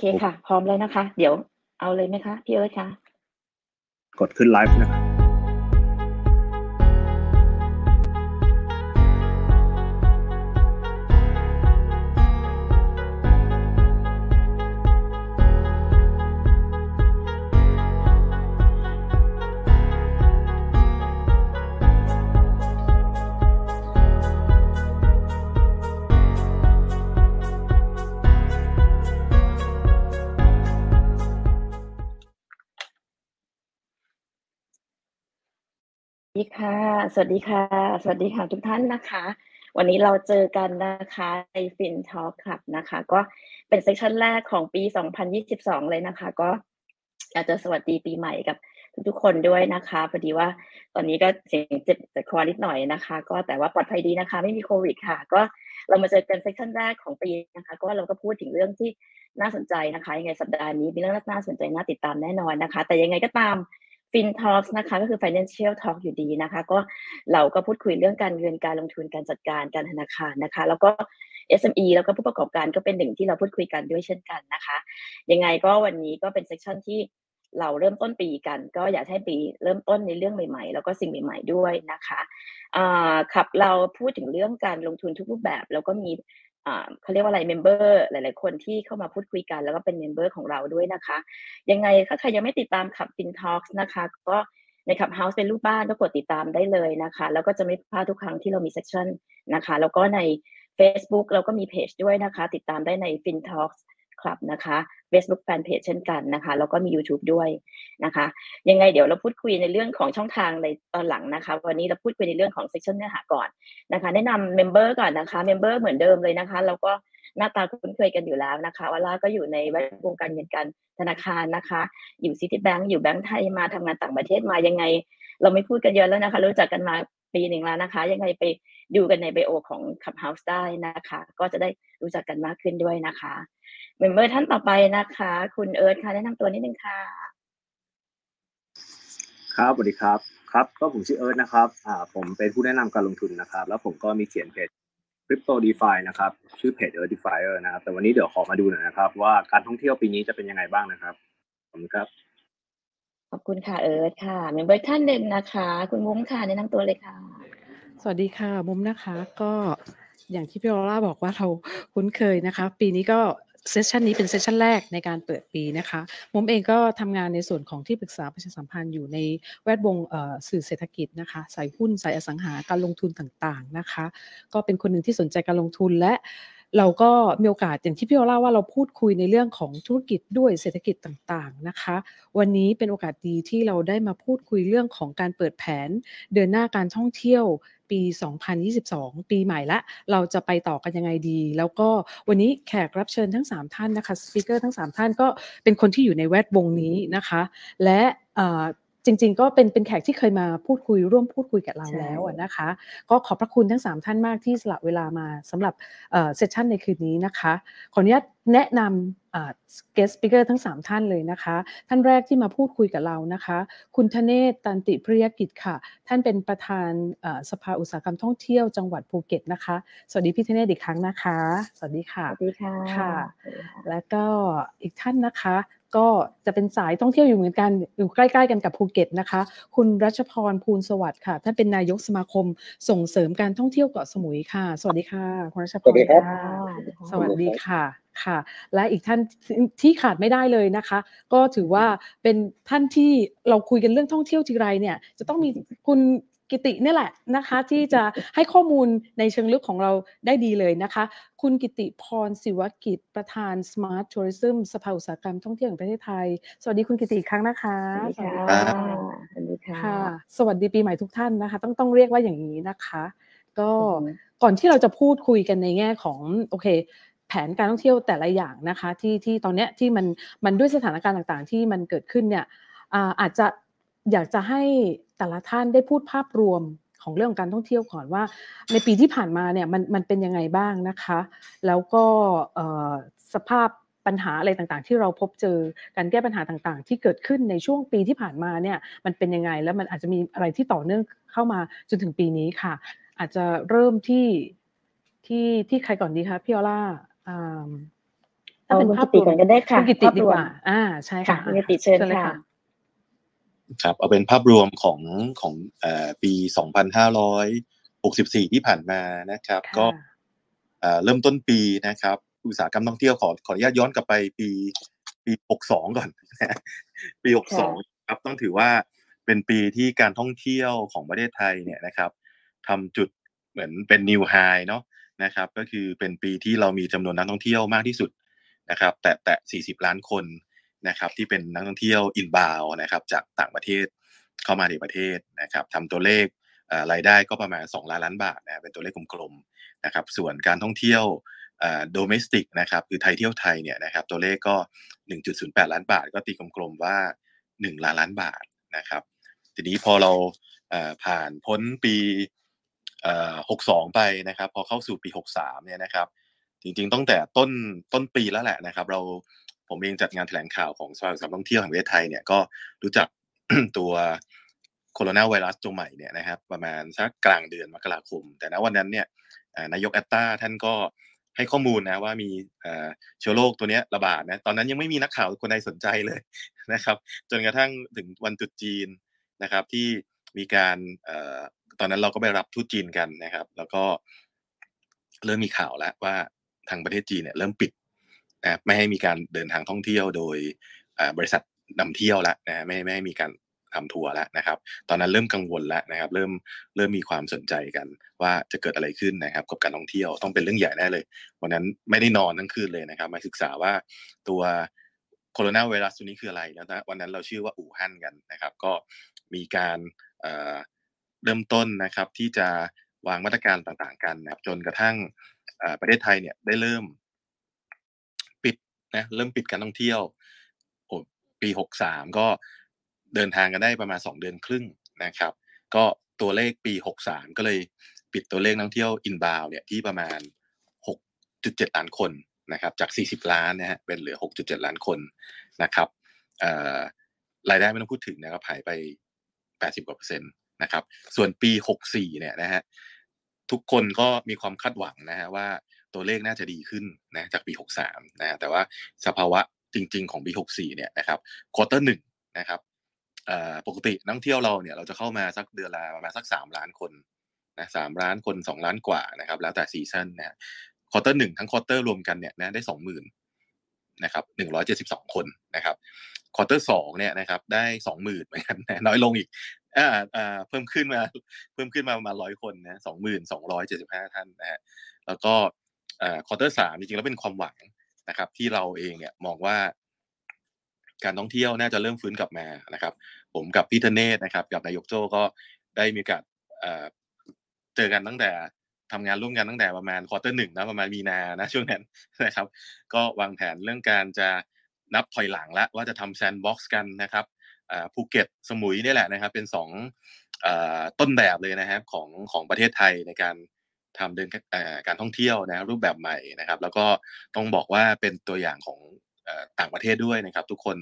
เคค่ะ พร้อมแล้วนะคะ เดี๋ยวเอาเลยไหมคะ พี่เอิร์ธคะ กดขึ้นไลฟ์นะครับ สวัสดีค่ะ สวัสดีค่ะทุกท่านนะคะ วันนี้เราเจอกันนะคะใน Fin Talk Club นะคะ ก็เป็นเซสชันแรกของปี 2022 เลยนะคะ ก็อยากจะสวัสดีปีใหม่กับทุกๆคนด้วยนะคะ พอดีว่าตอนนี้ก็เสียงเจ็บจากคอนิดหน่อยนะคะ ก็แต่ว่าปลอดภัยดีนะคะ ไม่มีโควิดค่ะ ก็เรามาเจอกันเซสชันแรกของปีนะคะ ก็เราก็พูดถึงเรื่องที่น่าสนใจนะคะ ยังไงสัปดาห์นี้มีเรื่องน่าสนใจน่าติดตามแน่นอนนะคะ แต่ยังไงก็ตาม Fin Talk นะคะก็คือ financial talk อยู่ดีนะคะ ก็เราก็พูดคุยเรื่องการเงินการลงทุนการจัดการการธนาคารนะคะ แล้วก็ SME แล้วก็ผู้ประกอบการก็เป็นหนึ่งที่เราพูดคุยกันด้วยเช่นกันนะคะ ยังไงก็วันนี้ก็เป็น session ที่เราเริ่มต้นปีกัน ก็อยากให้ปีเริ่มต้นในเรื่องใหม่ๆ แล้วก็สิ่งใหม่ ๆด้วยนะคะอ่าครับเราพูดถึงเรื่องการลงทุนทุกรูปแบบ แล้วก็มี เขาเรียกว่าอะไร member หลาย ๆ คนที่เข้ามาพูดคุยกัน แล้วก็เป็น member ของเราด้วยนะคะ ยังไงถ้าใครยังไม่ติดตาม Club Fin Talk นะคะ ก็ใน Clubhouse เป็นรูปบ้านก็กดติดตามได้เลยนะคะ แล้วก็จะไม่พลาดทุกครั้งที่เรามี session นะคะ แล้วก็ใน Facebook เราก็มีเพจด้วยนะคะ ติดตามได้ใน Fin Talks Club นะคะ Facebook Fanpage เช่นกันนะคะ แล้วก็มี YouTube ด้วยนะคะ ยังไงเดี๋ยวเราพูดคุยในเรื่องของช่องทางในตอนหลังนะคะ วันนี้เราพูดคุยในเรื่องของ session เนื้อหาก่อนนะคะ แนะนำ member ก่อนนะคะ member เหมือนเดิมเลยนะคะ แล้วก็หน้าตาคุ้นเคยกันอยู่แล้วนะคะออร่าก็อยู่ในแวดวงการเงินการธนาคารนะคะ อยู่ซิตี้แบงก์อยู่แบงก์ไทยมาทำงานต่างประเทศมายังไง เราไม่พูดกันเยอะแล้วนะคะ รู้จักกันมาปีหนึ่งแล้วนะคะ ยังไงไปดูกันใน bio ของ Clubhouse ได้นะคะ ก็จะได้รู้จักกันมากขึ้นด้วยนะคะ member ท่านต่อไปนะคะ คุณเอิร์ธค่ะแนะนำตัวนิดนึงค่ะ ครับสวัสดีครับครับ ก็ผมชื่อเอิร์ธนะครับอ่าผมเป็นผู้แนะนำการลงทุนนะครับ แล้วผมก็มีเขียนเพจ Crypto DeFi นะครับ ชื่อเพจ Earth DeFier นะครับ แต่วันนี้เดี๋ยวขอมาดูหน่อยนะครับ ว่าการท่องเที่ยวปีนี้จะเป็นยังไงบ้างนะครับขอบคุณครับ ขอบคุณค่ะเอิร์ธค่ะ member์ท่านหนึ่งนะคะ คุณมุมค่ะแนะนำตัวเลยค่ะ สวัสดีค่ะมุมนะคะก็อย่างที่พี่ออร่าบอกว่าเราคุ้นเคยนะคะ ปีนี้ก็ session นี้เป็น session แรกในการเปิดปีนะคะมุมเองก็ทำงานในส่วนของที่ปรึกษาประชาสัมพันธ์อยู่ในแวดวงสื่อเศรษฐกิจนะคะสายหุ้นสายอสังหาการลงทุนต่างๆนะคะ ก็เป็นคนหนึ่งที่สนใจการลงทุนและ เราก็มีโอกาสอย่างที่พี่โอเล่าว่าเราพูดคุยในเรื่องของธุรกิจด้วยเศรษฐกิจต่างๆนะคะ วันนี้เป็นโอกาสดีที่เราได้มาพูดคุยเรื่องของการเปิดแผน เดินหน้าการท่องเที่ยวปี 2022 ปีใหม่ละ เราจะไปต่อกันยังไงดี แล้วก็วันนี้แขกรับเชิญทั้ง 3 ท่านนะคะสปิเกอร์ทั้ง 3 ท่านก็เป็นคนที่อยู่ในแวดวงนี้นะคะ และ จริง ๆ ก็เป็นเป็นแขกที่เคยมาพูดคุยร่วมพูดคุยกับเราใช่แล้วอะนะคะ ก็ขอบพระคุณทั้ง 3 ท่านมากที่สละเวลามาสำหรับเอ่อเซสชันในคืนนี้นะคะ ขออนุญาตแนะนำอ่า guest speaker ทั้ง 3 ท่านเลยนะคะ ท่านแรกที่มาพูดคุยกับเรานะคะ คุณธเนศตันติพริยกิจค่ะ ท่านเป็นประธานเอ่อสภาอุตสาหกรรมท่องเที่ยวจังหวัดภูเก็ตนะคะ สวัสดีพี่ธเนศอีกครั้งนะคะ สวัสดีค่ะ สวัสดีค่ะ ค่ะสวัสดีค่ะแล้วก็อีกท่านนะคะ ก็จะเป็นสายท่องเที่ยวอยู่เหมือนกันอยู่ใกล้ๆกันกับภูเก็ตนะคะ คุณรัชพรภูลสวัสดิ์ค่ะท่านเป็นนายกสมาคมส่งเสริมการท่องเที่ยวเกาะสมุยค่ะ สวัสดีค่ะ คุณรัชพรสวัสดีครับค่ะค่ะสวัสดีค่ะค่ะ และอีกท่านที่ขาดไม่ได้เลยนะคะ ก็ถือว่าเป็นท่านที่เราคุยกันเรื่องท่องเที่ยวทีไรเนี่ย จะต้องมีคุณ กิติเนี่ยแหละนะคะ ที่จะให้ข้อมูลในเชิงลึกของเราได้ดีเลยนะคะ คุณกิติพรศิวกิจประธาน Smart Tourism สภาอุตสาหกรรมท่องเที่ยวแห่งประเทศไทย สวัสดีคุณกิติอีกครั้งนะคะสวัสดีค่ะสวัสดีค่ะสวัสดีค่ะค่ะ สวัสดีปีใหม่ทุกท่านนะคะ ต้องต้องเรียกว่าอย่างนี้นะคะ ก็อือฮึก่อนที่เราจะพูดคุยกันในแง่ของโอเคแผนการท่องเที่ยวแต่ละอย่างนะคะ ที่ที่ตอนเนี้ยที่มันมันด้วยสถานการณ์ต่างๆ ที่มันเกิดขึ้นเนี่ยอ่าอาจจะ อยากจะให้แต่ละท่านได้พูดภาพรวมของเรื่องของการท่องเที่ยวก่อนว่า ในปีที่ผ่านมาเนี่ยมันมันเป็นยังไงบ้างนะคะ แล้วก็เอ่อสภาพปัญหาอะไรต่างๆ ที่เราพบเจอการแก้ปัญหาต่างๆ ที่เกิดขึ้นในช่วงปีที่ผ่านมาเนี่ยมันเป็นยังไงแล้วมันอาจจะมีอะไรที่ต่อเนื่องเข้ามาจนถึงปีนี้ค่ะ อาจจะเริ่มที่ที่ที่ใครก่อนดีคะพี่ออล่าอ่าถ้าเป็นคุณภากิพติรวมก่อนก็ได้ค่ะคุณกิติภาพดีรกวมว่าอ่าใช่ค่ะค่ะคุณกิติเชิญเลยค่ะ ค่ะครับเอาเป็นภาพรวมของของเอ่อปี 2564 ที่ผ่านมานะครับ ก็ค่ะเอ่อเริ่มต้นปีนะครับ อุตสาหกรรมท่องเที่ยวขอขออนุญาตย้อนกลับไปปีปี 62 ก่อนนะปี 62 ครับต้องถือว่าเป็นปีที่การท่องเที่ยวของประเทศไทยเนี่ยนะครับทำจุดเหมือนเป็น new high เนาะนะครับ ก็คือเป็นปีที่เรามีจำนวนนักท่องเที่ยวมากที่สุดนะครับ แตะแตะ40 ล้านคน นะครับที่เป็นนักท่องเที่ยว inbound นะครับจากต่างประเทศเข้ามาในประเทศนะครับทำตัวเลขรายได้ก็ประมาณ 2 ล้านล้านบาทนะเป็นตัวเลขกลมๆนะครับส่วนการท่องเที่ยวโดเมสติกนะครับคือไทยเที่ยวไทยเนี่ยนะครับตัวเลขก็ 1.08 ล้านบาท ก็ตีกลมๆว่า 1 ล้านล้านบาทนะครับทีนี้พอเราอ่อผ่านพ้นปีอ่อ62 ไปนะครับ พอเข้าสู่ปี 63 เนี่ยนะครับ จริงๆตั้งแต่ต้นต้นปีแล้วแหละนะครับ เรา ผมเองจัดงานแถลงข่าวของสภาอุตสาหกรรมท่องเที่ยวแห่งประเทศไทยเนี่ยก็รู้จักตัวโคโรนาไวรัสตัวใหม่เนี่ยนะครับ ประมาณสักกลางเดือนมกราคม แต่ณวันนั้นเนี่ยนายกแอตตาท่านก็ให้ข้อมูลนะว่ามีเชื้อโรคตัวนี้ระบาดนะตอนนั้นยังไม่มีนักข่าวคนใดสนใจเลยนะครับ จนกระทั่งถึงวันตรุษจีนนะครับ ที่มีการตอนนั้นเราก็ไปรับทูตจีนกันนะครับ แล้วก็เริ่มมีข่าวแล้วว่าทางประเทศจีนเนี่ยเริ่มปิด นะครับไม่ให้มีการเดินทางท่องเที่ยวโดยบริษัทนำเที่ยวแล้วนะไม่ไม่ให้มีการทำทัวร์แล้วนะครับ ตอนนั้นเริ่มกังวลแล้วนะครับ เริ่มเริ่มมีความสนใจกัน ว่าจะเกิดอะไรขึ้นนะครับ กับการท่องเที่ยวต้องเป็นเรื่องใหญ่แน่เลยวันนั้นไม่ได้นอนทั้งคืนเลยนะครับ มาศึกษาว่าตัวโคโรนาไวรัสตัวนี้คืออะไรแล้วนะวันนั้นเราชื่อว่าอู่ฮั่นกันนะครับ ก็มีการเริ่มต้นนะครับที่จะวางมาตรการต่างๆกันนะครับ จนกระทั่งประเทศไทยเนี่ยได้เริ่ม นะเริ่มปิดการท่องเที่ยวโอ้ปีหกสามก็เดินทางกันได้ประมาณสองเดือนครึ่งนะครับ ก็ตัวเลขปีหกสามก็เลยปิดตัวเลขนักท่องเที่ยว inbound เนี่ยที่ประมาณหกจุดเจ็ดล้านคนนะครับจากสี่สิบล้านนะฮะเป็นเหลือหกจุดเจ็ดล้านคนนะครับรายได้ไม่ต้องพูดถึงนะครับหายไปแปดสิบกว่าเปอร์เซ็นต์นะครับ ส่วนปีหกสี่เนี่ยนะฮะทุกคนก็มีความคาดหวังนะฮะว่า ตัวเลขน่าจะดีขึ้นนะจากปี63นะฮะแต่ว่าสภาวะจริง ๆ ของปี64เนี่ยนะครับ quarter หนึ่งนะครับปกตินักเที่ยวเราเนี่ยเราจะเข้ามาสักเดือนละประมาณสัก3ล้านคนนะสามล้านคน2ล้านกว่านะครับ แล้วแต่ season นะฮะ quarter หนึ่งทั้ง quarter รวมกันเนี่ยนะได้20,000นะครับ172คนนะครับ quarter สองเนี่ยนะครับได้20,000เหมือนกันน้อยลงอีกอ่าอ่าเพิ่มขึ้นมาเพิ่มขึ้นมาประมาณร้อยคนนะ22,275ท่านนะฮะแล้วก็ quarter สามจริงๆแล้วเป็นความหวังนะครับ ที่เราเองเนี่ยมองว่า การท่องเที่ยวน่าจะเริ่มฟื้นกลับมานะครับ ผมกับพี่ธเนศนะครับ กับนายกโจก็ได้มีโอกาสเอ่อเจอกันตั้งแต่ทำงานร่วมกันตั้งแต่ประมาณ quarter หนึ่งนะประมาณมีนานะช่วงนั้นนะครับ ก็วางแผนเรื่องการจะนับถอยหลังแล้วว่าจะทำแซนด์บ็อกซ์กันนะครับอ่าภูเก็ตสมุยนี่แหละนะครับ เป็นสองเอ่อต้นแบบเลยนะครับของของประเทศไทยในการ ทำเดินเอ่อการท่องเที่ยวนะรูปแบบใหม่นะครับ แล้วก็ต้องบอกว่าเป็นตัวอย่างของต่างประเทศด้วยนะครับ ทุกคน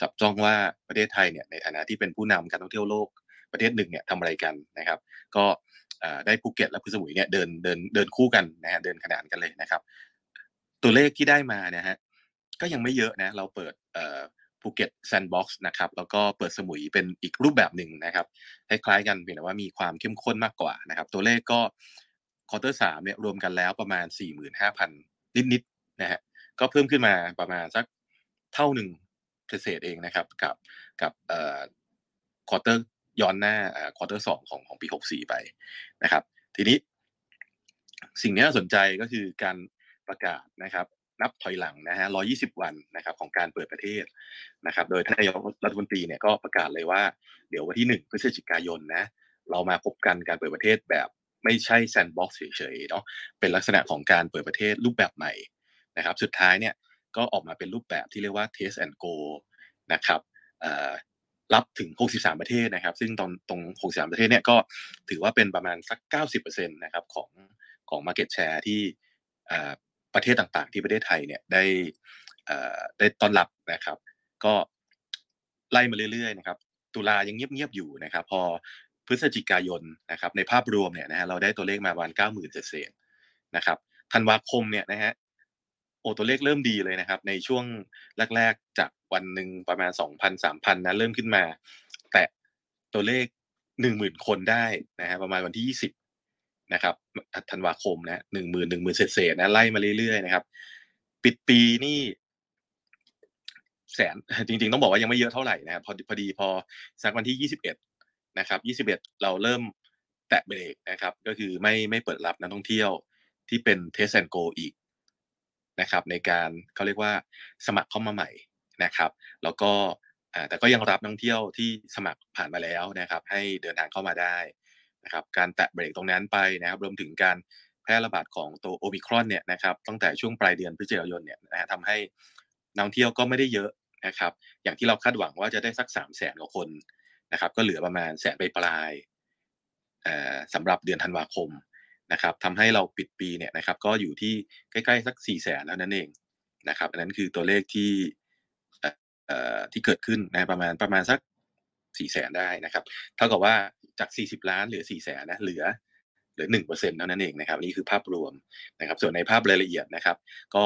จับจ้องว่าประเทศไทยเนี่ยในฐานะที่เป็นผู้นำการท่องเที่ยวโลกประเทศหนึ่งเนี่ยทำอะไรกันนะครับ ก็ได้ภูเก็ตและพุสมุยเนี่ยเดินเดินเดินคู่กันนะฮะเดินขนานกันเลยนะครับ ตัวเลขที่ได้มาเนี่ยฮะก็ยังไม่เยอะนะเราเปิดภูเก็ตแซนด์บ็อกซ์นะครับแล้วก็เปิดสมุยเป็นอีกรูปแบบหนึ่งนะครับคล้ายๆกันเพียงแต่ว่ามีความเข้มข้นมากกว่านะครับ ตัวเลขก็ quarter สามเนี่ยรวมกันแล้วประมาณสี่หมื่นห้าพันนิดๆนะฮะก็เพิ่มขึ้นมาประมาณสักเท่าหนึ่งเศษเองนะครับกับกับเอ่อ quarter ย้อนหน้าเอ่อ quarter สองของของปีหกสี่ไปนะครับ ทีนี้สิ่งที่น่าสนใจก็คือการประกาศนะครับ นับถอยหลังนะฮะ 120 วันนะครับของการเปิดประเทศนะครับ โดยท่านนายกรัฐมนตรีเนี่ยก็ประกาศเลยว่า เดี๋ยววันที่ 1 พฤศจิกายนนะ เรามาพบกันการเปิดประเทศแบบ ไม่ใช่แซนด์บ็อกซ์เฉยๆเนาะเป็นลักษณะของการเปิดประเทศรูปแบบใหม่นะครับ สุดท้ายเนี่ยก็ออกมาเป็นรูปแบบที่เรียกว่า Test and Go นะครับรับถึง 63 ประเทศนะครับ ซึ่งตรงตรง 63 ประเทศเนี่ยก็ถือว่าเป็นประมาณสัก 90%นะครับของของ market share ที่ประเทศต่างๆ ที่ประเทศไทยเนี่ยได้ได้ต้อนรับนะครับ ก็ไล่มาเรื่อยๆนะครับ ตุลายังเงียบๆอยู่นะครับ พอ พฤศจิกายนนะครับในภาพรวมเนี่ยนะฮะเราได้ตัวเลขมาประมาณเก้าหมื่นเศษนะครับธันวาคมเนี่ยนะฮะโอ้ตัวเลขเริ่มดีเลยนะครับ ในช่วงแรกๆจากวันหนึ่งประมาณสองพันสามพันนะเริ่มขึ้นมา แต่ตัวเลขหนึ่งหมื่นคนได้นะฮะประมาณวันที่ยี่สิบนะครับธันวาคมนะหนึ่งหมื่นหนึ่งหมื่นเศษๆนะไล่มาเรื่อยๆนะครับ ปิดปีสี่แสนจริง ๆ ต้องบอกว่ายังไม่เยอะเท่าไหร่นะครับพอพอดีพอสักวันที่ยี่สิบเอ็ด นะครับยี่สิบเอ็ดเราเริ่มแตะเบรกนะครับ ก็คือไม่ไม่เปิดรับนักท่องเที่ยวที่เป็น Test and Go อีกนะครับ ในการเขาเรียกว่าสมัครเข้ามาใหม่นะครับ แล้วก็แต่ก็ยังรับนักท่องเที่ยวที่สมัครผ่านมาแล้วนะครับ ให้เดินทางเข้ามาได้นะครับ การแตะเบรกตรงนั้นไปนะครับ รวมถึงการแพร่ระบาดของตัวโอมิครอนเนี่ยนะครับตั้งแต่ช่วงปลายเดือนพฤศจิกายนเนี่ยนะฮะทำให้นักท่องเที่ยวก็ไม่ได้เยอะนะครับ อย่างที่เราคาดหวังว่าจะได้สักสามแสนกว่าคน นะครับ ก็เหลือประมาณแสนไปปลายสำหรับเดือนธันวาคมนะครับทำให้เราปิดปีเนี่ยนะครับ ก็อยู่ที่ใกล้ๆสักสี่แสนแล้วนั่นเองนะครับ อันนั้นคือตัวเลขที่ที่เกิดขึ้นนะประมาณประมาณสักสี่แสนได้นะครับเท่ากับว่าจากสี่สิบล้านเหลือสี่แสนนะเหลือเหลือหนึ่งเปอร์เซ็นต์เท่านั้นเองนะครับนี่คือภาพรวมนะครับ ส่วนในภาพรายละเอียดนะครับ ก็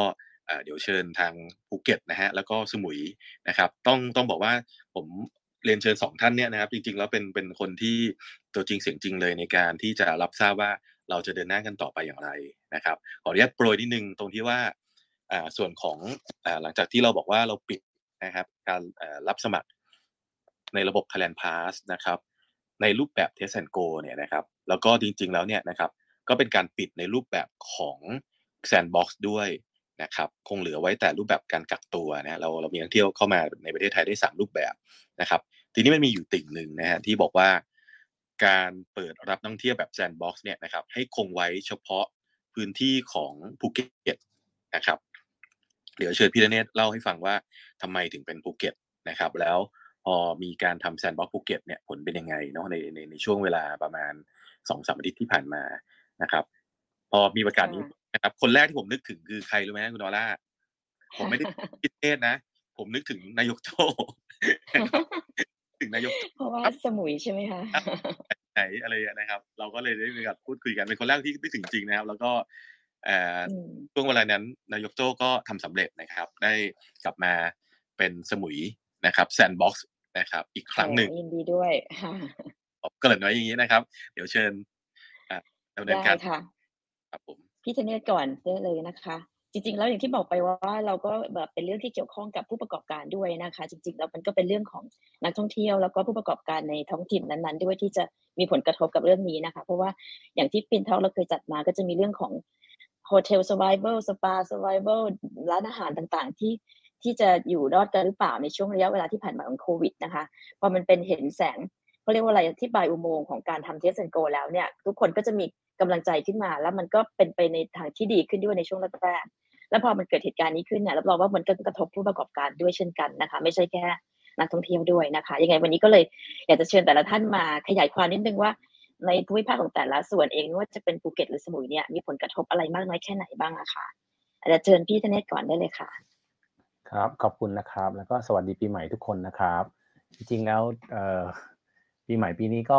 เดี๋ยวเชิญทางภูเก็ตนะฮะแล้วก็สมุยนะครับ ต้องต้องบอกว่าผม เรียนเชิญสองท่านเนี่ยนะครับ จริงๆ แล้วเป็นเป็นคนที่ตัวจริงเสียงจริงเลยในการที่จะรับทราบว่าเราจะเดินหน้ากันต่อไปอย่างไรนะครับขออนุญาตโปรยนิดนึงตรงที่ว่าส่วนของหลังจากที่เราบอกว่าเราปิดนะครับการรับสมัครในระบบ Thailand Pass นะครับในรูปแบบ Test and Go เนี่ยนะครับแล้วก็จริงๆแล้วเนี่ยนะครับก็เป็นการปิดในรูปแบบของ Sandbox ด้วยนะครับคงเหลือไว้แต่รูปแบบการกักตัวนะเราเรามีนักท่องเที่ยวเข้ามาในประเทศไทยได้ 3 รูปแบบนะครับ ทีนี้มันมีอยู่ติ่งหนึ่งนะฮะที่บอกว่าการเปิดรับนักท่องเที่ยวแบบแซนด์บ็อกซ์เนี่ยนะครับให้คงไว้เฉพาะพื้นที่ของภูเก็ตนะครับ เดี๋ยวเชิญพี่ธเนศเล่าให้ฟังว่าทำไมถึงเป็นภูเก็ตนะครับ แล้วพอมีการทำแซนด์บ็อกซ์ภูเก็ตเนี่ยผลเป็นยังไงเนาะในในในช่วงเวลาประมาณสองสามอาทิตย์ที่ผ่านมานะครับ พอมีประกาศนี้นะครับ คนแรกที่ผมนึกถึงคือใครรู้ไหมคุณดอล่าผมไม่ได้พี่ธเนศนะ ผมนึกถึงนายกโจ ถึงนายกเพราะว่าสมุยใช่ไหมคะไหนอะไรนะครับ เราก็เลยได้มีการพูดคุยกันเป็นคนแรกที่นึกถึงจริงนะครับ แล้วก็ช่วงเวลานั้นนายกโจ้ก็ทำสำเร็จนะครับ ได้กลับมาเป็นสมุยนะครับแซนด์บ็อกซ์นะครับ อีกครั้งหนึ่งยินดีด้วยเกิดน้อยอย่างนี้นะครับ เดี๋ยวเชิญดำเนินการค่ะครับผมพี่ธเนศก่อนได้เลยนะคะ จริงๆ แล้วอย่างที่บอกไปว่าเราก็แบบเป็นเรื่องที่เกี่ยวข้องกับผู้ประกอบการด้วยนะคะ จริงๆแล้วมันก็เป็นเรื่องของนักท่องเที่ยวแล้วก็ผู้ประกอบการในท้องถิ่นนั้นๆ ด้วยที่จะมีผลกระทบกับเรื่องนี้นะคะ เพราะว่าอย่างที่ Fin Talk เราเคยจัดมาก็จะมีเรื่องของ Hotel Survival Spa Survival ร้านอาหารต่างๆ ที่ที่จะอยู่รอดกันหรือเปล่าในช่วงระยะเวลาที่ผ่านมาของโควิดนะคะพอมันเป็นเห็นแสงเขาเรียกว่าอะไรที่ปลายอุโมงค์ของการทำ Test and Go แล้วเนี่ย ทุกคนก็จะมีกำลังใจขึ้นมา แล้วมันก็เป็นไปในทางที่ดีขึ้นด้วยในช่วงแรก แล้วพอมันเกิดเหตุการณ์นี้ขึ้นเนี่ยรับรองว่ามันก็กระทบผู้ประกอบการด้วยเช่นกันนะคะ ไม่ใช่แค่นักท่องเที่ยวด้วยนะคะ ยังไงวันนี้ก็เลยอยากจะเชิญแต่ละท่านมาขยายความนิดนึงว่าในภูมิภาคของแต่ละส่วนเองว่าจะเป็นภูเก็ตหรือสมุยเนี่ยมีผลกระทบอะไรมากน้อยแค่ไหนบ้างอะคะอาจจะเชิญพี่ธเนศก่อนได้เลยค่ะ ครับขอบคุณนะครับ แล้วก็สวัสดีปีใหม่ทุกคนนะครับ จริงๆแล้วปีใหม่ปีนี้ก็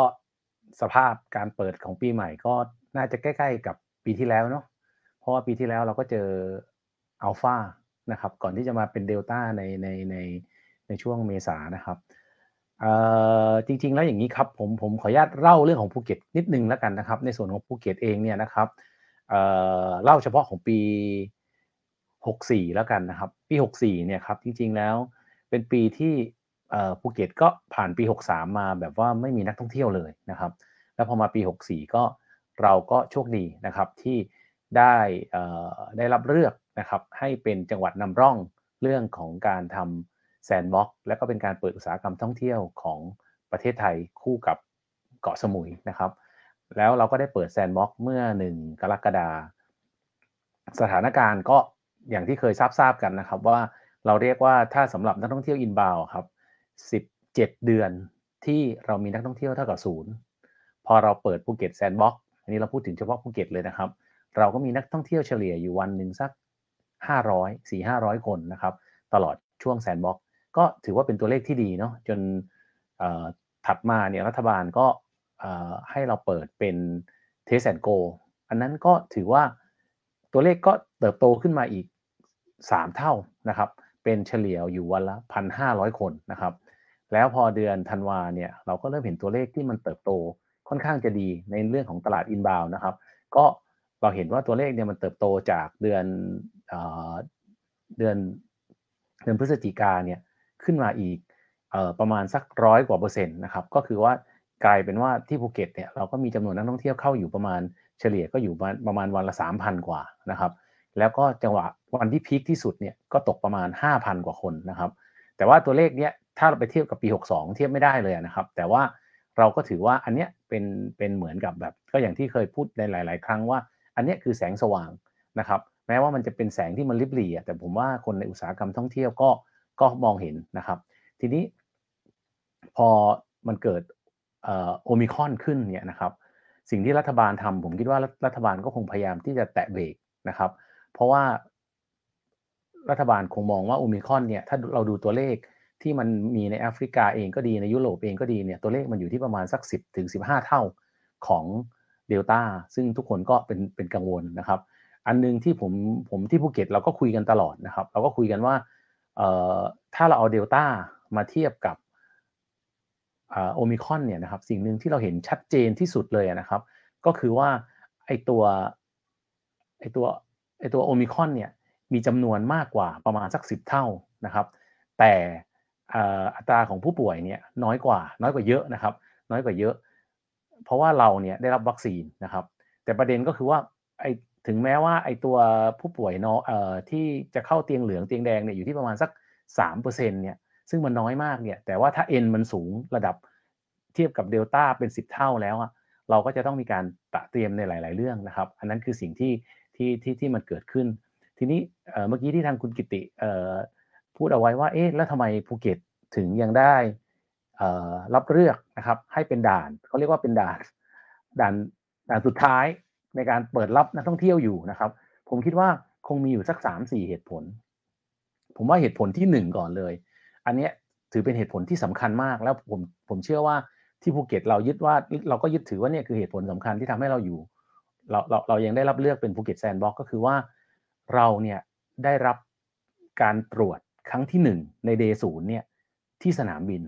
สภาพการเปิดของปีใหม่ก็น่าจะใกล้ ๆ กับปีที่แล้วเนาะเพราะว่าปีที่แล้วเราก็เจอ อัลฟานะครับก่อนที่จะมาเป็นเดลต้าในในในในช่วงเมษานะครับจริงๆแล้วอย่างนี้ครับผมผมขออนุญาตเล่าเรื่องของภูเก็ตนิดนึงแล้วกันนะครับ ในส่วนของภูเก็ตเองเนี่ยนะครับเเล่าเฉพาะของปี 64 แล้วกันนะครับ ปี 64 เนี่ยครับจริงๆแล้วเป็นปีที่ภูเก็ตก็ผ่านปี 63 มาแบบว่าไม่มีนักท่องเที่ยวเลยนะครับ แล้วพอมาปี 64 ก็เราก็โชคดีนะครับที่ได้ได้รับเลือก นะครับให้เป็นจังหวัดนำร่องเรื่องของการทำแซนด์บ็อกซ์และก็เป็นการเปิดอุตสาหกรรมท่องเที่ยวของประเทศไทยคู่กับเกาะสมุยนะครับ แล้วเราก็ได้เปิดแซนด์บ็อกซ์เมื่อ 1 กรกฎาสถานการณ์ก็อย่างที่เคยทราบทราบกันนะครับ ว่าเราเรียกว่าถ้าสำหรับนักท่องเที่ยว inbound ครับ17 เดือนที่เรามีนักท่องเที่ยวเท่ากับศูนย์พอเราเปิดภูเก็ตแซนด์บ็อกซ์อันนี้เราพูดถึงเฉพาะภูเก็ตเลยนะครับ เราก็มีนักท่องเที่ยวเฉลี่ยอยู่วันหนึ่งสัก 500 4 500 คนนะครับ ตลอดช่วง sandbox ก็ถือว่าเป็นตัวเลขที่ดีเนาะจนถัดมาเนี่ยรัฐบาลก็ให้เราเปิดเป็น Test and Go อันนั้นก็ถือว่าตัวเลขก็เติบโตขึ้นมาอีก 3 เท่านะครับ เป็นเฉลี่ยอยู่วันละ 1,500 คนนะครับ แล้วพอเดือนธันวาเนี่ยเราก็เริ่มเห็นตัวเลขที่มันเติบโตค่อนข้างจะดีในเรื่องของตลาดอินบาวนะครับ ก็เราเห็นว่าตัวเลขเนี่ยมันเติบโตจากเดือน เดือนเดือนพฤศจิกาเนี่ยขึ้นมาอีกประมาณสักร้อยกว่าเปอร์เซ็นต์นะครับก็คือว่ากลายเป็นว่าที่ภูเก็ตเนี่ยเราก็มีจำนวนนักท่องเที่ยวเข้าอยู่ประมาณเฉลี่ยก็อยู่ประมาณวันละ 3,000 กว่านะครับ แล้วก็จังหวะวันที่พีคที่สุดเนี่ยก็ตกประมาณ 5,000 กว่าคนนะครับ แต่ว่าตัวเลขเนี้ยถ้าเราไปเทียบกับปี 62 เทียบไม่ได้เลยนะครับ แต่ว่าเราก็ถือว่าอันเนี้ยเป็นเป็นเหมือนกับแบบ ก็อย่างที่เคยพูดในหลาย ๆ ครั้งว่า อันเนี้ยคือแสงสว่างนะครับ แม้ว่ามันจะเป็นแสงที่มันริบหรี่แต่ผมว่าคนในอุตสาหกรรมท่องเที่ยวก็ก็มองเห็นนะครับ ทีนี้พอมันเกิดโอมิคอนขึ้นเนี่ยนะครับ สิ่งที่รัฐบาลทำผมคิดว่ารัฐบาลก็คงพยายามที่จะแตะเบรกนะครับ เพราะว่ารัฐบาลคงมองว่าโอมิครอนเนี่ยถ้าเราดูตัวเลขที่มันมีในแอฟริกาเองก็ดีในยุโรปเองก็ดีเนี่ยตัวเลขมันอยู่ที่ประมาณสัก 10ถึง15 เท่าของเดลต้าซึ่งทุกคนก็เป็นเป็นกังวลนะครับ อันนึงที่ผมผมที่ภูเก็ตเราก็คุยกันตลอดนะครับ เราก็คุยกันว่าถ้าเราเอาเดลต้ามาเทียบกับโอมิครอนเนี่ยนะครับสิ่งหนึ่งที่เราเห็นชัดเจนที่สุดเลยนะครับ ก็คือว่าไอตัวไอตัวไอตัวโอมิคอนเนี่ยมีจำนวนมากกว่าประมาณสัก 10 เท่านะครับ แต่อัตราของผู้ป่วยเนี่ยน้อยกว่าน้อยกว่าเยอะนะครับ น้อยกว่าเยอะ เพราะว่าเราเนี่ยได้รับวัคซีนนะครับ แต่ประเด็นก็คือว่าไอ ถึงแม้ว่าไอตัวผู้ป่วยเนาะที่จะเข้าเตียงเหลืองเตียงแดงเนี่ยอยู่ที่ประมาณสัก3%เนี่ยซึ่งมันน้อยมากเนี่ยแต่ว่าถ้า N มันสูงระดับเทียบกับเดลต้าเป็น 10 เท่าแล้วอะเราก็จะต้องมีการตะเตรียมในหลาย ๆ เรื่องนะครับ อันนั้นคือสิ่งที่ที่ที่ที่มันเกิดขึ้น ทีนี้เมื่อกี้ที่ทางคุณกิติพูดเอาไว้ว่าเอ๊ะแล้วทำไมภูเก็ตถึงยังได้รับเลือกนะครับให้เป็นด่านเขาเรียกว่าเป็นด่านด่านด่านสุดท้าย ในการเปิดรับนักท่องเที่ยวอยู่นะครับ ผมคิดว่าคงมีอยู่สักสามสี่เหตุผล ผมว่าเหตุผลที่หนึ่งก่อนเลย อันนี้ถือเป็นเหตุผลที่สำคัญมากแล้วผมผมเชื่อว่าที่ภูเก็ตเรายึดว่าเราก็ยึดถือว่าเนี่ยคือเหตุผลสำคัญที่ทำให้เราอยู่เราเราเรายังได้รับเลือกเป็นภูเก็ต sandbox ก็คือว่าเราเนี่ยได้รับการตรวจครั้งที่หนึ่งใน day ศูนย์เนี่ยที่สนามบิน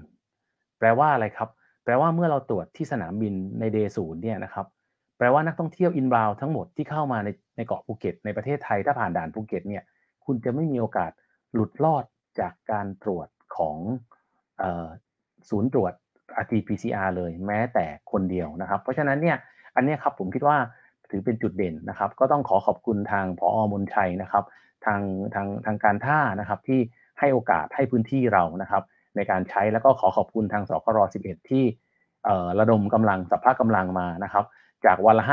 แปลว่าอะไรครับ แปลว่าเมื่อเราตรวจที่สนามบินใน day ศูนย์เนี่ยนะครับ แปลว่านักท่องเที่ยว inbound ทั้งหมดที่เข้ามาในในเกาะภูเก็ตในประเทศไทยถ้าผ่านด่านภูเก็ตเนี่ยคุณจะไม่มีโอกาสหลุดรอดจากการตรวจของศูนย์ตรวจ RT-PCR เลยแม้แต่คนเดียวนะครับ เพราะฉะนั้นเนี่ยอันนี้ครับผมคิดว่าถือเป็นจุดเด่นนะครับ ก็ต้องขอขอบคุณทางพออมนชัยนะครับ ทางทางทางการท่านะครับที่ให้โอกาสให้พื้นที่เรานะครับ ในการใช้แล้วก็ขอขอบคุณทางสกร11 ที่ระดมกำลังสัพพะกำลังมานะครับ จากวันละ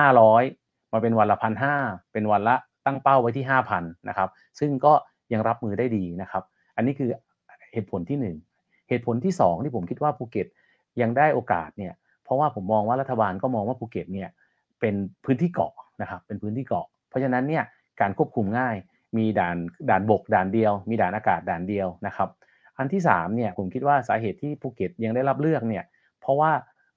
500 มาเป็นวันละพันห้าเป็นวันละตั้งเป้าไว้ที่ 5,000นะครับซึ่งก็ยังรับมือได้ดีนะครับ อันนี้คือเหตุผลที่ 1 เหตุผลที่ 2 ที่ผมคิดว่าภูเก็ตยังได้โอกาสเนี่ยเพราะว่าผมมองว่ารัฐบาลก็มองว่าภูเก็ตเนี่ยเป็นพื้นที่เกาะนะครับเป็นพื้นที่เกาะ เพราะฉะนั้นเนี่ยการควบคุมง่ายมีด่านด่านบกด่านเดียว มีด่านอากาศด่านเดียวนะครับ อันที่3เนี่ยผมคิดว่าสาเหตุที่ภูเก็ตยังได้รับเลือกเนี่ยเพราะว่า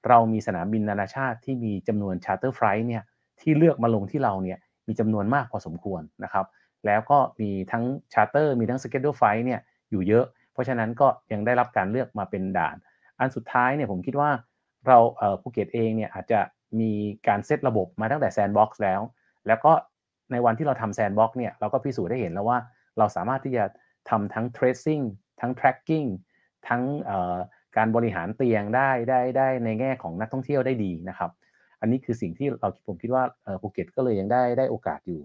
เรามีสนามบินนานาชาติที่มีจำนวน charter flight เนี่ยที่เลือกมาลงที่เราเนี่ยมีจำนวนมากพอสมควรนะครับ แล้วก็มีทั้ง charter มีทั้ง scheduled flight เนี่ยอยู่เยอะ เพราะฉะนั้นก็ยังได้รับการเลือกมาเป็นด่าน อันสุดท้ายเนี่ยผมคิดว่าเราภูเก็ตเองเนี่ยอาจจะมีการเซตระบบมาตั้งแต่ sandbox แล้ว แล้วก็ในวันที่เราทำ sandbox เนี่ยเราก็พิสูจน์ได้เห็นแล้วว่า เราสามารถที่จะทำทั้ง tracing ทั้ง tracking ทั้ง การบริหารเตียงได้ได้ได้ในแง่ของนักท่องเที่ยวได้ดีนะครับ อันนี้คือสิ่งที่เราผมคิดว่าภูเก็ตก็เลยยังได้ได้โอกาสอยู่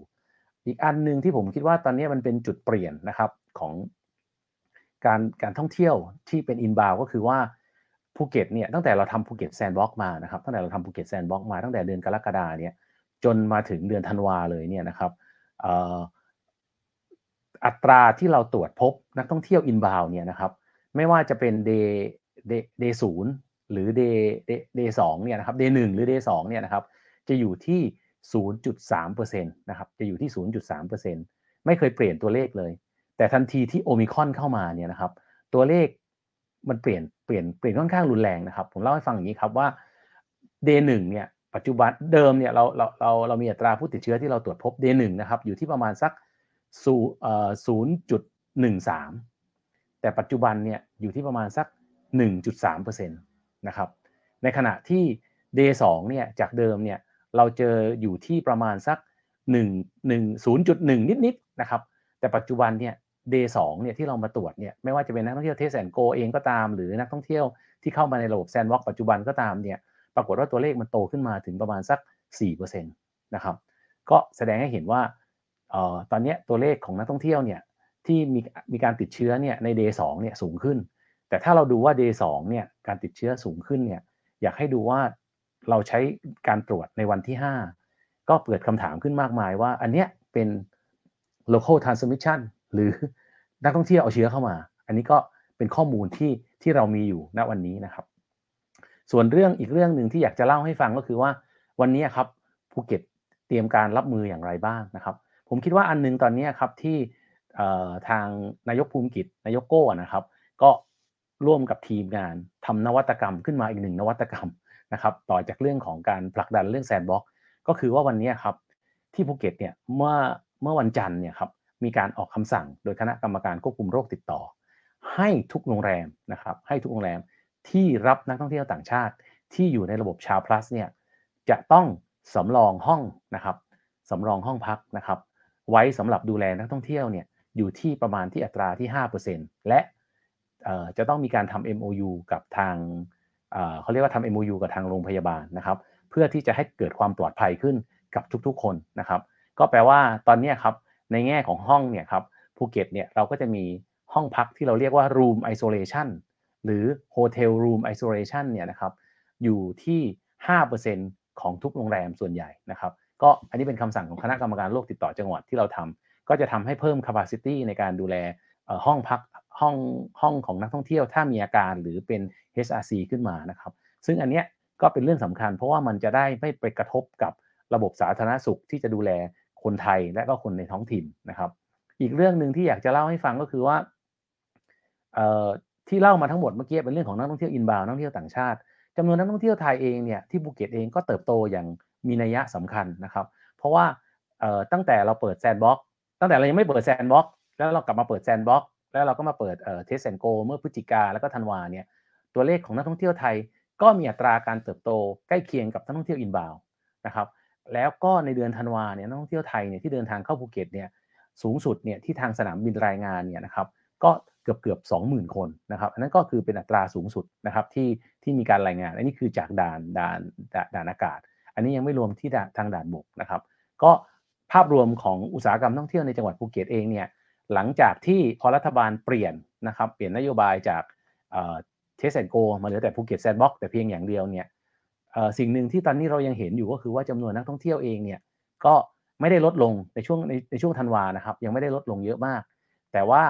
อีกอันหนึ่งที่ผมคิดว่าตอนนี้มันเป็นจุดเปลี่ยนนะครับของการการท่องเที่ยวที่เป็น inbound ก็คือว่าภูเก็ตเนี่ยตั้งแต่เราทำภูเก็ต sandbox มานะครับตั้งแต่เราทำภูเก็ต sandbox มาตั้งแต่เดือนกรกฎาเนี่ยจนมาถึงเดือนธันวาเลยเนี่ยนะครับอัตราที่เราตรวจพบนักท่องเที่ยว inbound เนี่ยนะครับไม่ว่าจะเป็น day เดเดศูนย์หรือ day day day สองเนี่ยนะครับ day หนึ่งหรือ day สองเนี่ยนะครับจะอยู่ที่ 0.3%นะครับจะอยู่ที่ 0.3%ไม่เคยเปลี่ยนตัวเลขเลย แต่ทันทีที่โอมิครอนเข้ามาเนี่ยนะครับตัวเลขมันเปลี่ยนเปลี่ยนเปลี่ยนค่อนข้างรุนแรงนะครับ ผมเล่าให้ฟังอย่างนี้ครับว่า day หนึ่งเนี่ยปัจจุบันเดิมเนี่ยเราเราเราเรามีอัตราผู้ติดเชื้อที่เราตรวจพบ day หนึ่งนะครับอยู่ที่ประมาณสักสู่เอ่อ0.13แต่ปัจจุบันเนี่ยอยู่ที่ประมาณสัก 1.3%นะครับในขณะที่ day 2เนี่ยจากเดิมเนี่ยเราเจออยู่ที่ประมาณสัก 1 1 0.1 นิดๆนะครับแต่ปัจจุบันเนี่ย day 2เนี่ยที่เรามาตรวจเนี่ยไม่ว่าจะเป็นนักท่องเที่ยวเทสแอนโกเองก็ตาม หรือนักท่องเที่ยวที่เข้ามาในระบบแซนด์บ็อกปัจจุบันก็ตามเนี่ยปรากฏว่าตัวเลขมันโตขึ้นมาถึงประมาณสัก 4%นะครับก็แสดงให้เห็นว่าออตอนนี้ตัวเลขของนักท่องเที่ยวเนี่ยที่มีมีการติดเชื้อเนี่ยใน day 2เนี่ยสูงขึ้น แต่ถ้าเราดูว่า day 2เนี่ยการติดเชื้อสูงขึ้นเนี่ยอยากให้ดูว่าเราใช้การตรวจในวันที่ 5 ก็เกิดคำถามขึ้นมากมายว่า อันเนี้ยเป็น local transmission หรือนักท่องเที่ยวเอาเชื้อเข้ามา อันนี้ก็เป็นข้อมูลที่ที่เรามีอยู่ณวันนี้นะครับ ส่วนเรื่องอีกเรื่องหนึ่งที่อยากจะเล่าให้ฟังก็คือว่าวันนี้ครับภูเก็ตเตรียมการรับมืออย่างไรบ้างนะครับ ผมคิดว่าอันนึงตอนนี้ครับที่ทางนายกภูมิกิจนายกโก้นะครับ ก็ ร่วมกับทีมงานทำนวัตกรรมขึ้นมาอีกหนึ่งนวัตกรรมนะครับต่อจากเรื่องของการผลักดันเรื่อง sandbox ก็คือว่าวันนี้ครับที่ภูเก็ตเนี่ยเมื่อเมื่อวันจันทร์เนี่ยครับมีการออกคำสั่งโดยคณะกรรมการควบคุมโรคติดต่อ ให้ทุกโรงแรมนะครับให้ทุกโรงแรมที่รับนักท่องเที่ยวต่างชาติ ที่อยู่ในระบบชาวพลัสเนี่ยจะต้องสำรองห้องนะครับสำรองห้องพักนะครับ ไว้สำหรับดูแลนักท่องเที่ยวเนี่ยอยู่ที่ประมาณที่อัตราที่ 5%และ จะต้องมีการทำ MOU กับทางเขาเรียกว่าทำ MOU กับทางโรงพยาบาลนะครับ เพื่อที่จะให้เกิดความปลอดภัยขึ้นกับทุกๆ คนนะครับ ก็แปลว่าตอนนี้ครับในแง่ของห้องเนี่ยครับภูเก็ตเนี่ยเราก็จะมีห้องพักที่เราเรียกว่า room isolation หรือ hotel room isolation เนี่ยนะครับอยู่ที่ 5%ของทุกโรงแรมส่วนใหญ่นะครับ ก็อันนี้เป็นคำสั่งของคณะกรรมการโรคติดต่อจังหวัดที่เราทำก็จะทำให้เพิ่ม capacity ในการดูแลห้องพัก ห้องห้องของนักท่องเที่ยวถ้ามีอาการหรือเป็น HRC ขึ้นมานะครับ ซึ่งอันเนี้ยก็เป็นเรื่องสำคัญ เพราะว่ามันจะได้ไม่ไปกระทบกับระบบสาธารณสุขที่จะดูแลคนไทยและก็คนในท้องถิ่นนะครับ อีกเรื่องหนึ่งที่อยากจะเล่าให้ฟังก็คือว่าที่เล่ามาทั้งหมดเมื่อกี้เป็นเรื่องของนักท่องเที่ยว inbound นักท่องเที่ยวต่างชาติจำนวนนักท่องเที่ยวไทยเองเนี่ยที่ภูเก็ตเองก็เติบโตอย่างมีนัยยะสำคัญนะครับ เพราะว่าตั้งแต่เราเปิด sandbox ตั้งแต่เรายังไม่เปิด sandbox แล้วเรากลับมาเปิด sandbox แล้วเราก็มาเปิด Test and Go เมื่อพฤศจิกาแล้วก็ธันวาเนี่ยตัวเลขของนักท่องเที่ยวไทย ก็มีอัตราการเติบโตใกล้เคียงกับนักท่องเที่ยว inbound นะครับแล้วก็ในเดือนธันวาเนี่ยนักท่องเที่ยวไทยเนี่ยที่เดินทางเข้าภูเก็ตเนี่ยสูงสุดเนี่ยที่ทางสนามบินรายงานเนี่ยนะครับก็เกือบเกือบสองหมื่นคนนะครับอันนั้นก็คือเป็นอัตราสูงสุดนะครับที่ที่มีการรายงานอันนี้คือจากด่านด่านด่านอากาศ อันนี้ยังไม่รวมที่ทางด่านบกนะครับ ก็ภาพรวมของอุตสาหกรรมท่องเที่ยวในจังหวัดภูเก็ตเองเนี่ย หลังจากที่พอรัฐบาลเปลี่ยนนะครับเปลี่ยนนโยบายจาก Test and Go มาเหลือแต่ภูเก็ต sandbox แต่เพียงอย่างเดียวเนี่ยสิ่งหนึ่งที่ตอนนี้เรายังเห็นอยู่ก็คือว่าจำนวนนักท่องเที่ยวเองเนี่ยก็ไม่ได้ลดลงในช่วงในในช่วงธันวานะครับยังไม่ได้ลดลงเยอะมาก แต่ว่า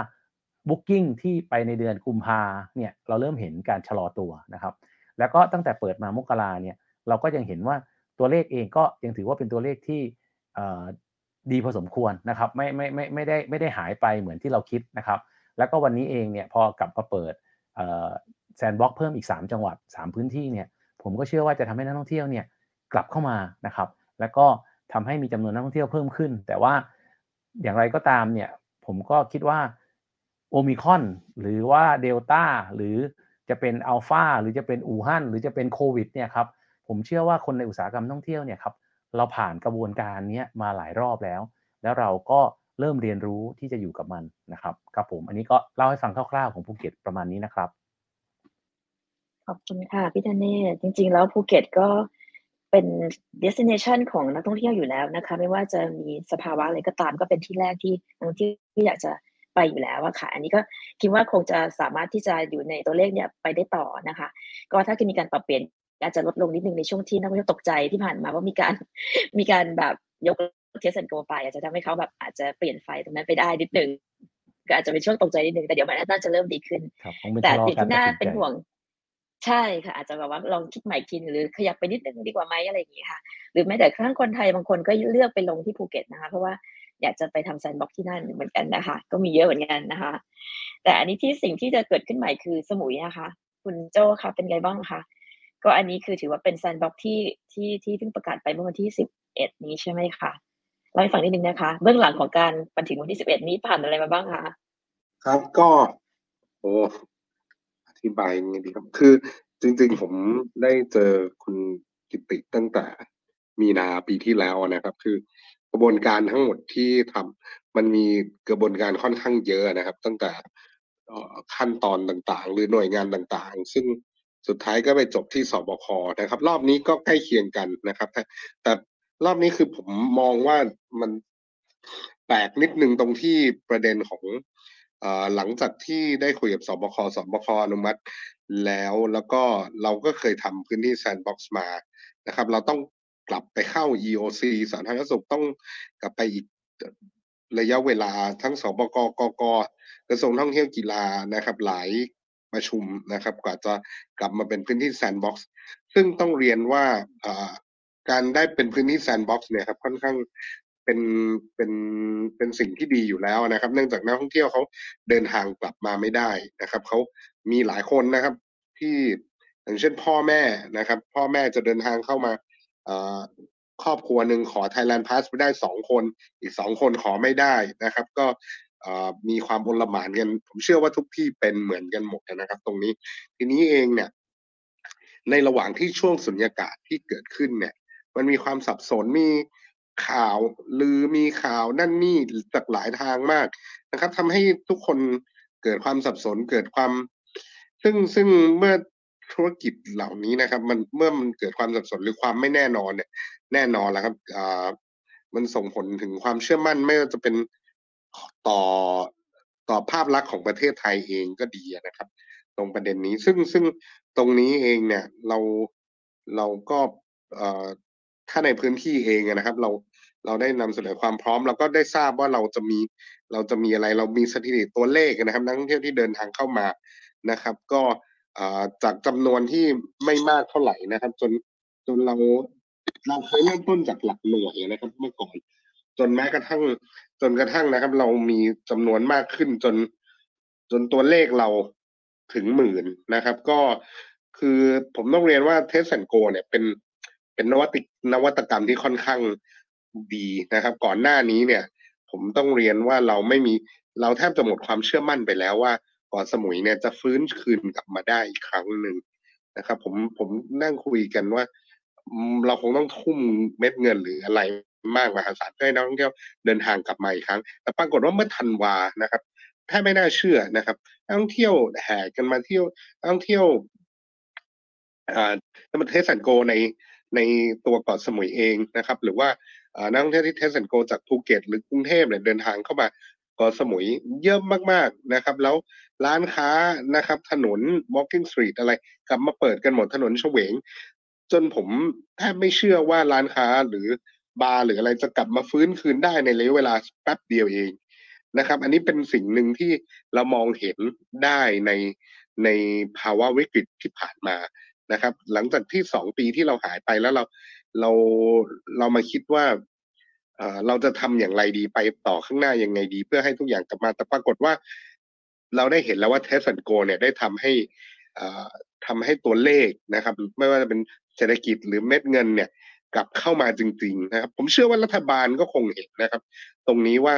booking ที่ไปในเดือนกุมภาเนี่ยเราเริ่มเห็นการชะลอตัวนะครับ แล้วก็ตั้งแต่เปิดมามกราเนี่ยเราก็ยังเห็นว่าตัวเลขเองก็ยังถือว่าเป็นตัวเลขที่ ดีพอสมควรนะครับไม่ไม่ไม่ไม่ได้ไม่ได้หายไปเหมือนที่เราคิดนะครับ แล้วก็วันนี้เองเนี่ยพอกลับมาเปิดแซนด์บ็อกเพิ่มอีก 3 จังหวัด 3 พื้นที่เนี่ยผมก็เชื่อว่าจะทำให้นักท่องเที่ยวเนี่ยกลับเข้ามานะครับ แล้วก็ทำให้มีจำนวนนักท่องเที่ยวเพิ่มขึ้น แต่ว่าอย่างไรก็ตามเนี่ยผมก็คิดว่าโอมิคอนหรือว่าเดลต้าหรือจะเป็นอัลฟาหรือจะเป็นอู่ฮั่นหรือจะเป็นโควิดเนี่ยครับผมเชื่อว่าคนในอุตสาหกรรมท่องเที่ยวเนี่ยครับ เราผ่านกระบวนการนี้มาหลายรอบแล้ว แล้วเราก็เริ่มเรียนรู้ที่จะอยู่กับมันนะครับครับผมอันนี้ก็เล่าให้ฟังคร่าวๆของภูเก็ตประมาณนี้นะครับ ขอบคุณค่ะพี่ธเนศจริง ๆ แล้วภูเก็ตก็เป็น destination ของนักท่องเที่ยวอยู่แล้วนะคะ ไม่ว่าจะมีสภาวะอะไรก็ตามก็เป็นที่แรกที่นักท่องเที่ยวอยากจะไปอยู่แล้วอะค่ะ อันนี้ก็คิดว่าคงจะสามารถที่จะอยู่ในตัวเลขเนี่ยไปได้ต่อนะคะ ก็ถ้าเกิดมีการปรับเปลี่ยน อาจจะลดลงนิดนึงในช่วงที่นักท่องเที่ยวตกใจที่ผ่านมาว่ามีการมีการแบบยก Test and Go ไป อาจจะทำให้เขาแบบอาจจะเปลี่ยนไฟตรงนั้นไปได้นิดนึงก็อาจจะเป็นช่วงตกใจนิดนึงแต่เดี๋ยวมันน่าจะเริ่มดีขึ้น แต่สิ่งที่น่าเป็นห่วงใช่ค่ะ อาจจะแบบว่าลองคิดใหม่ again หรือขยับไปนิดนึงดีกว่าไหมอะไรอย่างนี้ค่ะ หรือแม้แต่ครั้งคนไทยบางคนก็เลือกไปลงที่ภูเก็ตนะคะ เพราะว่าอยากจะไปทำ sandbox ที่นั่นเหมือนกันนะคะ ก็มีเยอะเหมือนกันนะคะ แต่อันนี้ที่สิ่งที่จะเกิดขึ้นใหม่คือสมุยนะคะ คุณโจค่ะเป็นไงบ้างคะ ก็อันนี้คือถือว่าเป็นแซนด์บ็อกที่ที่ที่เพิ่งประกาศไปเมื่อวันที่สิบเอ็ดนี้ใช่ไหมคะล่าให้ฟังนิดนึงนะคะ เบื้องหลังของการมาถึงวันที่11นี้ผ่านอะไรมาบ้างคะครับก็โอ้อธิบายยังไงดีครับ คือจริง ๆ ผมได้เจอคุณกิติตั้งแต่มีนาปีที่แล้วนะครับ คือกระบวนการทั้งหมดที่ทำมันมีกระบวนการค่อนข้างเยอะนะครับ ตั้งแต่ขั้นตอนต่างๆ หรือหน่วยงานต่างๆ ซึ่ง สุดท้ายก็ไปจบที่ศบค. นะครับ รอบนี้ก็ใกล้เคียงกันนะครับ แต่แต่รอบนี้คือผมมองว่ามันแปลกนิดนึงตรงที่ประเด็นของอหลังจากที่ได้คุยกับศบค. ศบค. อนุมัติ แล้วแล้วก็เราก็เคยทำพื้นที่ sandbox มานะครับ เราต้องกลับไปเข้า EOC สาธารณสุขต้องกลับไปอีกระยะเวลาทั้งสบกกกกระทรวงท่องเที่ยวกีฬานะครับ หลาย ประชุมนะครับกว่าจะกลับมาเป็นพื้นที่ sandbox ซึ่งต้องเรียนว่าการได้เป็นพื้นที่ sandbox เนี่ยครับค่อนข้างเป็นเป็นเป็นสิ่งที่ดีอยู่แล้วนะครับ เนื่องจากนักท่องเที่ยวเขาเดินทางกลับมาไม่ได้นะครับเขามีหลายคนนะครับที่อย่างเช่นพ่อแม่นะครับ พ่อแม่จะเดินทางเข้ามาครอบครัวหนึ่งขอ Thailand Pass ไปได้สองคน อีกสองคนขอไม่ได้นะครับ ก็ มีความโอละหมานกัน ผมเชื่อว่าทุกที่เป็นเหมือนกันหมดนะครับ ตรงนี้ ทีนี้เองเนี่ย ในระหว่างที่ช่วงสุญญากาศที่เกิดขึ้นเนี่ย มันมีความสับสนมีข่าวลือมีข่าวนั่นนี่จากหลายทางมากนะครับทำให้ทุกคนเกิดความสับสนเกิดความ ซึ่งซึ่งเมื่อธุรกิจเหล่านี้นะครับ มันเมื่อมันเกิดความสับสนหรือความไม่แน่นอนเนี่ย แน่นอนแล้วครับอ่ามันส่งผลถึงความเชื่อมั่นไม่ว่าจะเป็น ต่อต่อภาพลักษณ์ของประเทศไทยเองก็ดีนะครับ ตรงประเด็นนี้ซึ่งซึ่งตรงนี้เองเนี่ยเราเราก็เอ่อถ้าในพื้นที่เองนะครับ เราเราได้นำเสนอความพร้อมเราก็ได้ทราบว่าเราจะมีเราจะมีอะไรเรามีสถิติตัวเลขนะครับ นักท่องเที่ยวที่เดินทางเข้ามานะครับ ก็เอ่อจากจำนวนที่ไม่มากเท่าไหร่นะครับ จนจนเราเราเคยเริ่มต้นจากหลักหน่วยนะครับ เมื่อก่อน จนแม้กระทั่ง จนกระทั่งนะครับ เรามีจำนวนมากขึ้นจน จนตัวเลขเราถึงหมื่นนะครับ ก็คือผมต้องเรียนว่าเทสแอนโกเนี่ยเป็นเป็นนวัตนวัตกรรมที่ค่อนข้างดีนะครับ ก่อนหน้านี้เนี่ย ผมต้องเรียนว่าเราไม่มีเราแทบจะหมดความเชื่อมั่นไปแล้วว่าเกาะสมุยเนี่ยจะฟื้นคืนกลับมาได้อีกครั้งหนึ่งนะครับ ผมผมนั่งคุยกันว่า เราคงต้องทุ่มเม็ดเงินหรืออะไร มากมหาศาลเพื่อให้นักท่องเที่ยวเดินทางกลับมาอีกครั้ง แต่ปรากฏว่าเมื่อธันวานะครับแทบไม่น่าเชื่อนะครับนักท่องเที่ยวแห่กันมาเที่ยวนักท่องเที่ยวอ่า test and go ในในตัวเกาะสมุยเองนะครับ หรือว่านักท่องเที่ยวที่ test and go จากภูเก็ตหรือกรุงเทพเนี่ยเดินทางเข้ามาเกาะสมุยเยอะมากๆนะครับ แล้วร้านค้านะครับ ถนน walking street อะไร กลับมาเปิดกันหมดถนนเฉวง จนผมแทบไม่เชื่อว่าร้านค้าหรือ บาร์หรืออะไรจะกลับมาฟื้นคืนได้ในระยะเวลาแป๊บเดียวเองนะครับ อันนี้เป็นสิ่งหนึ่งที่เรามองเห็นได้ในในภาวะวิกฤตที่ผ่านมานะครับ หลังจากที่สองปีที่เราหายไปแล้วเราเราเรามาคิดว่าเราจะทำอย่างไรดีไปต่อข้างหน้ายังไงดี เพื่อให้ทุกอย่างกลับมาแต่ปรากฏว่า เราได้เห็นแล้วว่าเทส a นโกเนี่ยได้ทำให้เอ่อทำให้ตัวเลขนะครับ ไม่ว่าจะเป็นเศรษฐกิจหรือเม็ดเงินเนี่ย กลับเข้ามาจริง ๆ นะครับ ผมเชื่อว่ารัฐบาลก็คงเห็นนะครับ ตรงนี้ว่า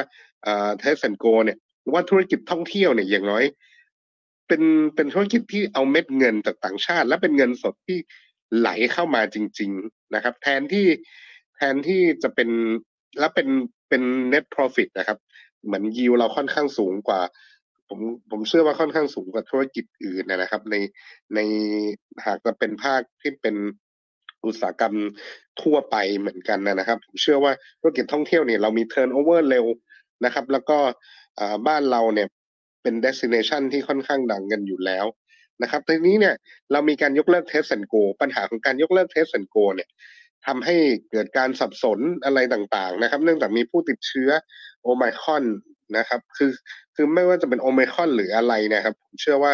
เทสแอนโกเนี่ยว่าธุรกิจท่องเที่ยวเนี่ยอย่างน้อย เป็นเป็นธุรกิจที่เอาเม็ดเงินจากต่างชาติ และเป็นเงินสดที่ไหลเข้ามาจริง ๆ นะครับ แทนที่แทนที่จะเป็นและเป็นเป็น net profit นะครับ เหมือนยิวเราค่อนข้างสูงกว่า ผมผมเชื่อว่าค่อนข้างสูงกว่าธุรกิจอื่นนะครับ ในในหากจะเป็นภาคที่เป็น อุตสาหกรรมทั่วไปเหมือนกันนะครับ ผมเชื่อว่าธุรกิจท่องเที่ยวเนี่ยเรามี turnover เวอร์เร็วนะครับ แล้วก็บ้านเราเนี่ยเป็น destination ที่ค่อนข้างดังกันอยู่แล้วนะครับทีนี้เนี่ยเรามีการยกเลิก test and go ปัญหาของการยกเลิก test and go เนี่ยทำให้เกิดการสับสนอะไรต่างๆนะครับ เนื่องจากมีผู้ติดเชื้อโอไมคอนนะครับ คือคือไม่ว่าจะเป็นโอไมคอนหรืออะไรนะครับ ผมเชื่อว่า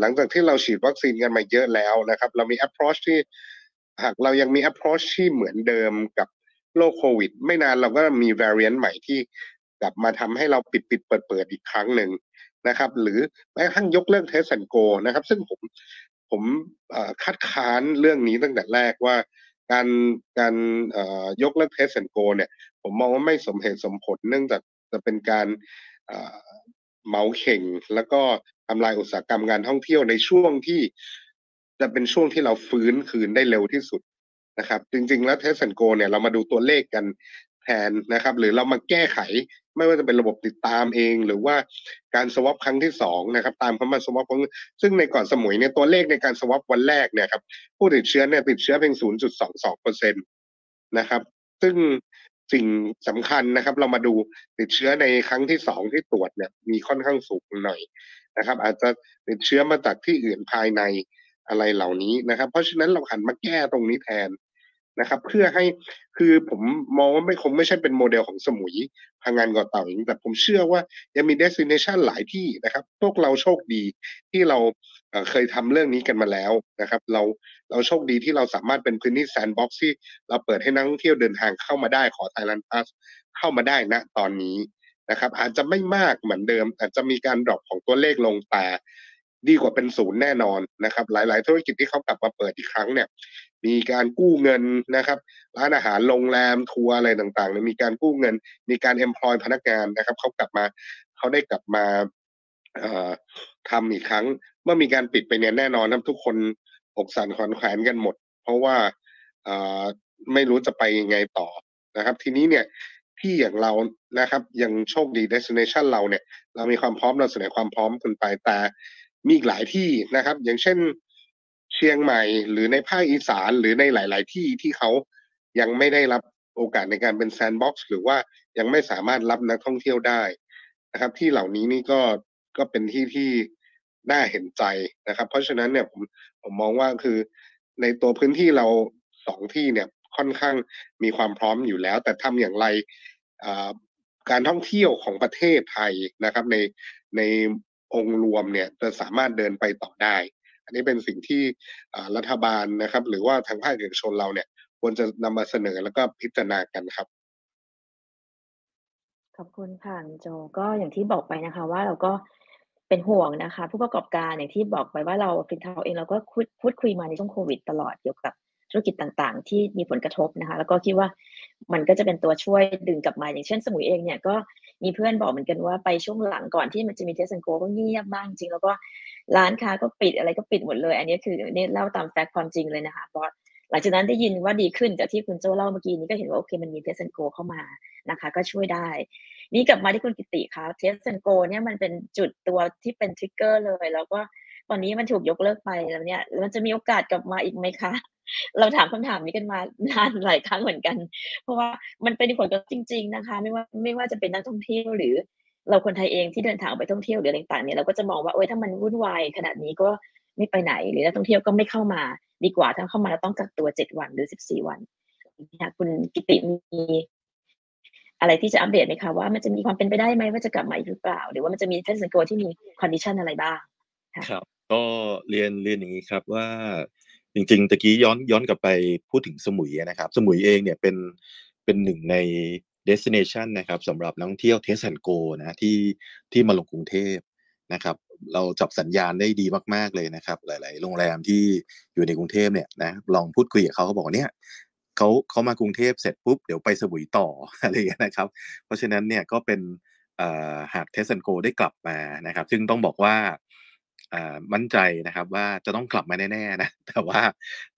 หลังจากที่เราฉีดวัคซีนกันมาเยอะแล้วนะครับ เรามี approach ที่ หากเรายังมี approach ที่เหมือนเดิมกับโรคโควิด ไม่นานเราก็มี variant ใหม่ที่กลับมาทำให้เราปิดปิดเปิดเปิดอีกครั้งหนึ่งนะครับ หรือแม้กระทั่งยกเลิก test and go นะครับ ซึ่งผมผมคัดค้านเรื่องนี้ตั้งแต่แรกว่าการการยกเลิก test and go เนี่ย ผมมองว่าไม่สมเหตุสมผล เนื่องจากจะเป็นการเหมาเข่ง แล้วก็ทำลายอุตสาหกรรมการท่องเที่ยวในช่วงที่ จะเป็นช่วงที่เราฟื้นคืนได้เร็วที่สุดนะครับ จริง ๆ แล้วเทสแอนโกเนี่ยเรามาดูตัวเลขกันแทนนะครับ หรือเรามาแก้ไขไม่ว่าจะเป็นระบบติดตามเอง หรือว่าการสวอปครั้งที่สองนะครับ ตามคำว่าสวอปของซึ่งในเก่อนสมุยเนี่ยตัวเลขในการสวอปวันแรกเนี่ยครับผู้ติดเชื้อเนี่ยติดเชื้อเพียง 0.22เปอร์เซ็นต์นะครับ ซึ่งสิ่งสำคัญนะครับ เรามาดูติดเชื้อในครั้งที่สองที่ตรวจเนี่ยมีค่อนข้างสูงหน่อยนะครับ อาจจะติดเชื้อมาจากที่อื่นภายใน อะไรเหล่านี้นะครับ เพราะฉะนั้นเราหันมาแก้ตรงนี้แทนนะครับ เพื่อให้คือผมมองว่าไม่คงไม่ใช่เป็นโมเดลของสมุยพังงานเกาะเต่าอย่างนี้แต่ผมเชื่อว่ายังมี destination หลายที่นะครับ พวกเราโชคดีที่เราเคยทำเรื่องนี้กันมาแล้วนะครับ เราเราโชคดีที่เราสามารถเป็นพื้นที่แซนด์บ็อกซ์ที่เราเปิดให้นักท่องเที่ยวเดินทางเข้ามาได้ขอ Thailand Pass เข้ามาได้ณตอนนี้นะครับ อาจจะไม่มากเหมือนเดิม อาจจะมีการดรอปของตัวเลขลงแต่ ดีกว่าเป็นศูนย์แน่นอนนะครับ หลาย ๆ ธุรกิจที่เขากลับมาเปิดอีกครั้งเนี่ยมีการกู้เงินนะครับร้านอาหารโรงแรมทัวร์อะไรต่างๆเนี่ยมีการกู้เงิน มีการ employ พนักงานนะครับเขากลับมาเขาได้กลับมาเอ่อทำอีกครั้ง เมื่อมีการปิดไปเนี่ยแน่นอนครับทุกคนอกสั่นขวัญแขวนกันหมด เพราะว่าไม่รู้จะไปยังไงต่อนะครับ ทีนี้เนี่ยที่อย่างเรานะครับยังโชคดี destination เราเนี่ย เรามีความพร้อมเราเสนอความพร้อมกันไปแต่ มีอีกหลายที่นะครับ อย่างเช่นเชียงใหม่ หรือในภาคอีสานหรือในหลาย ๆ ที่ที่เขายังไม่ได้รับโอกาสในการเป็นแซนด์บ็อกซ์หรือว่ายังไม่สามารถรับนักท่องเที่ยวได้นะครับ ที่เหล่านี้นี่ก็ก็เป็นที่ที่น่าเห็นใจนะครับ เพราะฉะนั้นเนี่ยผมผมมองว่าคือในตัวพื้นที่เราสองที่เนี่ยค่อนข้างมีความพร้อมอยู่แล้ว แต่ทำอย่างไรอ่าการท่องเที่ยวของประเทศไทยนะครับ ในใน องค์รวมเนี่ยจะสามารถเดินไปต่อได้ อันนี้เป็นสิ่งที่รัฐบาลนะครับ หรือว่าทางภาคเอกชนเราเนี่ยควรจะนำมาเสนอแล้วก็พิจารณากันครับ ขอบคุณค่ะโจก็อย่างที่บอกไปนะคะ ว่าเราก็เป็นห่วงนะคะ ผู้ประกอบการอย่างที่บอกไปว่าเราฟินทาวเองเราก็พูดคุยมาในช่วงโควิดตลอดเกี่ยวกับธุรกิจต่างๆ ที่มีผลกระทบนะคะ แล้วก็คิดว่ามันก็จะเป็นตัวช่วยดึงกลับมาอย่างเช่น สมุยเองเนี่ยก็ มีเพื่อนบอกเหมือนกันว่าไปช่วงหลังก่อนที่มันจะมี test go ก็เงียบมากจริงแล้วก็ร้านค้าก็ปิดอะไรก็ปิดหมดเลย อันนี้คือเนี่เล่าตาม fact ความจริงเลยนะคะเพราะหลังจากนั้นได้ยินว่าดีขึ้นจากที่คุณโจเล่าเมื่อกี้นี้ก็เห็นว่าโอเคมันมี test go เข้ามานะคะ ก็ช่วยได้ นี่กลับมาที่คุณกิติคะ test and go เนี่ยมันเป็นจุดตัวที่เป็น trigger เลย แล้วก็ ตอนนี้มันถูกยกเลิกไปแล้วเนี่ยมันจะมีโอกาสกลับมาอีกไหมคะ เราถามคำถามนี้กันมานานหลายครั้งเหมือนกัน เพราะว่ามันเป็นผลกระทบจริง ๆนะคะ ไม่ว่าไม่ว่าจะเป็นนักท่องเที่ยวหรือ เราคนไทยเองที่เดินทางไปท่องเที่ยวหรืออะไรต่างเนี่ยเราก็จะมองว่าเอ้ยถ้ามันวุ่นวายขนาดนี้ก็ไม่ไปไหนหรือนักท่องเที่ยวก็ไม่เข้ามา ดีกว่าถ้าเข้ามาแล้วต้องกักตัวเจ็ดวันหรือสิบสี่วันนะคะคุณกิติมีอะไรที่จะอัปเดตไหมคะว่ามันจะมีความเป็นไปได้ไหมว่าจะกลับมาอีกหรือเปล่า หรือว่ามันจะมี test go ที่มี condition อะไรบ้างครับ ก็เรียนเรียนอย่างนี้ครับว่าจริงๆตะกี้ย้อนย้อนกลับไปพูดถึงสมุยนะครับ สมุยเองเนี่ยเป็นเป็นหนึ่งใน destination นะครับสำหรับนักท่องเที่ยว test and go นะที่ที่มาลงกรุงเทพนะครับ เราจับสัญญาณได้ดีมากๆเลยนะครับ หลาย ๆ โรงแรมที่อยู่ในกรุงเทพเนี่ยนะลองพูดคุยกับเขาเขาบอกเนี่ยเขาเขามากรุงเทพเสร็จปุ๊บเดี๋ยวไปสมุยต่ออะไรอย่างเงี้ยนะครับ เพราะฉะนั้นเนี่ยก็เป็นหาก test and go ได้กลับมานะครับ ซึ่งต้องบอกว่า มั่นใจนะครับว่าจะต้องกลับมาแน่ๆนะแต่ว่า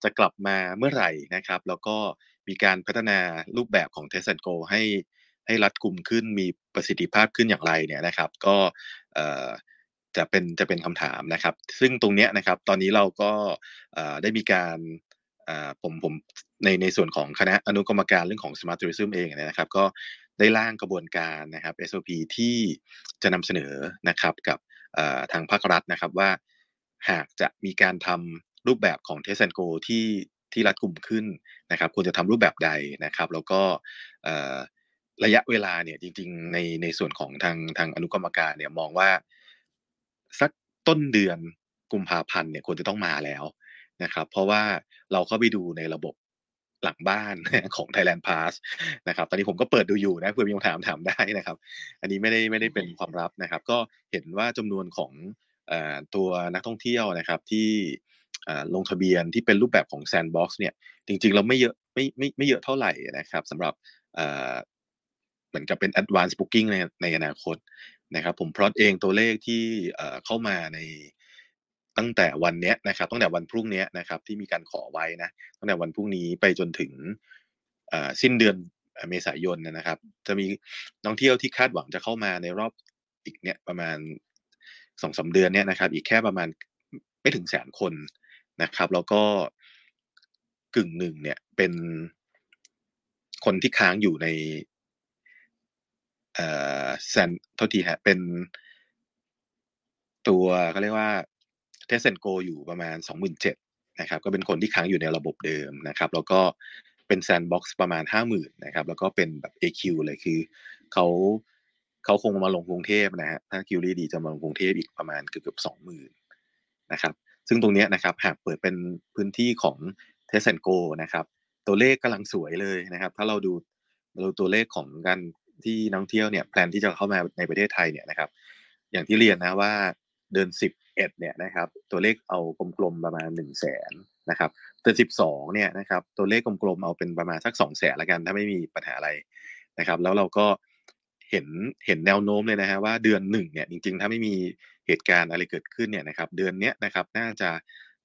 จะกลับมาเมื่อไหร่นะครับ แล้วก็มีการพัฒนารูปแบบของ test and go ให้ให้รัดกลุ่มขึ้นมีประสิทธิภาพขึ้นอย่างไรเนี่ยนะครับ ก็จะเป็นจะเป็นคำถามนะครับ ซึ่งตรงเนี้ยนะครับ ตอนนี้เราก็ได้มีการผมผมในในส่วนของคณะอนุกรรมการเรื่องของ Smart Tourism เองนะครับ ก็ได้ร่างกระบวนการนะครับ SOP ที่จะนำเสนอนะครับกับ ทางภาครัฐนะครับว่า หากจะมีการทำรูปแบบของ Test and Go ที่ที่รัดกลุ่มขึ้นนะครับควรจะทำรูปแบบใดนะครับ แล้วก็ระยะเวลาเนี่ยจริง ๆ ในในส่วนของทางทางอนุกรรมการเนี่ยมองว่าสักต้นเดือนกุมภาพันธ์เนี่ยควรจะต้องมาแล้วนะครับ เพราะว่าเราเข้าไปดูในระบบ หลังบ้านของ Thailand Pass นะครับ ตอนนี้ผมก็เปิดดูอยู่นะเผื่อมีคำถามถามได้นะครับ อันนี้ไม่ได้ไม่ได้เป็นความลับนะครับ ก็เห็นว่าจำนวนของเอ่อตัวนักท่องเที่ยวนะครับที่อ่าลงทะเบียนที่เป็นรูปแบบของ Sandbox เนี่ย จริงๆ เราไม่เยอะไม่ไม่ไม่เยอะเท่าไหร่นะครับสำหรับอ่าเหมือนกับเป็น advanced booking ในในอนาคตนะครับ ผมพลอตเองตัวเลขที่เอ่อเข้ามาใน ตั้งแต่วันเนี้ยนะครับ ตั้งแต่วันพรุ่งนี้นะครับที่มีการขอไว้นะตั้งแต่วันพรุ่งนี้ไปจนถึงสิ้นเดือนเมษายนนะครับ จะมีนักท่องเที่ยวที่คาดหวังจะเข้ามาในรอบอีกเนี่ยประมาณสองสาเดือนเนี่ยนะครับ อีกแค่ประมาณไม่ถึงแสนคนนะครับ แล้วก็กึ่งหนึ่งเนี่ยเป็นคนที่ค้างอยู่ในเอ่อ sand โทษทีฮะเป็นตัวเขาเรียกว่า test and go อยู่ประมาณ 27,000นะครับก็เป็นคนที่ค้างอยู่ในระบบเดิมนะครับแล้วก็เป็น sandbox ประมาณ 50,000นะครับแล้วก็เป็นแบบ AQ เลยคือเขาเขาคงมาลงกรุงเทพนะฮะถ้าคิวรีดีจะมาลงกรุงเทพอีกประมาณเกือบๆ20,000นะครับซึ่งตรงนี้นะครับหากเปิดเป็นพื้นที่ของ test and go นะครับตัวเลขกำลังสวยเลยนะครับ ถ้าเราดูเราตัวเลขของการที่นักท่องเที่ยวเนี่ย plan ที่จะเข้ามาในประเทศไทยเนี่ยนะครับ อย่างที่เรียนนะว่าเดือนสิบ เอ็ดเนี่ยนะครับตัวเลขเอากลมๆประมาณหนึ่งแสนนะครับเดือนสิบสองเนี่ยนะครับตัวเลขกลมๆเอาเป็นประมาณสักสองแสนละกัน ถ้าไม่มีปัญหาอะไรนะครับแล้วเราก็เห็นเห็นแนวโน้มเลยนะฮะว่าเดือนหนึ่งเนี่ยจริงๆ ถ้าไม่มีเหตุการณ์อะไรเกิดขึ้นเนี่ยนะครับเดือนเนี้ยนะครับน่าจะ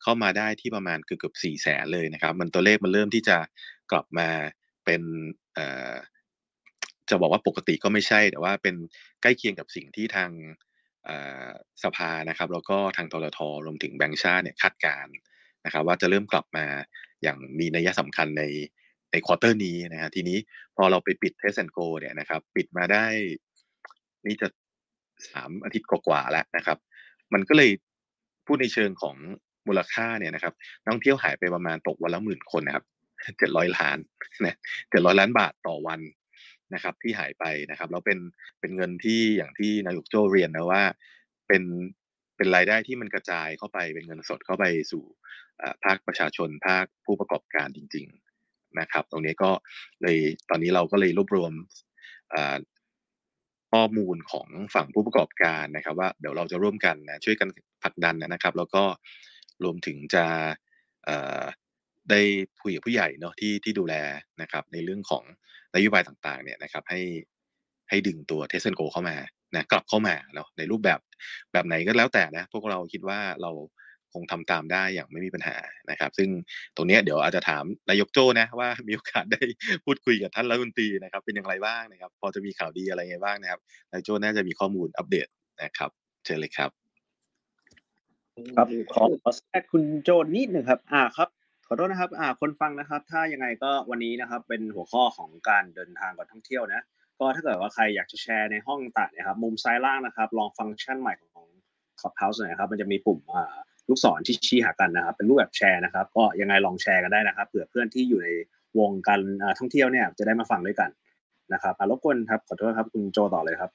เข้ามาได้ที่ประมาณเกือบเกือบสี่แสนเลยนะครับมันตัวเลขมันเริ่มที่จะกลับมาเป็นจะบอกว่าปกติก็ไม่ใช่แต่ว่าเป็นใกล้เคียงกับสิ่งที่ทาง สภานะครับ แล้วก็ทางทรทรวมถึงแบงก์ชาติเนี่ยคาดการณ์นะครับ ว่าจะเริ่มกลับมาอย่างมีนัยสำคัญในใน quarter นี้นะฮะทีนี้พอเราไปปิด test and go เนี่ยนะครับ ปิดมาได้ นี่จะสามอาทิตย์กว่าๆแล้วนะครับ มันก็เลยพูดในเชิงของมูลค่าเนี่ยนะครับนักท่องเที่ยวหายไปประมาณตกวันละหมื่นคนนะครับเจ็ดร้อยล้านนะเจ็ดร้อยล้านบาทต่อวัน นะครับที่หายไปนะครับแล้วเป็นเป็นเงินที่อย่างที่นายกโจเรียนนะว่าเป็นเป็นรายได้ที่มันกระจายเข้าไปเป็นเงินสดเข้าไปสู่ภาคประชาชนภาคผู้ประกอบการจริง ๆนะครับ ตรงนี้ก็เลยตอนนี้เราก็เลยรวบรวมข้อมูลของฝั่งผู้ประกอบการนะครับ ว่าเดี๋ยวเราจะร่วมกันนะช่วยกันผลักดันนะครับ แล้วก็รวมถึงจะได้คุยกับผู้ใหญ่เนาะที่ที่ดูแลนะครับ ในเรื่องของ นโยบายต่างๆเนี่ยนะครับให้ให้ดึงตัว Test and Go เข้ามานะกลับเข้ามาเนาะในรูปแบบแบบไหนก็แล้วแต่นะพวกเราคิดว่าเราคงทำตามได้อย่างไม่มีปัญหานะครับ ซึ่งตรงนี้เดี๋ยวอาจจะถามนายกโจ้นะว่ามีโอกาสได้พูดคุยกับท่านรัฐมนตรีนะครับ เป็นอย่างไรบ้างนะครับ พอจะมีข่าวดีอะไรไงบ้างนะครับนายโจ้น่าจะมีข้อมูลอัปเดตนะครับ เชิญเลยครับ ครับขอขอแทรกคุณโจนิดหนึ่งครับ อ่าครับ ขอโทษนะครับอ่าคนฟังนะครับ ถ้ายังไงก็วันนี้นะครับ เป็นหัวข้อของการเดินทางกับท่องเที่ยวนะ ก็ถ้าเกิดว่าใครอยากจะแชร์ในห้องต่างนะครับ มุมซ้ายล่างนะครับ ลองฟังก์ชันใหม่ของ Clubhouse หน่อยครับ มันจะมีปุ่มอ่าลูกศรที่ชี้หากันนะครับ เป็นรูปแบบแชร์นะครับ ก็ยังไงลองแชร์กันได้นะครับ เผื่อเพื่อนที่อยู่ในวงการท่องเที่ยวเนี่ย จะได้มาฟังด้วยกันนะครับรบกวนครับ ขอโทษครับ คุณโจต่อเลยครับ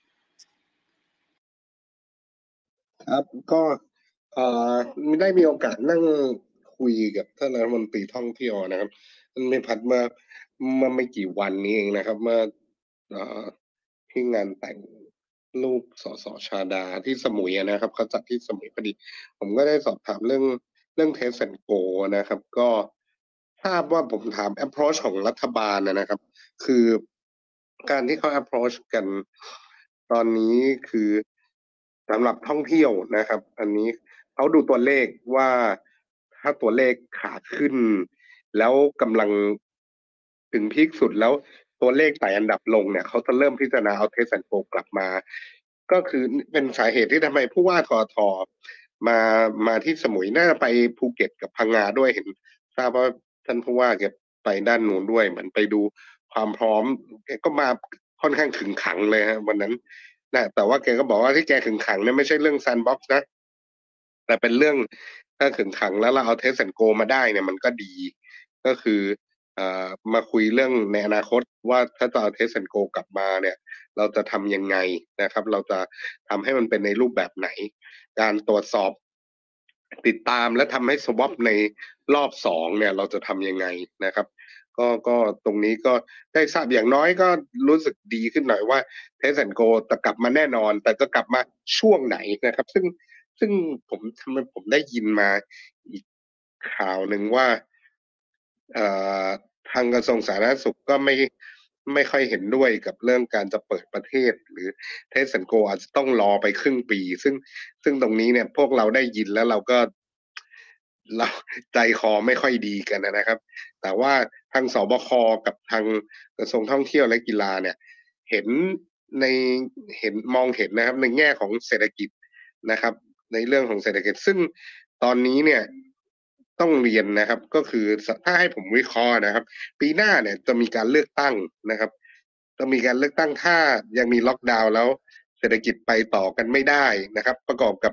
ครับ ก็เอ่อไม่ได้มีโอกาสนั่ง คุยกับท่านรัฐมนตรีท่องเที่ยวนะครับมันไม่พัดมาเมื่อไม่กี่วันนี้เองนะครับเมื่อที่งานแต่งลูกสสชาดาที่สมุยนะครับเขาจัดที่สมุยพอดี ผมก็ได้สอบถามเรื่องเรื่อง Test and Go นะครับ ก็ทราบว่าผมถาม approach ของรัฐบาลนะครับ คือการที่เขา approach กันตอนนี้คือสำหรับท่องเที่ยวนะครับ อันนี้เขาดูตัวเลขว่า ถ้าตัวเลขขาขึ้น แล้วกำลังถึง peak สุดแล้วตัวเลขไต่อันดับลงเนี่ยเขาจะเริ่มพิจารณาเอา Test and Go กลับมา ก็คือเป็นสาเหตุที่ทำไมผู้ว่าททท มามาที่สมุยน่าไปภูเก็ตกับพังงาด้วยเห็นทราบว่าท่านผู้ว่าแกไปด้านนู้นด้วยเหมือนไปดูความพร้อมแกก็มาค่อนข้างขึงขังเลยฮะวันนั้นนะแต่ว่าแกก็บอกว่าที่แกขึงขังเนี่ยไม่ใช่เรื่อง Sandbox นะแต่เป็นเรื่อง ถ้าขึงขังแล้วเราเอา Test and Go มาได้เนี่ยมันก็ดี ก็คือมาคุยเรื่องในอนาคตว่าถ้าจะเอา Test and Go กลับมาเนี่ย เราจะทำยังไงนะครับ เราจะทำให้มันเป็นในรูปแบบไหน การตรวจสอบติดตามและทำให้ swab ในรอบสองเนี่ย เราจะทำยังไงนะครับ ก็ก็ตรงนี้ก็ได้ทราบอย่างน้อยก็รู้สึกดีขึ้นหน่อยว่า Test and Goจะกลับมาแน่นอน แต่จะกลับมาช่วงไหนนะครับ ซึ่ง ซึ่งผมทำไมผมได้ยินมาอีกข่าวหนึ่งว่าทางกระทรวงสาธารณสุขก็ไม่ไม่ค่อยเห็นด้วยกับเรื่องการจะเปิดประเทศ หรือเทสสันโกอาจจะต้องรอไปครึ่งปี ซึ่งซึ่งตรงนี้เนี่ยพวกเราได้ยินแล้วเราก็เราใจคอไม่ค่อยดีกันนะครับ แต่ว่าทางสบคกับทางกระทรวงท่องเที่ยวและกีฬาเนี่ย เห็นในเห็นมองเห็นนะครับในแง่ของเศรษฐกิจนะครับ ในเรื่องของเศรษฐกิจ ซึ่งตอนนี้เนี่ยต้องเรียนนะครับ ก็คือถ้าให้ผมวิเคราะห์นะครับ ปีหน้าเนี่ยจะมีการเลือกตั้งนะครับจะมีการเลือกตั้งถ้ายังมีล็อกดาวน์แล้ว เศรษฐกิจไปต่อกันไม่ได้นะครับ ประกอบกับ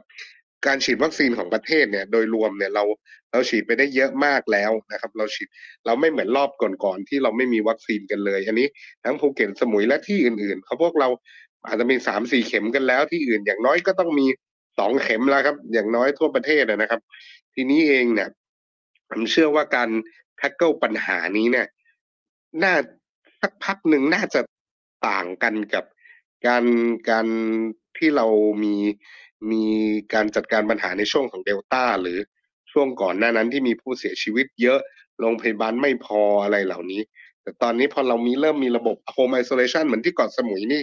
การฉีดวัคซีนของประเทศเนี่ยโดยรวมเนี่ยเราเราฉีดไปได้เยอะมากแล้วนะครับ เราฉีดเราไม่เหมือนรอบก่อนๆที่เราไม่มีวัคซีนกันเลย อันนี้ทั้งภูเก็ตสมุยและที่อื่นๆเขาพวกเราอาจจะมีสามสี่เข็มกันแล้วที่อื่นอย่างน้อยก็ต้องมี สองเข็มแล้วครับ อย่างน้อยทั่วประเทศนะครับ ทีนี้เองเนี่ย ผมเชื่อว่าการ tackle ปัญหานี้เนี่ย น่าสักพักหนึ่งน่าจะต่างกันกับการการที่เรามีมีการจัดการปัญหาในช่วงของเดลต้าหรือช่วงก่อนหน้านั้นที่มีผู้เสียชีวิตเยอะโรงพยาบาลไม่พออะไรเหล่านี้ แต่ตอนนี้พอเรามีเริ่มมีระบบ Home Isolation เหมือนที่เกาะสมุยนี่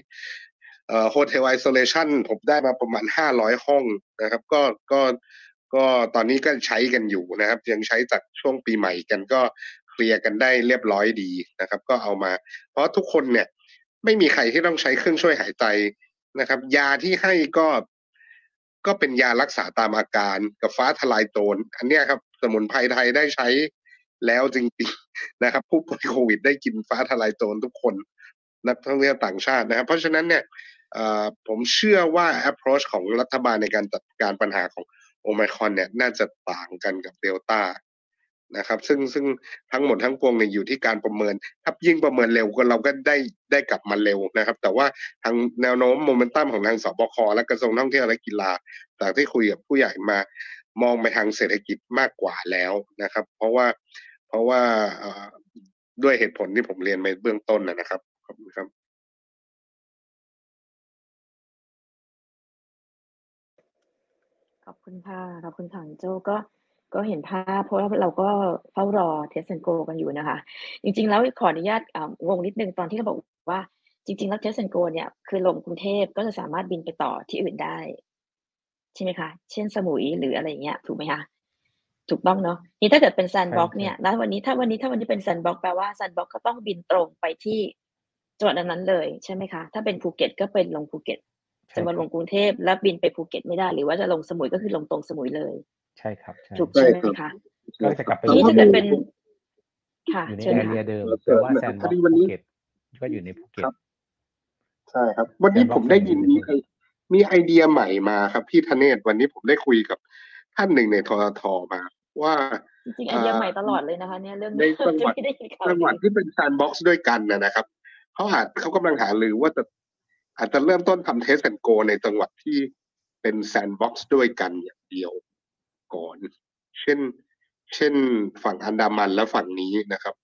เอ่อ Hotel Isolation ผมได้มาประมาณห้าร้อยห้องนะครับ ก็ก็ก็ตอนนี้ก็ใช้กันอยู่นะครับ ยังใช้จากช่วงปีใหม่กันก็เคลียร์กันได้เรียบร้อยดีนะครับ ก็เอามา เพราะทุกคนเนี่ย ไม่มีใครที่ต้องใช้เครื่องช่วยหายใจนะครับ ยาที่ให้ก็ก็เป็นยารักษาตามอาการกับฟ้าทลายโจรอันนี้ครับ สมุนไพรไทยได้ใช้แล้วจริงๆนะครับ ผู้ป่วยโควิดได้กินฟ้าทลายโจรทุกคน นักท่องเที่ยวต่างชาตินะครับ เพราะฉะนั้นเนี่ย ผมเชื่อว่า approach ของรัฐบาลในการจัดการปัญหาของโอไมครอนเนี่ยน่าจะต่างกันกับเดลต้านะครับ ซึ่งซึ่งทั้งหมดทั้งปวงเนี่ยอยู่ที่การประเมิน ถ้ายิ่งประเมินเร็วก็เราก็ได้ได้กลับมาเร็วนะครับ แต่ว่าทางแนวโน้มโมเมนตัมของทางสบคและกระทรวงท่องเที่ยวและกีฬาจากที่คุยกับผู้ใหญ่มามองไปทางเศรษฐกิจมากกว่าแล้วนะครับ เพราะว่าเพราะว่าด้วยเหตุผลที่ผมเรียนไปเบื้องต้นนะครับขอบคุณครับ ขอบคุณค่ะ ขอบคุณค่ะโจก็ ก็เห็นภาพ เพราะว่าเราก็เฝ้ารอ Test and Go กันอยู่นะคะ จริง ๆ แล้วขออนุญาตงงนิดนึงตอนที่เขาบอกว่า จริง ๆ แล้ว Test and Go เนี่ย คือลงกรุงเทพก็จะสามารถบินไปต่อที่อื่นได้ ใช่ไหมคะ เช่น สมุยหรืออะไรเงี้ย ถูกไหมคะ ถูกต้องเนาะ นี่ถ้าเกิดเป็น Sandbox เนี่ยแล้ววันนี้ถ้าวันนี้ถ้าวันนี้เป็น Sandbox แปลว่า Sandbox ก็ต้องบินตรงไปที่จังหวัดนั้นเลย ใช่ไหมคะ ถ้าเป็นภูเก็ตก็เป็นลงภูเก็ต จะมาลงกรุงเทพแล้วบินไปภูเก็ตไม่ได้ หรือว่าจะลงสมุยก็คือลงตรงสมุยเลย ใช่ครับใช่ถูกใช่ไหมคะก็จะกลับไปที่ถ้าเกิดเป็นค่ะอยู่ในเชิญแอค่ะเรียเดิมแต่ว่าแซนบ็อกภูเก็ตก็อยู่ในภูเก็ตใช่ครับ วันนี้ผมได้ยินมีไอมีไอเดียใหม่มาครับพี่ธเนศวันนี้ผมได้คุยกับท่านหนึ่งในทททมาว่าจริงๆไอเดียใหม่ตลอดเลยนะคะเนี่ยเรื่องในจังหวัดไม่ได้ยินข่าวจังหวัดที่เป็นแซนบ็อกซ์ด้วยกันนะครับเขาอาจเขากำลังหาหรือว่าจะ อาจจะเริ่มต้นทำเทสแอนโกในจังหวัดที่เป็น Sandbox ด้วยกันอย่างเดียวก่อน เช่น เช่นฝั่งอันดามันและฝั่งนี้นะครับ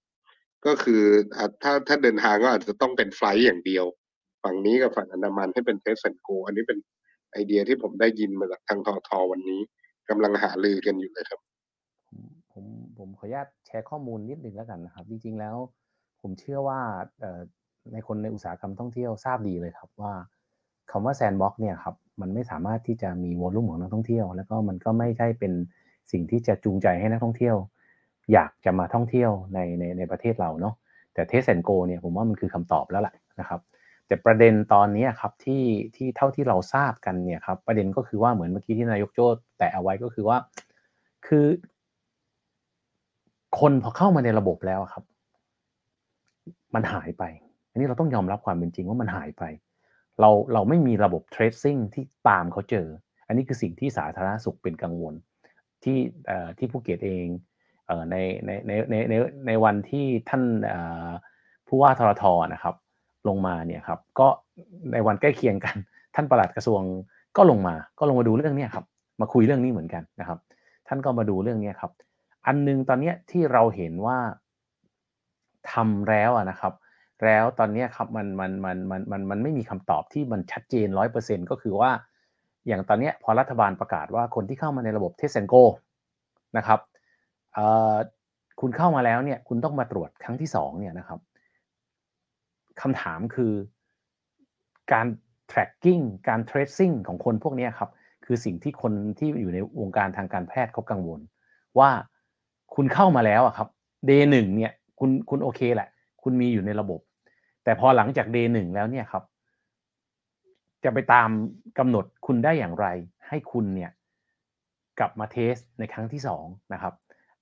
ก็คือถ้าถ้าเดินทางก็อาจจะต้องเป็น flight อย่างเดียว ฝั่งนี้กับฝั่งอันดามันให้เป็น Test and Go อันนี้เป็นไอเดียที่ผมได้ยินมาจากทางทททวันนี้กำลังหารือกันอยู่เลยครับ ผมผมขออนุญาตแชร์ข้อมูลนิดหนึ่งแล้วกันนะครับ จริงๆแล้ว ผมเชื่อว่า ในคนในอุตสาหกรรมท่องเที่ยวทราบดีเลยครับว่าคำว่า Sandbox เนี่ยครับมันไม่สามารถที่จะมี volume ของนักท่องเที่ยว แล้วก็มันก็ไม่ใช่เป็นสิ่งที่จะจูงใจให้นักท่องเที่ยว อยากจะมาท่องเที่ยวในในในประเทศเราเนาะแต่ Test and Go เนี่ยผมว่ามันคือคำตอบแล้วแหละนะครับแต่ประเด็นตอนนี้ครับที่ที่เท่าที่เราทราบกันเนี่ยครับประเด็นก็คือว่าเหมือนเมื่อกี้ที่นายกโจ้แตะเอาไว้ก็คือว่า คือ คนพอเข้ามาในระบบแล้วครับ มันหายไป นนี้เราต้องยอมรับความเป็นจริงว่ามันหายไป เราเราไม่มีระบบ tracing ที่ตามเขาเจอ อันนี้คือสิ่งที่สาธารณสุขเป็นกังวล ที่ที่ภูเก็ตเองในในในในในในวันที่ท่านผู้ว่าทรทนะครับ ลงมาเนี่ยครับก็ในวันใกล้เคียงกัน ท่านประหลัดกระทรวงก็ลงมา ก็ลงมาดูเรื่องนี้ครับ มาคุยเรื่องนี้เหมือนกันนะครับ ท่านก็มาดูเรื่องนี้ครับ อันนึงตอนนี้ที่เราเห็นว่าทำแล้วนะครับ แล้วตอนนี้ครับมันมันมันมันมันมันไม่มีคำตอบที่มันชัดเจนร้อยเปอร์เซ็นก็คือว่า อย่างตอนนี้พอรัฐบาลประกาศว่าคนที่เข้ามาในระบบ Test and Go นะครับคุณเข้ามาแล้วเนี่ยคุณต้องมาตรวจครั้งที่สองเนี่ยนะครับคำถามคือการ tracking การ tracing ของคนพวกนี้ครับคือสิ่งที่คนที่อยู่ในวงการทางการแพทย์เขากังวล ว่าคุณเข้ามาแล้วอะครับ day หนึ่งเนี่ยคุณคุณโอเคแหละ คุณมีอยู่ในระบบ แต่พอหลังจาก day หนึ่งแล้วเนี่ยครับ จะไปตามกำหนดคุณได้อย่างไร ให้คุณเนี่ยกลับมาเทสในครั้งที่สองนะครับ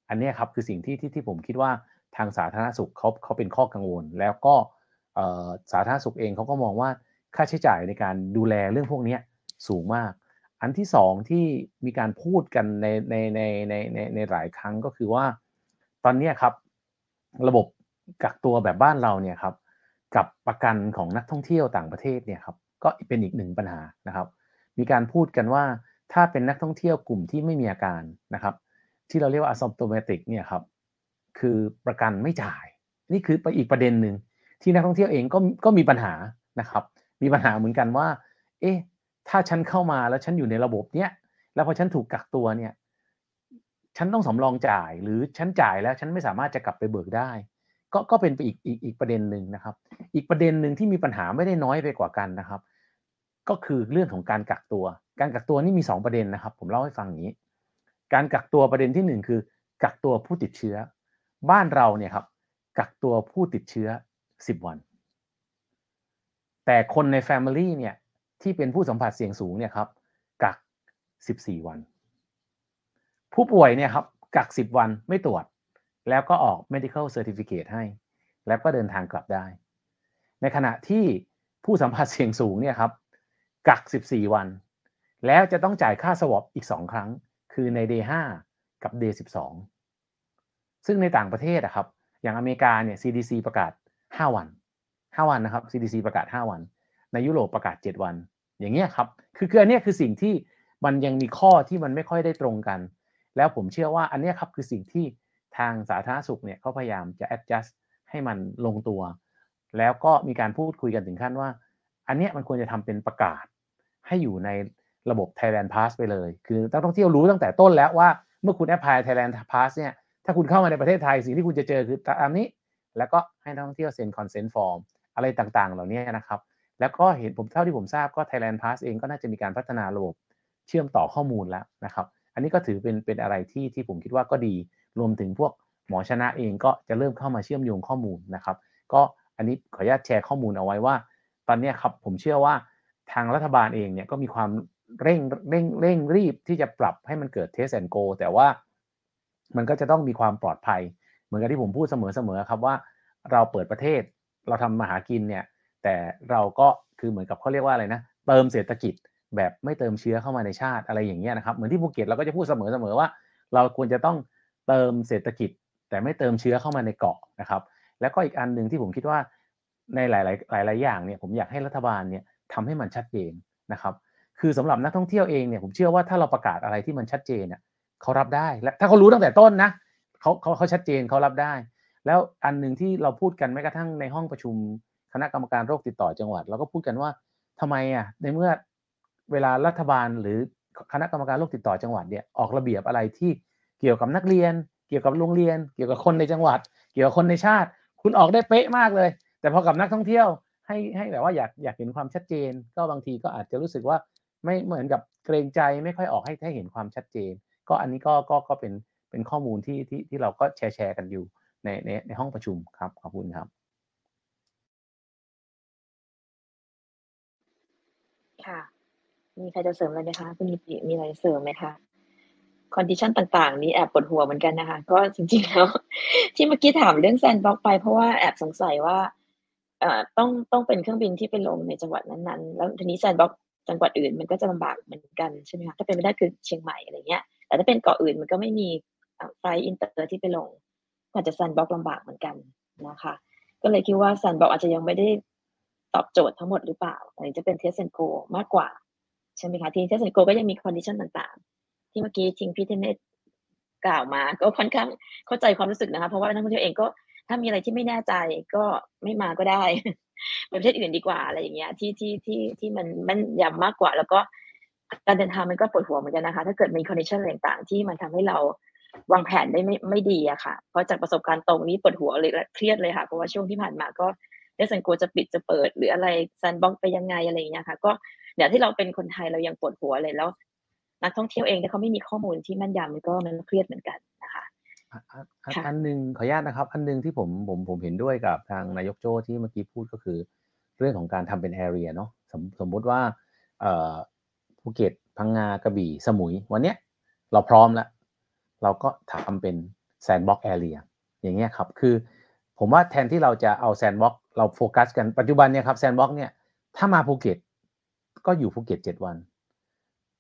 อันนี้ครับคือสิ่งที่ที่ที่ผมคิดว่าทางสาธารณสุขเขาเขาเป็นข้อกังวล แล้วก็สาธารณสุขเองเขาก็มองว่าค่าใช้จ่ายในการดูแลเรื่องพวกนี้สูงมาก อันที่สองที่มีการพูดกันในในในในในในหลายครั้งก็คือว่า ตอนนี้ครับ ระบบกักตัวแบบบ้านเราเนี่ยครับ กับประกันของนักท่องเที่ยวต่างประเทศเนี่ยครับก็เป็นอีกหนึ่งปัญหานะครับ มีการพูดกันว่าถ้าเป็นนักท่องเที่ยวกลุ่มที่ไม่มีอาการนะครับ ที่เราเรียกว่า asymptomatic เนี่ยครับคือประกันไม่จ่าย นี่คือไปอีกประเด็นหนึ่งที่นักท่องเที่ยวเองก็ก็มีปัญหานะครับ มีปัญหาเหมือนกันว่า เอ๊ะถ้าฉันเข้ามาแล้วฉันอยู่ในระบบเนี้ยแล้วพอฉันถูกกักตัวเนี่ยฉันต้องสำรองจ่ายหรือฉันจ่ายแล้วฉันไม่สามารถจะกลับไปเบิกได้ ก็ก็เป็นไปอีกอีกอีกประเด็นหนึ่งนะครับ อีกประเด็นหนึ่งที่มีปัญหาไม่ได้น้อยไปกว่ากันนะครับ ก็คือเรื่องของการกักตัว การกักตัวนี่มี 2 ประเด็นนะครับ ผมเล่าให้ฟังอย่างนี้ การกักตัวประเด็นที่ 1 คือ กักตัวผู้ติดเชื้อ บ้านเราเนี่ยครับกักตัวผู้ติดเชื้อ 10 วัน แต่คนใน Family เนี่ยที่เป็นผู้สัมผัสเสี่ยงสูงเนี่ยครับกัก 14 วัน ผู้ป่วยเนี่ยครับกัก 10 วันไม่ตรวจ แล้วก็ออก medical certificate ให้ แล้วก็เดินทางกลับได้ ในขณะที่ผู้สัมผัสเสี่ยงสูงเนี่ยครับ กัก 14 วัน แล้วจะต้องจ่ายค่าสวอปอีก 2 ครั้ง คือใน day 5กับ day 12 ซึ่งในต่างประเทศอะครับ อย่างอเมริกาเนี่ย CDC ประกาศ 5 วัน 5 วันนะครับ CDC ประกาศ 5 วัน ในยุโรปประกาศ 7 วัน อย่างเงี้ยครับ คือคืออันเนี้ยคือสิ่งที่มันยังมีข้อที่มันไม่ค่อยได้ตรงกัน แล้วผมเชื่อว่าอันเนี้ยครับคือสิ่งที่ ทางสาธารณสุขเนี่ยเขาพยายามจะ adjust ให้มันลงตัว แล้วก็มีการพูดคุยกันถึงขั้นว่า อันเนี้ยมันควรจะทำเป็นประกาศ ให้อยู่ในระบบ Thailand Pass ไปเลย คือนักท่องเที่ยวรู้ตั้งแต่ต้นแล้วว่าเมื่อคุณแอพพลาย Thailand Pass เนี่ยถ้าคุณเข้ามาในประเทศไทยสิ่งที่คุณจะเจอคือตามนี้ แล้วก็ให้นักท่องเที่ยวเซ็น consent form อะไรต่างๆ เหล่านี้นะครับ แล้วก็เห็นผมเท่าที่ผมทราบก็ Thailand Pass เองก็น่าจะมีการพัฒนาระบบเชื่อมต่อข้อมูลแล้วนะครับ อันนี้ก็ถือเป็นเป็นอะไรที่ที่ผมคิดว่าก็ดี รวมถึงพวกหมอชนะเองก็จะเริ่มเข้ามาเชื่อมโยงข้อมูลนะครับ ก็อันนี้ขออนุญาตแชร์ข้อมูลเอาไว้ว่า ตอนนี้ครับผมเชื่อว่าทางรัฐบาลเองเนี่ยก็มีความเร่งเร่งเร่งรีบที่จะปรับให้มันเกิด Test and Go แต่ว่ามันก็จะต้องมีความปลอดภัย เหมือนกับที่ผมพูดเสมอๆครับว่าเราเปิดประเทศเราทำมาหากินเนี่ยแต่เราก็คือเหมือนกับเขาเรียกว่าอะไรนะ เติมเศรษฐกิจแบบไม่เติมเชื้อเข้ามาในชาติอะไรอย่างเงี้ยนะครับเหมือนที่ภูเก็ตเราก็จะพูดเสมอๆว่า เราควรจะต้อง เติมเศรษฐกิจ แต่ไม่เติมเชื้อเข้ามาในเกาะนะครับ แล้วก็อีกอันหนึ่งที่ผมคิดว่าในหลาย ๆ หลาย ๆ อย่างเนี่ยผมอยากให้รัฐบาลเนี่ยทำให้มันชัดเจนนะครับ คือสำหรับนักท่องเที่ยวเองเนี่ยผมเชื่อว่าถ้าเราประกาศอะไรที่มันชัดเจนเนี่ยเขารับได้และถ้าเขารู้ตั้งแต่ต้นนะเขาเขาเขาชัดเจนเขารับได้ แล้วอันหนึ่งที่เราพูดกันแม้กระทั่งในห้องประชุมคณะกรรมการโรคติดต่อจังหวัดเราก็พูดกันว่าทำไมอะในเมื่อเวลารัฐบาลหรือคณะกรรมการโรคติดต่อจังหวัดเนี่ยออกระเบียบอะไรที่ เกี่ยวกับนักเรียน เกี่ยวกับโรงเรียน เกี่ยวกับคนในจังหวัด เกี่ยวกับคนในชาติ คุณออกได้เป๊ะมากเลย แต่พอกับนักท่องเที่ยวให้ให้แบบว่าอยากอยากเห็นความชัดเจน ก็บางทีก็อาจจะรู้สึกว่าไม่เหมือนกับเกรงใจไม่ค่อยออกให้ให้เห็นความชัดเจน ก็อันนี้ก็ก็ก็เป็นเป็นข้อมูลที่ที่ที่เราก็แชร์แชร์กันอยู่ในในในห้องประชุมครับขอบคุณครับค่ะ มีใครจะเสริมอะไรไหมคะคุณนิติมีอะไรเสริมไหมคะ condition ต่างๆ นี้แอบปวดหัวเหมือนกันนะคะ ก็จริงๆแล้ว ที่เมื่อกี้ถามเรื่อง Sandbox ไป เพราะว่าแอบสงสัยว่าเอ่อต้องต้องเป็นเครื่องบินที่ไปลงในจังหวัดนั้นๆ แล้วทีนี้ Sandbox จังหวัดอื่นมันก็จะลำบากเหมือนกันใช่ไหมคะถ้าเป็นไม่ได้คือเชียงใหม่อะไรเงี้ย แต่ถ้าเป็นเกาะอื่นมันก็ไม่มี flight inter ที่ไปลงอาจจะ Sandbox ลำบากเหมือนกันนะคะ ก็เลยคิดว่า sandbox อาจจะยังไม่ได้ตอบโจทย์ทั้งหมดหรือเปล่าอันนี้จะเป็น Test and Go มากกว่า ใช่ไหมคะ ที Test and Go ก็ยังมี condition ต่างๆ ที่เมื่อกี้ทางพี่ธเนศกล่าวมา ก็ค่อนข้างเข้าใจความรู้สึกนะคะ เพราะว่านักท่องเที่ยวเองก็ถ้ามีอะไรที่ไม่แน่ใจก็ไม่มาก็ได้ไปประเทศอื่นดีกว่าอะไรอย่างเงี้ย ที่ที่ที่ที่มันแม่นยำมากกว่า แล้วก็การเดินทางมันก็ปวดหัวเหมือนกันนะคะ ถ้าเกิดมี condition ต่างๆที่มันทำให้เราวางแผนได้ไม่ไม่ดีอะค่ะ เพราะจากประสบการณ์ตรงนี้ปวดหัวเลยและเครียดเลยค่ะ เพราะว่าช่วงที่ผ่านมาก็ Test and Go จะปิดจะเปิด หรืออะไร sandbox ไปยังไงอะไรอย่างเงี้ยค่ะ ก็เดี๋ยวที่เราเป็นคนไทยเรายังปวดหัวเลยแล้ว นักท่องเที่ยวเองถ้าเขาไม่มีข้อมูลที่แม่นยำมันก็มันเครียดเหมือนกันนะคะอะอะค่ะอันหนึ่งขออนุญาตนะครับ อันหนึ่งที่ผมผมผมเห็นด้วยกับทางนายกโจ้ที่เมื่อกี้พูดก็คือ เรื่องของการทำเป็น area เนาะสมสมมุติว่าเอ่อภูเก็ตพังงากระบี่สมุย วันเนี้ยเราพร้อมแล้วเราก็ทำเป็น sandbox area อย่างเงี้ยครับคือ ผมว่าแทนที่เราจะเอา sandbox เราโฟกัสกันปัจจุบันเนี่ยครับ sandbox เนี่ยถ้ามาภูเก็ตก็อยู่ภูเก็ตเจ็ดวัน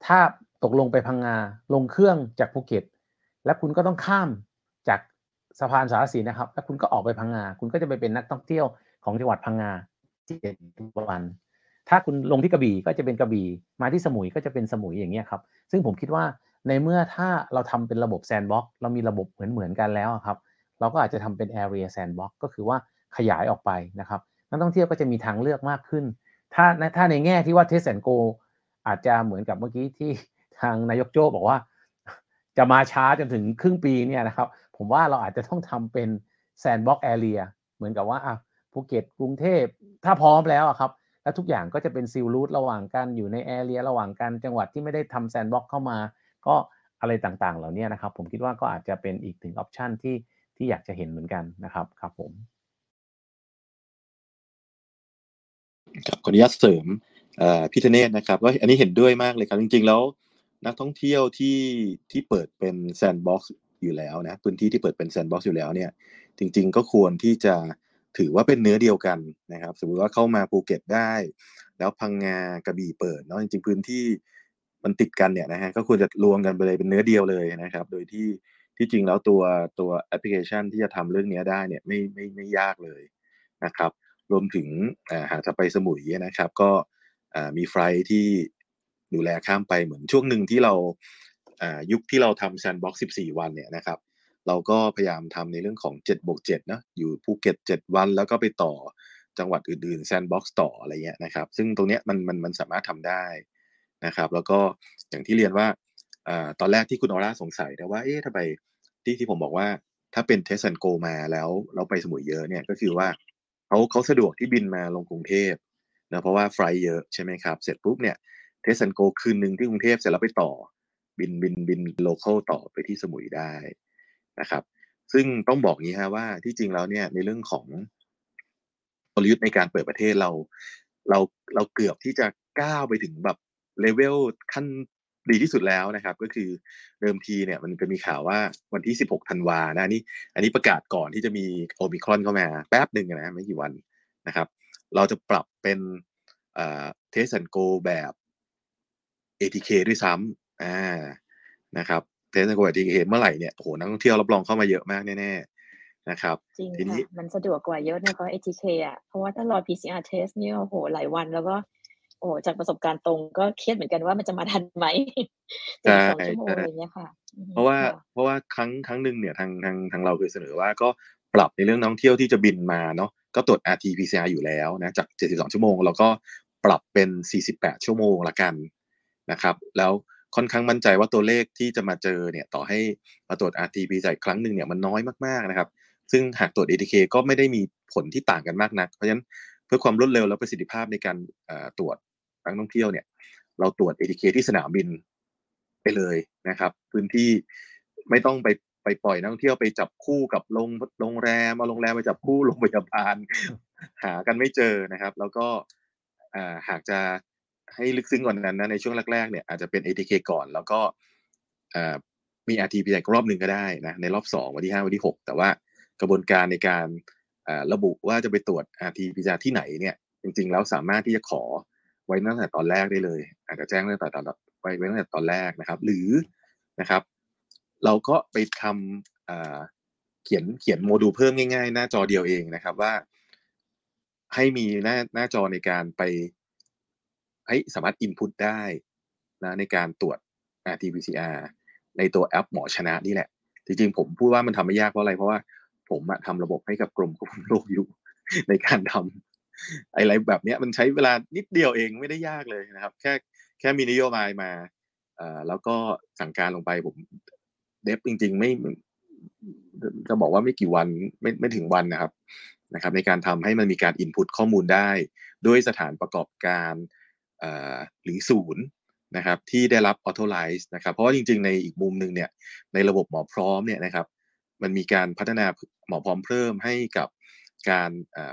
ถ้า ตกลงไปพังงาลงเครื่องจากภูเก็ต แล้วคุณก็ต้องข้ามจากสะพานสารสินนะครับ แล้วคุณก็ออกไปพังงา คุณก็จะไปเป็นนักท่องเที่ยวของจังหวัดพังงาเจ็ดวัน ถ้าคุณลงที่กระบี่ก็จะเป็นกระบี่มาที่สมุยก็จะเป็นสมุยอย่างเงี้ยครับ ซึ่งผมคิดว่าในเมื่อถ้าเราทำเป็นระบบ sandbox เรามีระบบเหมือนเหมือนๆกันแล้วครับ เราก็อาจจะทำเป็น area sandbox ก็คือว่าขยายออกไปนะครับนักท่องเที่ยวก็จะมีทางเลือกมากขึ้น ถ้าถ้าในแง่ที่ว่า Test and Go อาจจะเหมือนกับเมื่อกี้ที่ ทางนายกโจ้บอกว่า จะมาช้าจนถึงครึ่งปีเนี่ยนะครับ ผมว่าเราอาจจะต้องทำเป็นsandbox area เหมือนกับว่าอะภูเก็ตกรุงเทพถ้าพร้อมแล้วอะครับ แล้วทุกอย่างก็จะเป็น sealed route ระหว่างกันอยู่ใน area ระหว่างกันจังหวัดที่ไม่ได้ทำ sandbox เข้ามา ก็อะไรต่างๆ เหล่านี้นะครับ ผมคิดว่าก็อาจจะเป็นอีกหนึ่ง option ที่ที่อยากจะเห็นเหมือนกันนะครับครับผมขออนุญาตเสริมพี่ธเนศนะครับก็อันนี้เห็นด้วยมากเลยครับ จริง ๆ แล้ว นักท่องเที่ยวที่ที่เปิดเป็น sandbox อยู่แล้วนะพื้นที่ที่เปิดเป็น sandbox อยู่แล้วเนี่ย จริง ๆ ก็ควรที่จะถือว่าเป็นเนื้อเดียวกันนะครับ สมมติว่าเข้ามาภูเก็ตได้ แล้วพังงากระบี่เปิดเนาะจริง ๆ พื้นที่มันติดกันเนี่ยนะฮะก็ควรจะรวมกันไปเลยเป็นเนื้อเดียวเลยนะครับ โดยที่ที่จริงแล้วตัวตัวแอปพลิเคชันที่จะทำเรื่องเนี้ได้เนี่ยไม่ไม่ไม่ยากเลยนะครับ รวมถึงหากจะไปสมุยนะครับ ก็มี flight ที่ ดูแลข้ามไปเหมือนช่วงหนึ่งที่เราอ่ายุคที่เราทำ sandbox 14 วันเนี่ยนะครับ เราก็พยายามทำในเรื่องของ7บวก7นะอยู่ภูเก็ต 7 วันแล้วก็ไปต่อจังหวัดอื่นๆ sandbox ต่ออะไรเงี้ยนะครับ ซึ่งตรงเนี้ยมันมันมันสามารถทำได้นะครับ แล้วก็อย่างที่เรียนว่าอ่าตอนแรกที่คุณออร่าสงสัยนะว่าเอ๊ะทำไมที่ที่ผมบอกว่าถ้าเป็น Test and Go มาแล้วเราไปสมุยเยอะเนี่ยก็คือว่าเขาเขาสะดวกที่บินมาลงกรุงเทพนะเพราะว่า flight เยอะใช่ไหมครับ เสร็จปุ๊บเนี่ย Test and Go คืนหนึ่งที่กรุงเทพเสร็จแล้วไปต่อ บินบินบิน local ต่อไปที่สมุยได้นะครับ ซึ่งต้องบอกงี้ฮะว่าที่จริงแล้วเนี่ยในเรื่องของกลยุทธ์ในการเปิดประเทศเรา เราเราเกือบที่จะก้าวไปถึงแบบเลเวลขั้นดีที่สุดแล้วนะครับ ก็คือเดิมทีเนี่ยมันจะมีข่าวว่าวันที่ 16 ธันวานะนี่อันนี้ประกาศก่อนที่จะมีโอมิครอนเข้ามาแป๊บหนึ่งนะไม่กี่วันนะครับ เราจะปรับเป็น Test and Go แบบ ATK ด้วยซ้ำอ่านะครับ Test and Go แบบ ATK เมื่อไหร่เนี่ยโอ้โหนักท่องเที่ยวรับรองเข้ามาเยอะมากแน่ๆนะครับจริงทีนี้ค่ะมันสะดวกกว่าเยอะนะคะ ATK อะเพราะว่าถ้ารอ PCR test เนี่ยโอ้โหหลายวันแล้วก็โอ้โหจากประสบการณ์ตรงก็เครียดเหมือนกันว่ามันจะมาทันไหมใช่สองชั่วโมงใช่อะไรเงี้ยค่ะอือฮึเพราะว่าค่เพราะว่าครั้งครั้งหนึ่งเนี่ยทางทางทางเราเคยเสนอว่าก็ปรับในเรื่องนักท่องเที่ยวที่จะบินมาเนาะก็ตรวจ RT-PCR อยู่แล้วนะจาก 72 ชั่วโมง แล้วก็ปรับเป็น 48 ชั่วโมงละกัน นะครับ แล้วค่อนข้างมั่นใจว่าตัวเลขที่จะมาเจอเนี่ยต่อให้มาตรวจ RT-PCR ครั้งหนึ่งเนี่ยมันน้อยมากๆนะครับ ซึ่งหากตรวจ ATK ก็ไม่ได้มีผลที่ต่างกันมากนัก เพราะฉะนั้นเพื่อความรวดเร็วและประสิทธิภาพในการตรวจนักท่องเที่ยวเนี่ย เราตรวจ ATK ที่สนามบินไปเลยนะครับ พื้นที่ไม่ต้องไปไปปล่อยนักท่องเที่ยวไปจับคู่กับโรงโรงแรมเอาโรงแรมไปจับคู่โรงพยาบาลหากันไม่เจอนะครับ แล้วก็หากจะ ให้ลึกซึ้งกว่านั้นนะในช่วงแรกๆเนี่ยอาจจะเป็น ATK ก่อน แล้วก็มี RT-PCR รอบหนึ่งก็ได้นะในรอบสองวันที่ห้าวันที่หกแต่ว่ากระบวนการในการระบุว่าจะไปตรวจ RT-PCR ที่ไหนเนี่ยจริงๆแล้วสามารถที่จะขอไว้ตั้งแต่ตอนแรกได้เลย อาจจะแจ้งตั้งแต่ตอนไว้ตั้งแต่ตอนแรกนะครับ หรือนะครับ เราก็ไปทำเขียนเขียนโมดูลเพิ่มง่ายๆ หน้าจอเดียวเองนะครับว่า ให้มีหน้าหน้าจอในการไป ให้ยสามารถ input ได้นะในการตรวจ RT-PCR ในตัวแอปหมอชนะนี่แหละ จริงๆ ผมพูดว่ามันทำไม่ยากเพราะอะไร เพราะว่าผมอะทำระบบให้กับกรมควบคุมโรคอยู่ในการทำอะไรแบบเนี้ยมันใช้เวลานิดเดียวเองไม่ได้ยากเลยนะครับ แค่แค่มีนโยบายมาเอ่อแล้วก็สั่งการลงไปผมเดฟจริง ๆ ไม่จะบอกว่าไม่กี่วันไม่ไม่ถึงวันนะครับนะครับ ในการทำให้มันมีการอินพุตข้อมูลได้ ด้วยสถานประกอบการ หรือศูนย์นะครับที่ได้รับออโตไลซ์นะครับเพราะว่าจริงๆ ในอีกมุมหนึ่งเนี่ยในระบบหมอพร้อมเนี่ยนะครับมันมีการพัฒนาหมอพร้อมเพิ่มให้กับการ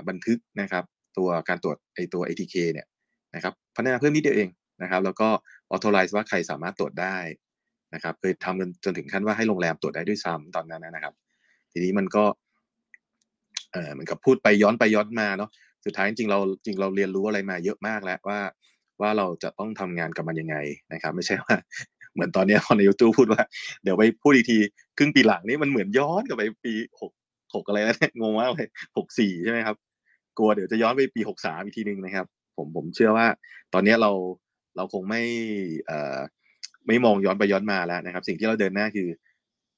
บันทึกนะครับตัวการตรวจไอตัว ATK เนี่ยนะครับพัฒนาเพิ่มนิดเดียวเองนะครับแล้วก็ออโตไลซ์ว่าใครสามารถตรวจได้นะครับเคยทำกันจนถึงขั้นว่าให้โรงแรมตรวจได้ด้วยซ้ำตอนนั้นนะครับ ทีนี้มันก็เออเหมือนกับพูดไปย้อนไปย้อนมาเนาะสุดท้ายจริงเราจริงเราเรียนรู้อะไรมาเยอะมากแล้วว่า ว่าเราจะต้องทำงานกับมันยังไงนะครับ ไม่ใช่ว่าเหมือนตอนนี้คนในยูทูบพูดว่า เดี๋ยวไปพูดอีกทีครึ่งปีหลังนี้มันเหมือนย้อนกลับไปปีหกหกอะไรนี่ยงงมากเลยหกสี่ใช่ไหมครับ กลัวเดี๋ยวจะย้อนไปปีหกสามอีกทีหนึ่งนะครับ ผมผมเชื่อว่า ตอนนี้เราเราคงไม่เอ่อไม่มองย้อนไปย้อนมาแล้วนะครับ สิ่งที่เราเดินหน้าคือ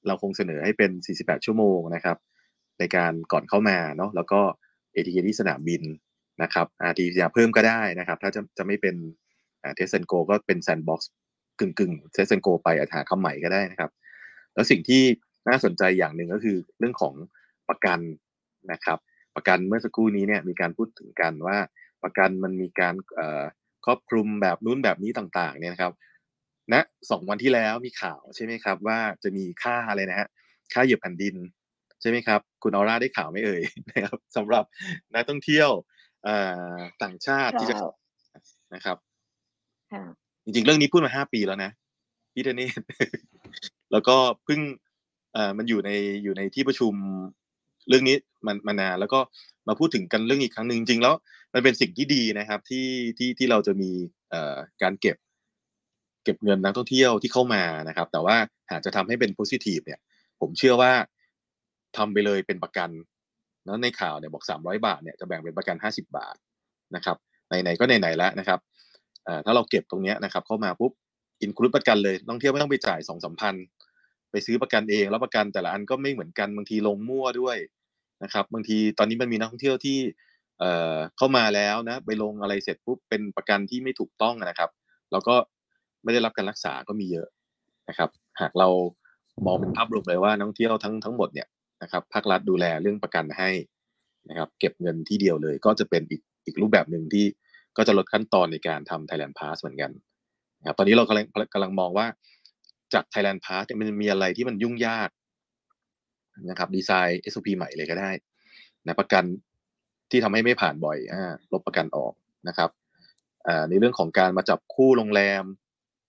เราคงเสนอให้เป็น 48 ชั่วโมงนะครับ ในการก่อนเข้ามาเนาะแล้วก็ ATK ที่สนามบิน นะครับ RT-PCR เพิ่มก็ได้นะครับ ถ้าจะจะไม่เป็น Test and Go ก็เป็น sandbox กึ่งกึ่ง Test and Go ไปอาหาคำใหม่ก็ได้นะครับ แล้วสิ่งที่น่าสนใจอย่างหนึ่งก็คือเรื่องของประกันนะครับ ประกันเมื่อสักครู่นี้เนี่ยมีการพูดถึงกันว่าประกันมันมีการครอบคลุมแบบนู้นแบบนี้ต่างๆเนี่ยนะครับณนะสองวันที่แล้วมีข่าวใช่ไหมครับ ว่าจะมีค่าอะไรนะฮะค่าเหยียบแผ่นดินใช่ไหมครับ คุณออร่าได้ข่าวไม่เอ่ยนะครับสำหรับนักท่องเที่ยว ต่างชาติที่จะนะครับจริงๆเรื่องนี้พูดมาห้าปีแล้วนะพี่เทนนี่แล้วก็เพิ่งเอ่อมันอยู่ในอยู่ในที่ประชุมเรื่องนี้มันมานานแล้วก็มาพูดถึงกันเรื่องอีกครั้งหนึ่งจริงแล้ว มันเป็นสิ่งที่ดีนะครับที่ที่ที่เราจะมีเอ่อการเก็บ เก็บเงินนักท่องเที่ยวที่เข้ามานะครับ แต่ว่าหากจะทำให้เป็นโพซิทีฟเนี่ย ผมเชื่อว่าทำไปเลยเป็นประกัน แล้วในข่าวเนี่ยบอกสามร้อยบาทเนี่ยจะแบ่งเป็นประกันห้าสิบาทนะครับไหนๆก็ไหนๆแล้วนะครับถ้าเราเก็บตรงนี้นะครับเข้ามาปุ๊บอินคลูดประกันเลยท่องเที่ยวไม่ต้องไปจ่ายสองสามพันไปซื้อประกันเองแล้วประกันแต่ละอันก็ไม่เหมือนกันบางทีลงมั่วด้วยนะครับ บางทีตอนนี้มันมีนักท่องเที่ยวที่เอ่อเข้ามาแล้วนะ ไปลงอะไรเสร็จปุ๊บเป็นประกันที่ไม่ถูกต้องนะครับ แล้วก็ไม่ได้รับการรักษาก็มีเยอะนะครับ หากเรามองเป็นภาพรวมเลยว่านักท่องเที่ยวทั้งทั้งหมดเนี่ย นะครับภาครัฐดูแลเรื่องประกันให้นะครับเก็บเงินที่เดียวเลย ก็จะเป็นอีกอีกรูปแบบหนึ่งที่ก็จะลดขั้นตอนในการทำ Thailand Pass เหมือนกันนะครับตอนนี้เรากำลังกำลังมองว่าจาก Thailand Pass เนี่ยมันมีอะไรที่มันยุ่งยากนะครับดีไซน์ SOP ใหม่เลยก็ได้นะประกันที่ทำให้ไม่ผ่านบ่อยอ่าลบประกันออกนะครับอ่าในเรื่องของการมาจับคู่โรงแรม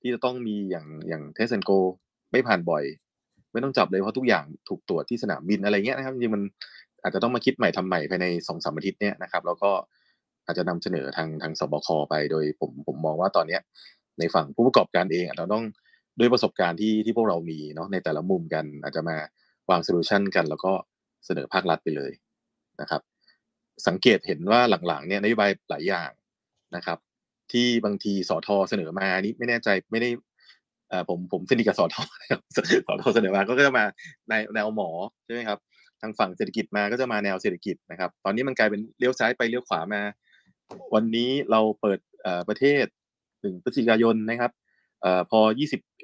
ที่จะต้องมีอย่างอย่างเทสเซนโกไม่ผ่านบ่อย ไม่ต้องจับเลยเพราะทุกอย่างถูกตรวจที่สนามบินอะไรเงี้ยนะครับจริงมันอาจจะต้องมาคิดใหม่ทำใหม่ภายในสองสามอาทิตย์เนี้ยนะครับ แล้วก็อาจจะนำเสนอทางทางสบคไปโดยผมผมมองว่าตอนเนี้ย ในฝั่งผู้ประกอบการเองเราต้องด้วยประสบการณ์ที่ที่พวกเรามีเนาะในแต่ละมุมกัน อาจจะมาวางโซลูชันกัน แล้วก็เสนอภาครัฐไปเลยนะครับ สังเกตเห็นว่าหลังๆเนี่ยนโยบายหลายอย่างนะครับ ที่บางทีสอทอเสนอมานี้ไม่แน่ใจไม่ได้ ผมผมสนิทกับสอทอสอทอเสนอมาก็จะมาในแนวหมอใช่ไหมครับทางฝั่งเศรษฐกิจมาก็จะมาแนวเศรษฐกิจนะครับ ตอนนี้มันกลายเป็นเลี้ยวซ้ายไปเลี้ยวขวามา วันนี้เราเปิดประเทศถึงพฤศจิกายนนะครับอพอ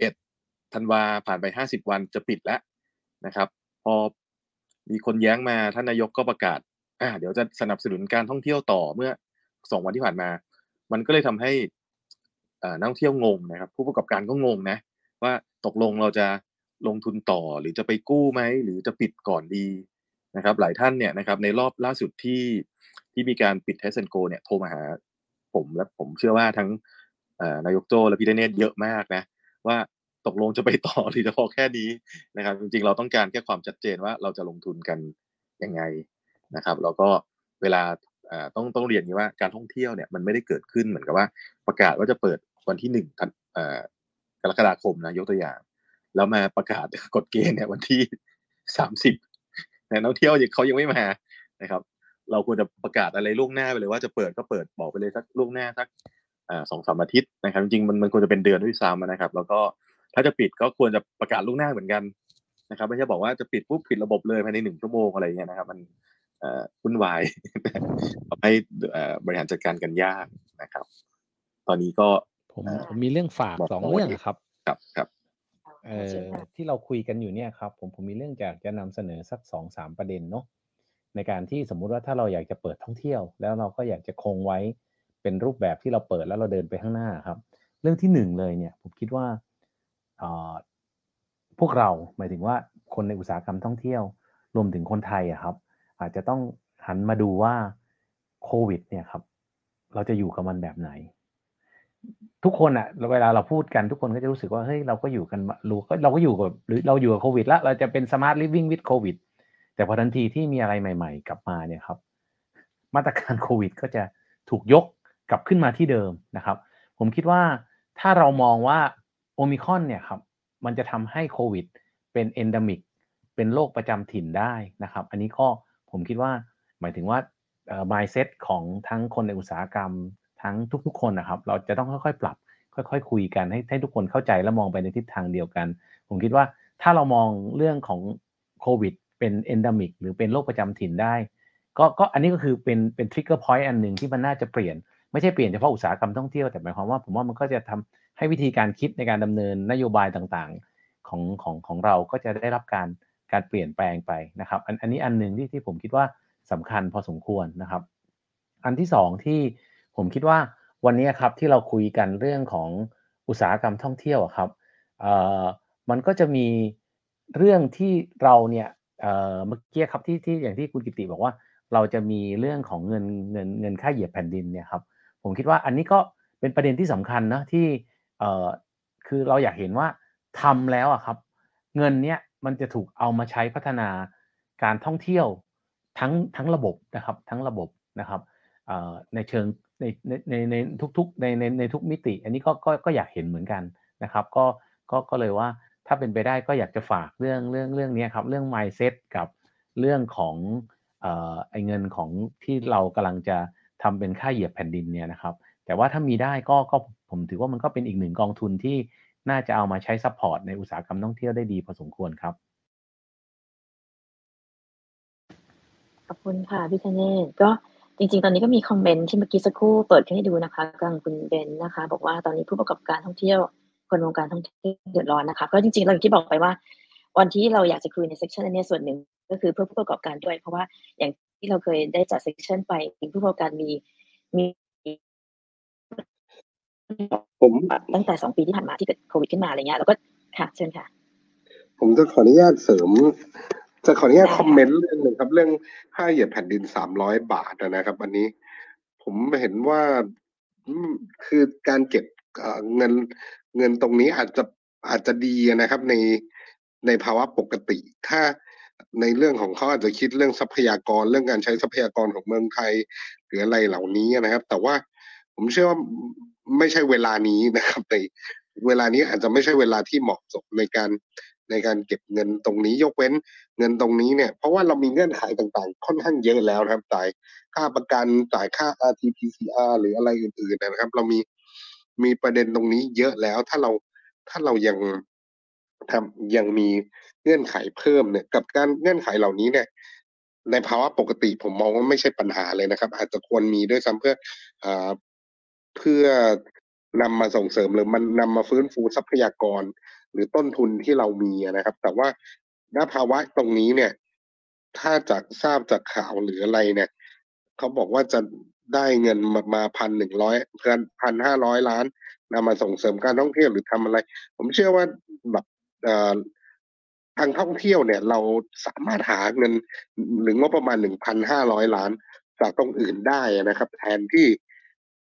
21ธันวาผ่านไป 50 วันจะปิดแล้วนะครับ พอมีคนแย้งมาท่านนายกก็ประกาศอ่าเดี๋ยวจะสนับสนุนการท่องเที่ยวต่อเมื่อสองวันที่ผ่านมา มันก็เลยทำให้ นักท่องเที่ยวงงนะครับ ผู้ประกอบการก็งงนะ ว่าตกลงเราจะลงทุนต่อหรือจะไปกู้ไหมหรือจะปิดก่อนดีนะครับ หลายท่านเนี่ยนะครับในรอบล่าสุดที่ที่มีการปิด Test and Go เนี่ยโทรมาหาผมและผมเชื่อว่าทั้งนายกโจและพี่เดเนตเยอะมากนะ ว่าตกลงจะไปต่อหรือจะพอแค่นี้นะครับ จริงๆ เราต้องการแค่ความชัดเจนว่าเราจะลงทุนกันยังไงนะครับแล้วก็เวลาต้องต้องเรียนนี้ว่าการท่องเที่ยวเนี่ยมันไม่ได้เกิดขึ้นเหมือนกับว่าประกาศว่าจะเปิด วันที่หนึ่งกรกฎาคมนะยกตัวอย่าง แล้วมาประกาศกฎเกณฑ์เนี่ยวันที่สามสิบนักท่องเที่ยวเขายังไม่มานะครับ เราควรจะประกาศอะไรล่วงหน้าไปเลยว่าจะเปิดก็เปิดบอกไปเลยสักล่วงหน้าสักสองสามอาทิตย์นะครับ จริงๆมันมันควรจะเป็นเดือนด้วยซ้ำนะครับ แล้วก็ถ้าจะปิดก็ควรจะประกาศล่วงหน้าเหมือนกันนะครับ ไม่ใช่บอกว่าจะปิดปุ๊บปิดระบบเลยภายในหนึ่งชั่วโมงอะไรเงี้ยนะครับ มันวุ่นวายทำให้บริหารจัดการกันยากนะครับ ตอนนี้ก็ ผมผมมีเรื่องฝากสองเรื่องครับ ครับครับเอ่ค่ะเชิอญค่ะที่เราคุยกันอยู่เนี่ยครับ ผมผมมีเรื่องอยากจะนำเสนอสักสองสามประเด็นเนาะในการที่สมมุติว่าถ้าเราอยากจะเปิดท่องเที่ยว แล้วเราก็อยากจะคงไว้เป็นรูปแบบที่เราเปิดแล้วเราเดินไปข้างหน้าครับ เรื่องที่หนึ่งเลยเนี่ย ผมคิดว่าเอ่อพวกเราหมายถึงว่าคนในอุตสาหกรรมท่องเที่ยว รวมถึงคนไทยอะครับ อาจจะต้องหันมาดูว่าโควิด เนี่ยครับ เราจะอยู่กับมันแบบไหน ทุกคนอะเวลาเราพูดกันทุกคนก็จะรู้สึกว่าเฮ้ยเราก็อยู่กันรู้ก็เราก็อยู่กับหรือเราอยู่กับโควิดแล้วเราจะเป็น smart living with โควิดแต่พอทันทีที่มีอะไรใหม่ ๆ กลับมาเนี่ยครับ มาตรการโควิด ก็จะถูกยกกลับขึ้นมาที่เดิมนะครับ ผมคิดว่าถ้าเรามองว่าโอมิครอนเนี่ยครับมันจะทำให้โควิด เป็น endemic เป็นโรคประจำถิ่นได้นะครับ อันนี้ก็ผมคิดว่าหมายถึงว่าเอ่อ mindset ของทั้งคนในอุตสาหกรรม ทั้งทุก ๆ คนนะครับ เราจะต้องค่อยๆ ปรับ ค่อยๆคุยกันให้ให้ทุกคนเข้าใจและมองไปในทิศทางเดียวกัน ผมคิดว่าถ้าเรามองเรื่องของโควิด เป็น endemic หรือเป็นโรคประจำถิ่นได้ก็ก็อันนี้ก็คือเป็นเป็น trigger point อันหนึ่งที่มันน่าจะเปลี่ยน ไม่ใช่เปลี่ยนเฉพาะอุตสาหกรรมท่องเที่ยวแต่หมายความว่าผมว่ามันก็จะทำให้วิธีการคิดในการดำเนินนโยบายต่างๆของของของเราก็จะได้รับการการเปลี่ยนแปลงไปนะครับ อันอันนี้อันหนึ่งที่ที่ผมคิดว่าสำคัญพอสมควรนะครับ อันที่สองที่ ผมคิดว่าวันนี้ครับที่เราคุยกันเรื่องของอุตสาหกรรมท่องเที่ยวอะครับมันก็จะมีเรื่องที่เราเนี่ยเมื่อกี้ครับที่ที่อย่างที่คุณกิติบอกว่า เราจะมีเรื่องของเงินเงินเงินค่าเหยียบแผ่นดินเนี่ยครับผมคิดว่าอันนี้ก็เป็นประเด็นที่สำคัญนะที่คือเราอยากเห็นว่าทำแล้วอะครับ เงินเนี้ยมันจะถูกเอามาใช้พัฒนาการท่องเที่ยวทั้งทั้งระบบนะครับทั้งระบบนะครับในเชิง ในในในทุกๆในในในทุกมิติ อันนี้ก็ก็ก็อยากเห็นเหมือนกันนะครับ ก็ก็ก็เลยว่าถ้าเป็นไปได้ก็อยากจะฝากเรื่องเรื่องเรื่องนี้ครับเรื่อง mindset กับเรื่องของเอ่อไอเงินของที่เรากำลังจะทำเป็นค่าเหยียบแผ่นดินเนี่ยนะครับ แต่ว่าถ้ามีได้ก็ก็ผมถือว่ามันก็เป็นอีกหนึ่งกองทุนที่น่าจะเอามาใช้ support ในอุตสาหกรรมท่องเที่ยวได้ดีพอสมควรครับขอบคุณค่ะพี่ธเนศก็ จริงๆ ตอนนี้ก็มีคอมเมนต์ที่เมื่อกี้สักครู่เปิดขึ้นให้ดูนะคะกลางคุณเบนนะคะ บอกว่าตอนนี้ผู้ประกอบการท่องเที่ยวคนวงการท่องเที่ยวเดือดร้อนนะคะก็จริงๆเราอย่างที่บอกไปว่า วันที่เราอยากจะคุยในเซสชันนี้ส่วนหนึ่งก็คือเพื่อผู้ประกอบการด้วย เพราะว่าอย่างที่เราเคยได้จัดเซสชันไปผู้ประกอบการมีมีผมตั้งแต่สองปีที่ผ่านมาที่เกิดโควิดขึ้นมาอะไรเงี้ยแล้วก็ค่ะเชิญค่ะ ผมจะขออนุญาตเสริม จะขออนุญาตได้ค่ะคอมเมนต์เรื่องหนึ่งครับ เรื่องค่าเหยียบแผ่นดินสามร้อยบาทนะครับอันนี้ผมเห็นว่าอืมคือการเก็บเอ่อเงินเงินตรงนี้อาจจะอาจจะดีนะครับ ในในภาวะปกติ ถ้าในเรื่องของเขาอาจจะคิดเรื่องทรัพยากรเรื่องการใช้ทรัพยากรของเมืองไทยหรืออะไรเหล่านี้นะครับ แต่ว่าผมเชื่อว่าไม่ใช่เวลานี้นะครับในเวลานี้อาจจะไม่ใช่เวลาที่เหมาะสมในการ ในการเก็บเงินตรงนี้ยกเว้นเงินตรงนี้เนี่ย เพราะว่าเรามีเงื่อนไขต่างๆ ค่อนข้างเยอะแล้วนะครับจ่ายค่าประกันจ่ายค่า RT-PCR หรืออะไรอื่นๆนะครับ เรามีมีประเด็นตรงนี้เยอะแล้วถ้าเราถ้าเรายังทำยังมีเงื่อนไขเพิ่มเนี่ย กับการเงื่อนไขเหล่านี้เนี่ย ในภาวะปกติผมมองว่าไม่ใช่ปัญหาเลยนะครับ อาจจะควรมีด้วยซ้ำเพื่อเอ่อเพื่อนำมาส่งเสริมหรือมันนำมาฟื้นฟูทรัพยากร หรือต้นทุนที่เรามีนะครับ แต่ว่าณภาวะตรงนี้เนี่ย ถ้าจากทราบจากข่าวหรืออะไรเนี่ยเขาบอกว่าจะได้เงินมาพันหนึ่งร้อยเพื่อนพันห้าร้อยล้านนำมาส่งเสริมการท่องเที่ยวหรือทำอะไร ผมเชื่อว่าแบบทางท่องเที่ยวเนี่ย เราสามารถหาเงินหรืองบประมาณหนึ่งพันห้าร้อยล้านจากตรงอื่นได้นะครับ แทนที่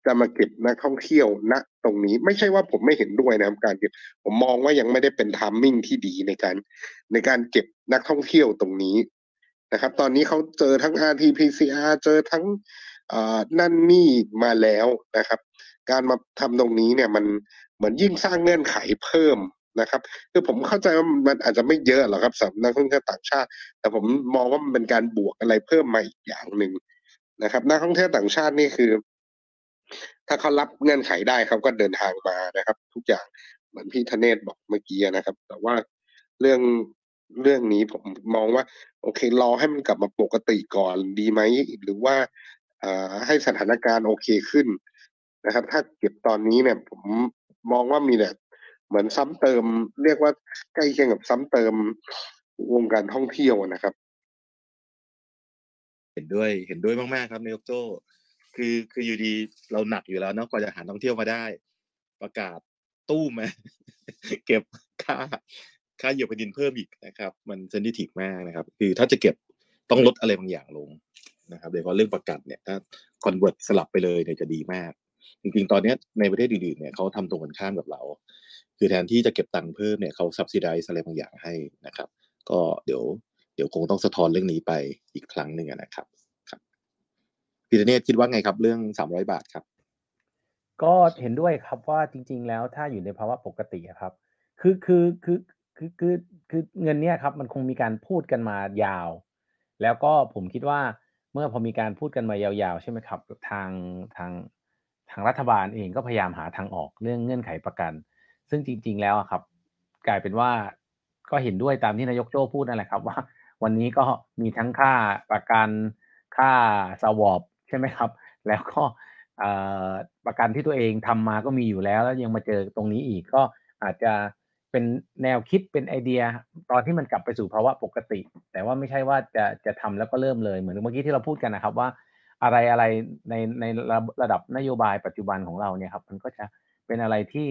จะมาเก็บนักท่องเที่ยวณตรงนี้ไม่ใช่ว่าผมไม่เห็นด้วยนะครับการเก็บผมมองว่ายังไม่ได้เป็นทามมิ่งที่ดีในการ ในการเก็บนักท่องเที่ยวตรงนี้นะครับ ตอนนี้เขาเจอทั้ง RT-PCR เจอทั้งนั่นนี่มาแล้วนะครับ การมาทำตรงนี้เนี่ยมันเหมือนยิ่งสร้างเงื่อนไขเพิ่มนะครับคือผมเข้าใจว่ามันอาจจะไม่เยอะหรอกครับสำหรับนักท่องเที่ยวต่างชาติ แต่ผมมองว่ามันเป็นการบวกอะไรเพิ่มมาอีกอย่างหนึ่งนะครับ นักท่องเที่ยวต่างชาตินี่คือ ถ้าเขารับเงื่อนไขได้เขาก็เดินทางมานะครับ ทุกอย่างเหมือนพี่ธเนศบอกเมื่อกี้นะครับ แต่ว่าเรื่องเรื่องนี้ผมมองว่า โอเครอให้มันกลับมาปกติก่อนดีไหมหรือว่าเอ่อให้สถานการณ์โอเคขึ้นนะครับ ถ้าเก็บตอนนี้เนี่ย ผมมองว่ามีแต่เหมือนซ้ำเติม เรียกว่าใกล้เคียงกับซ้ำเติมวงการท่องเที่ยวนะครับ เห็นด้วยเห็นด้วยมาก ๆ ครับนายกโจ คือคืออยู่ดีเราหนักอยู่แล้วเนาะกว่าจะหาท่องเที่ยวมาได้ ประกาศตู้มาเก็บค่าค่าเหยียบแผ่นดินเพิ่มอีกนะครับ มันเซนซิทีฟมากนะครับ คือถ้าจะเก็บต้องลดอะไรบางอย่างลงนะครับโดยเฉพาะเรื่องประกันเนี่ยถ้าคอนเวิร์ตสลับไปเลยเนี่ยจะดีมาก จริงๆ ตอนนี้ในประเทศอื่นๆเนี่ยเขาทำตรงกันข้ามกับเรา คือแทนที่จะเก็บตังค์เพิ่มเนี่ยเขา subsidize อะไรบางอย่างให้นะครับ ก็เดี๋ยวเดี๋ยวคงต้องสะท้อนเรื่องนี้ไปอีกครั้งหนึ่งนะครับ พี่เนตคิดว่าไงครับเรื่องสามร้อยบาทครับ ก็เห็นด้วยครับว่าจริง ๆ แล้วถ้าอยู่ในภาวะปกติครับ คือคือคือคือคือคือเงินเนี้ยครับมันคงมีการพูดกันมายาว แล้วก็ผมคิดว่าเมื่อพอมีการพูดกันมายาวๆใช่ไหมครับ ทางทางทางรัฐบาลเองก็พยายามหาทางออกเรื่องเงื่อนไขประกัน ซึ่งจริง ๆ แล้วครับ กลายเป็นว่าก็เห็นด้วยตามที่นายกโจ้พูดนั่นแหละครับว่า วันนี้ก็มีทั้งค่าประกันค่าสวอป ช่ไหมครับ แล้วก็ประกันที่ตัวเองทำมาก็มีอยู่แล้ว แล้วยังมาเจอตรงนี้อีกก็อาจจะเป็นแนวคิดเป็นไอเดีย ตอนที่มันกลับไปสู่ภาวะปกติ แต่ว่าไม่ใช่ว่าจะจะทำแล้วก็เริ่มเลยเหมือนเมื่อกี้ที่เราพูดกันนะครับว่า อะไรอะไรในในระระดับนโยบายปัจจุบันของเราเนี่ยครับมันก็จะเป็นอะไรที่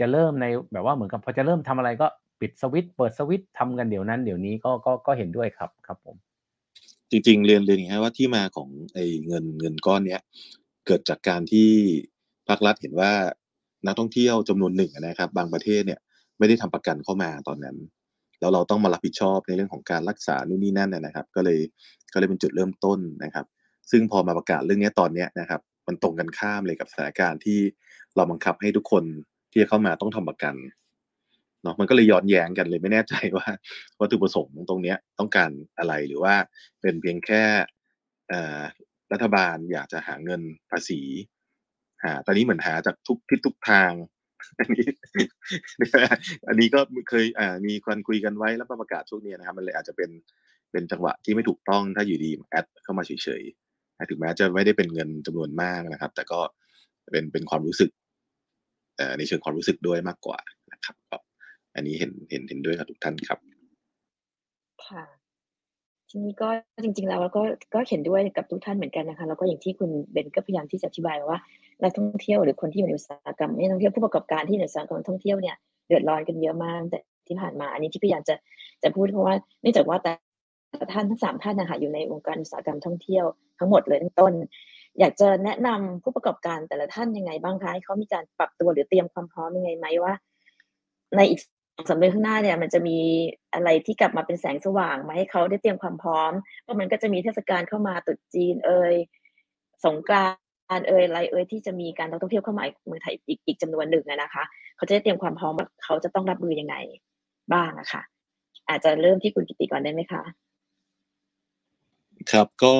จะเริ่มในแบบว่าเหมือนกับพอจะเริ่มทำอะไรก็ปิดสวิตช์เปิดสวิตช์ทำกันเดี๋ยวนั้นเดี๋ยวนี้ก็ก็ก็เห็นด้วยครับครับผม จริง ๆ เรียนเรียนอย่างนี้ว่าที่มาของไอ้เงินเงินก้อนเนี้ยเกิดจากการที่ภาครัฐเห็นว่านักท่องเที่ยวจำนวนหนึ่งนะครับ บางประเทศเนี่ยไม่ได้ทำประกันเข้ามาตอนนั้น แล้วเราต้องมารับผิดชอบในเรื่องของการรักษานู่นนี่นั่นนะนะครับ ก็เลยก็เลยเป็นจุดเริ่มต้นนะครับ ซึ่งพอมาประกาศเรื่องนี้ตอนเนี้ยนะครับ มันตรงกันข้ามเลยกับสถานการณ์ที่เราบังคับให้ทุกคนที่จะเข้ามาต้องทำประกัน เนาะมันก็เลยย้อนแย้งกันเลยไม่แน่ใจว่าวัตถุประสงค์ตรงเนี้ยต้องการอะไรหรือว่าเป็นเพียงแค่รัฐบาลอยากจะหาเงินภาษีหาตอนนี้เหมือนหาจากทุกทิศทุกทางอันนี้อันนี้ก็เคยอ่ามีคนคุยกันไว้แล้วประกาศช่วงนี้นะครับ มันเลยอาจจะเป็นเป็นจังหวะที่ไม่ถูกต้องถ้าอยู่ดีแอดเข้ามาเฉยๆถึงแม้จะไม่ได้เป็นเงินจำนวนมากนะครับ แต่ก็เป็นเป็นความรู้สึกในเชิงความรู้สึกด้วยมากกว่านะครับ อันนี้เห็นเห็นเห็นด้วยกับทุกท่านครับ ค่ะ ทีนี้ก็จริง ๆ แล้วเราก็ก็เห็นด้วยกับทุกท่านเหมือนกันนะคะ แล้วก็อย่างที่คุณเบนก็พยายามที่จะอธิบายว่านักท่องเที่ยวหรือคนที่อยู่ในอุตสาหกรรมไม่ท่องเที่ยวผู้ประกอบการที่อยู่ในอุตสาหกรรมท่องเที่ยวเนี่ยเดือดร้อนกันเยอะมากแต่ที่ผ่านมา อันนี้ที่พยายามจะจะพูดเพราะว่าเนื่องจากว่าแต่ท่านทั้งสามท่านนะคะอยู่ในวงการอุตสาหกรรมท่องเที่ยวทั้งหมดเลยทั้งต้น อยากจะแนะนำผู้ประกอบการแต่ละท่านยังไงบ้างคะให้เขามีการปรับตัวหรือเตรียมความพร้อมยังไงไหมว่า ในอีก สามเดือนข้างหน้าเนี่ยมันจะมีอะไรที่กลับมาเป็นแสงสว่างมาให้เขาได้เตรียมความพร้อมเพราะมันก็จะมีเทศกาลเข้ามาตรุษจีน เอ่ยสงกรานต์เอ่ยอะไรเอ่ยที่จะมีการท่องเที่ยวเข้ามาเมืองไทยอีกอีกจำนวนหนึ่งนะคะ เขาจะได้เตรียมความพร้อมว่าเขาจะต้องรับมือยังไงบ้างนะคะอาจจะเริ่มที่คุณกิติก่อนได้ไหมคะครับก็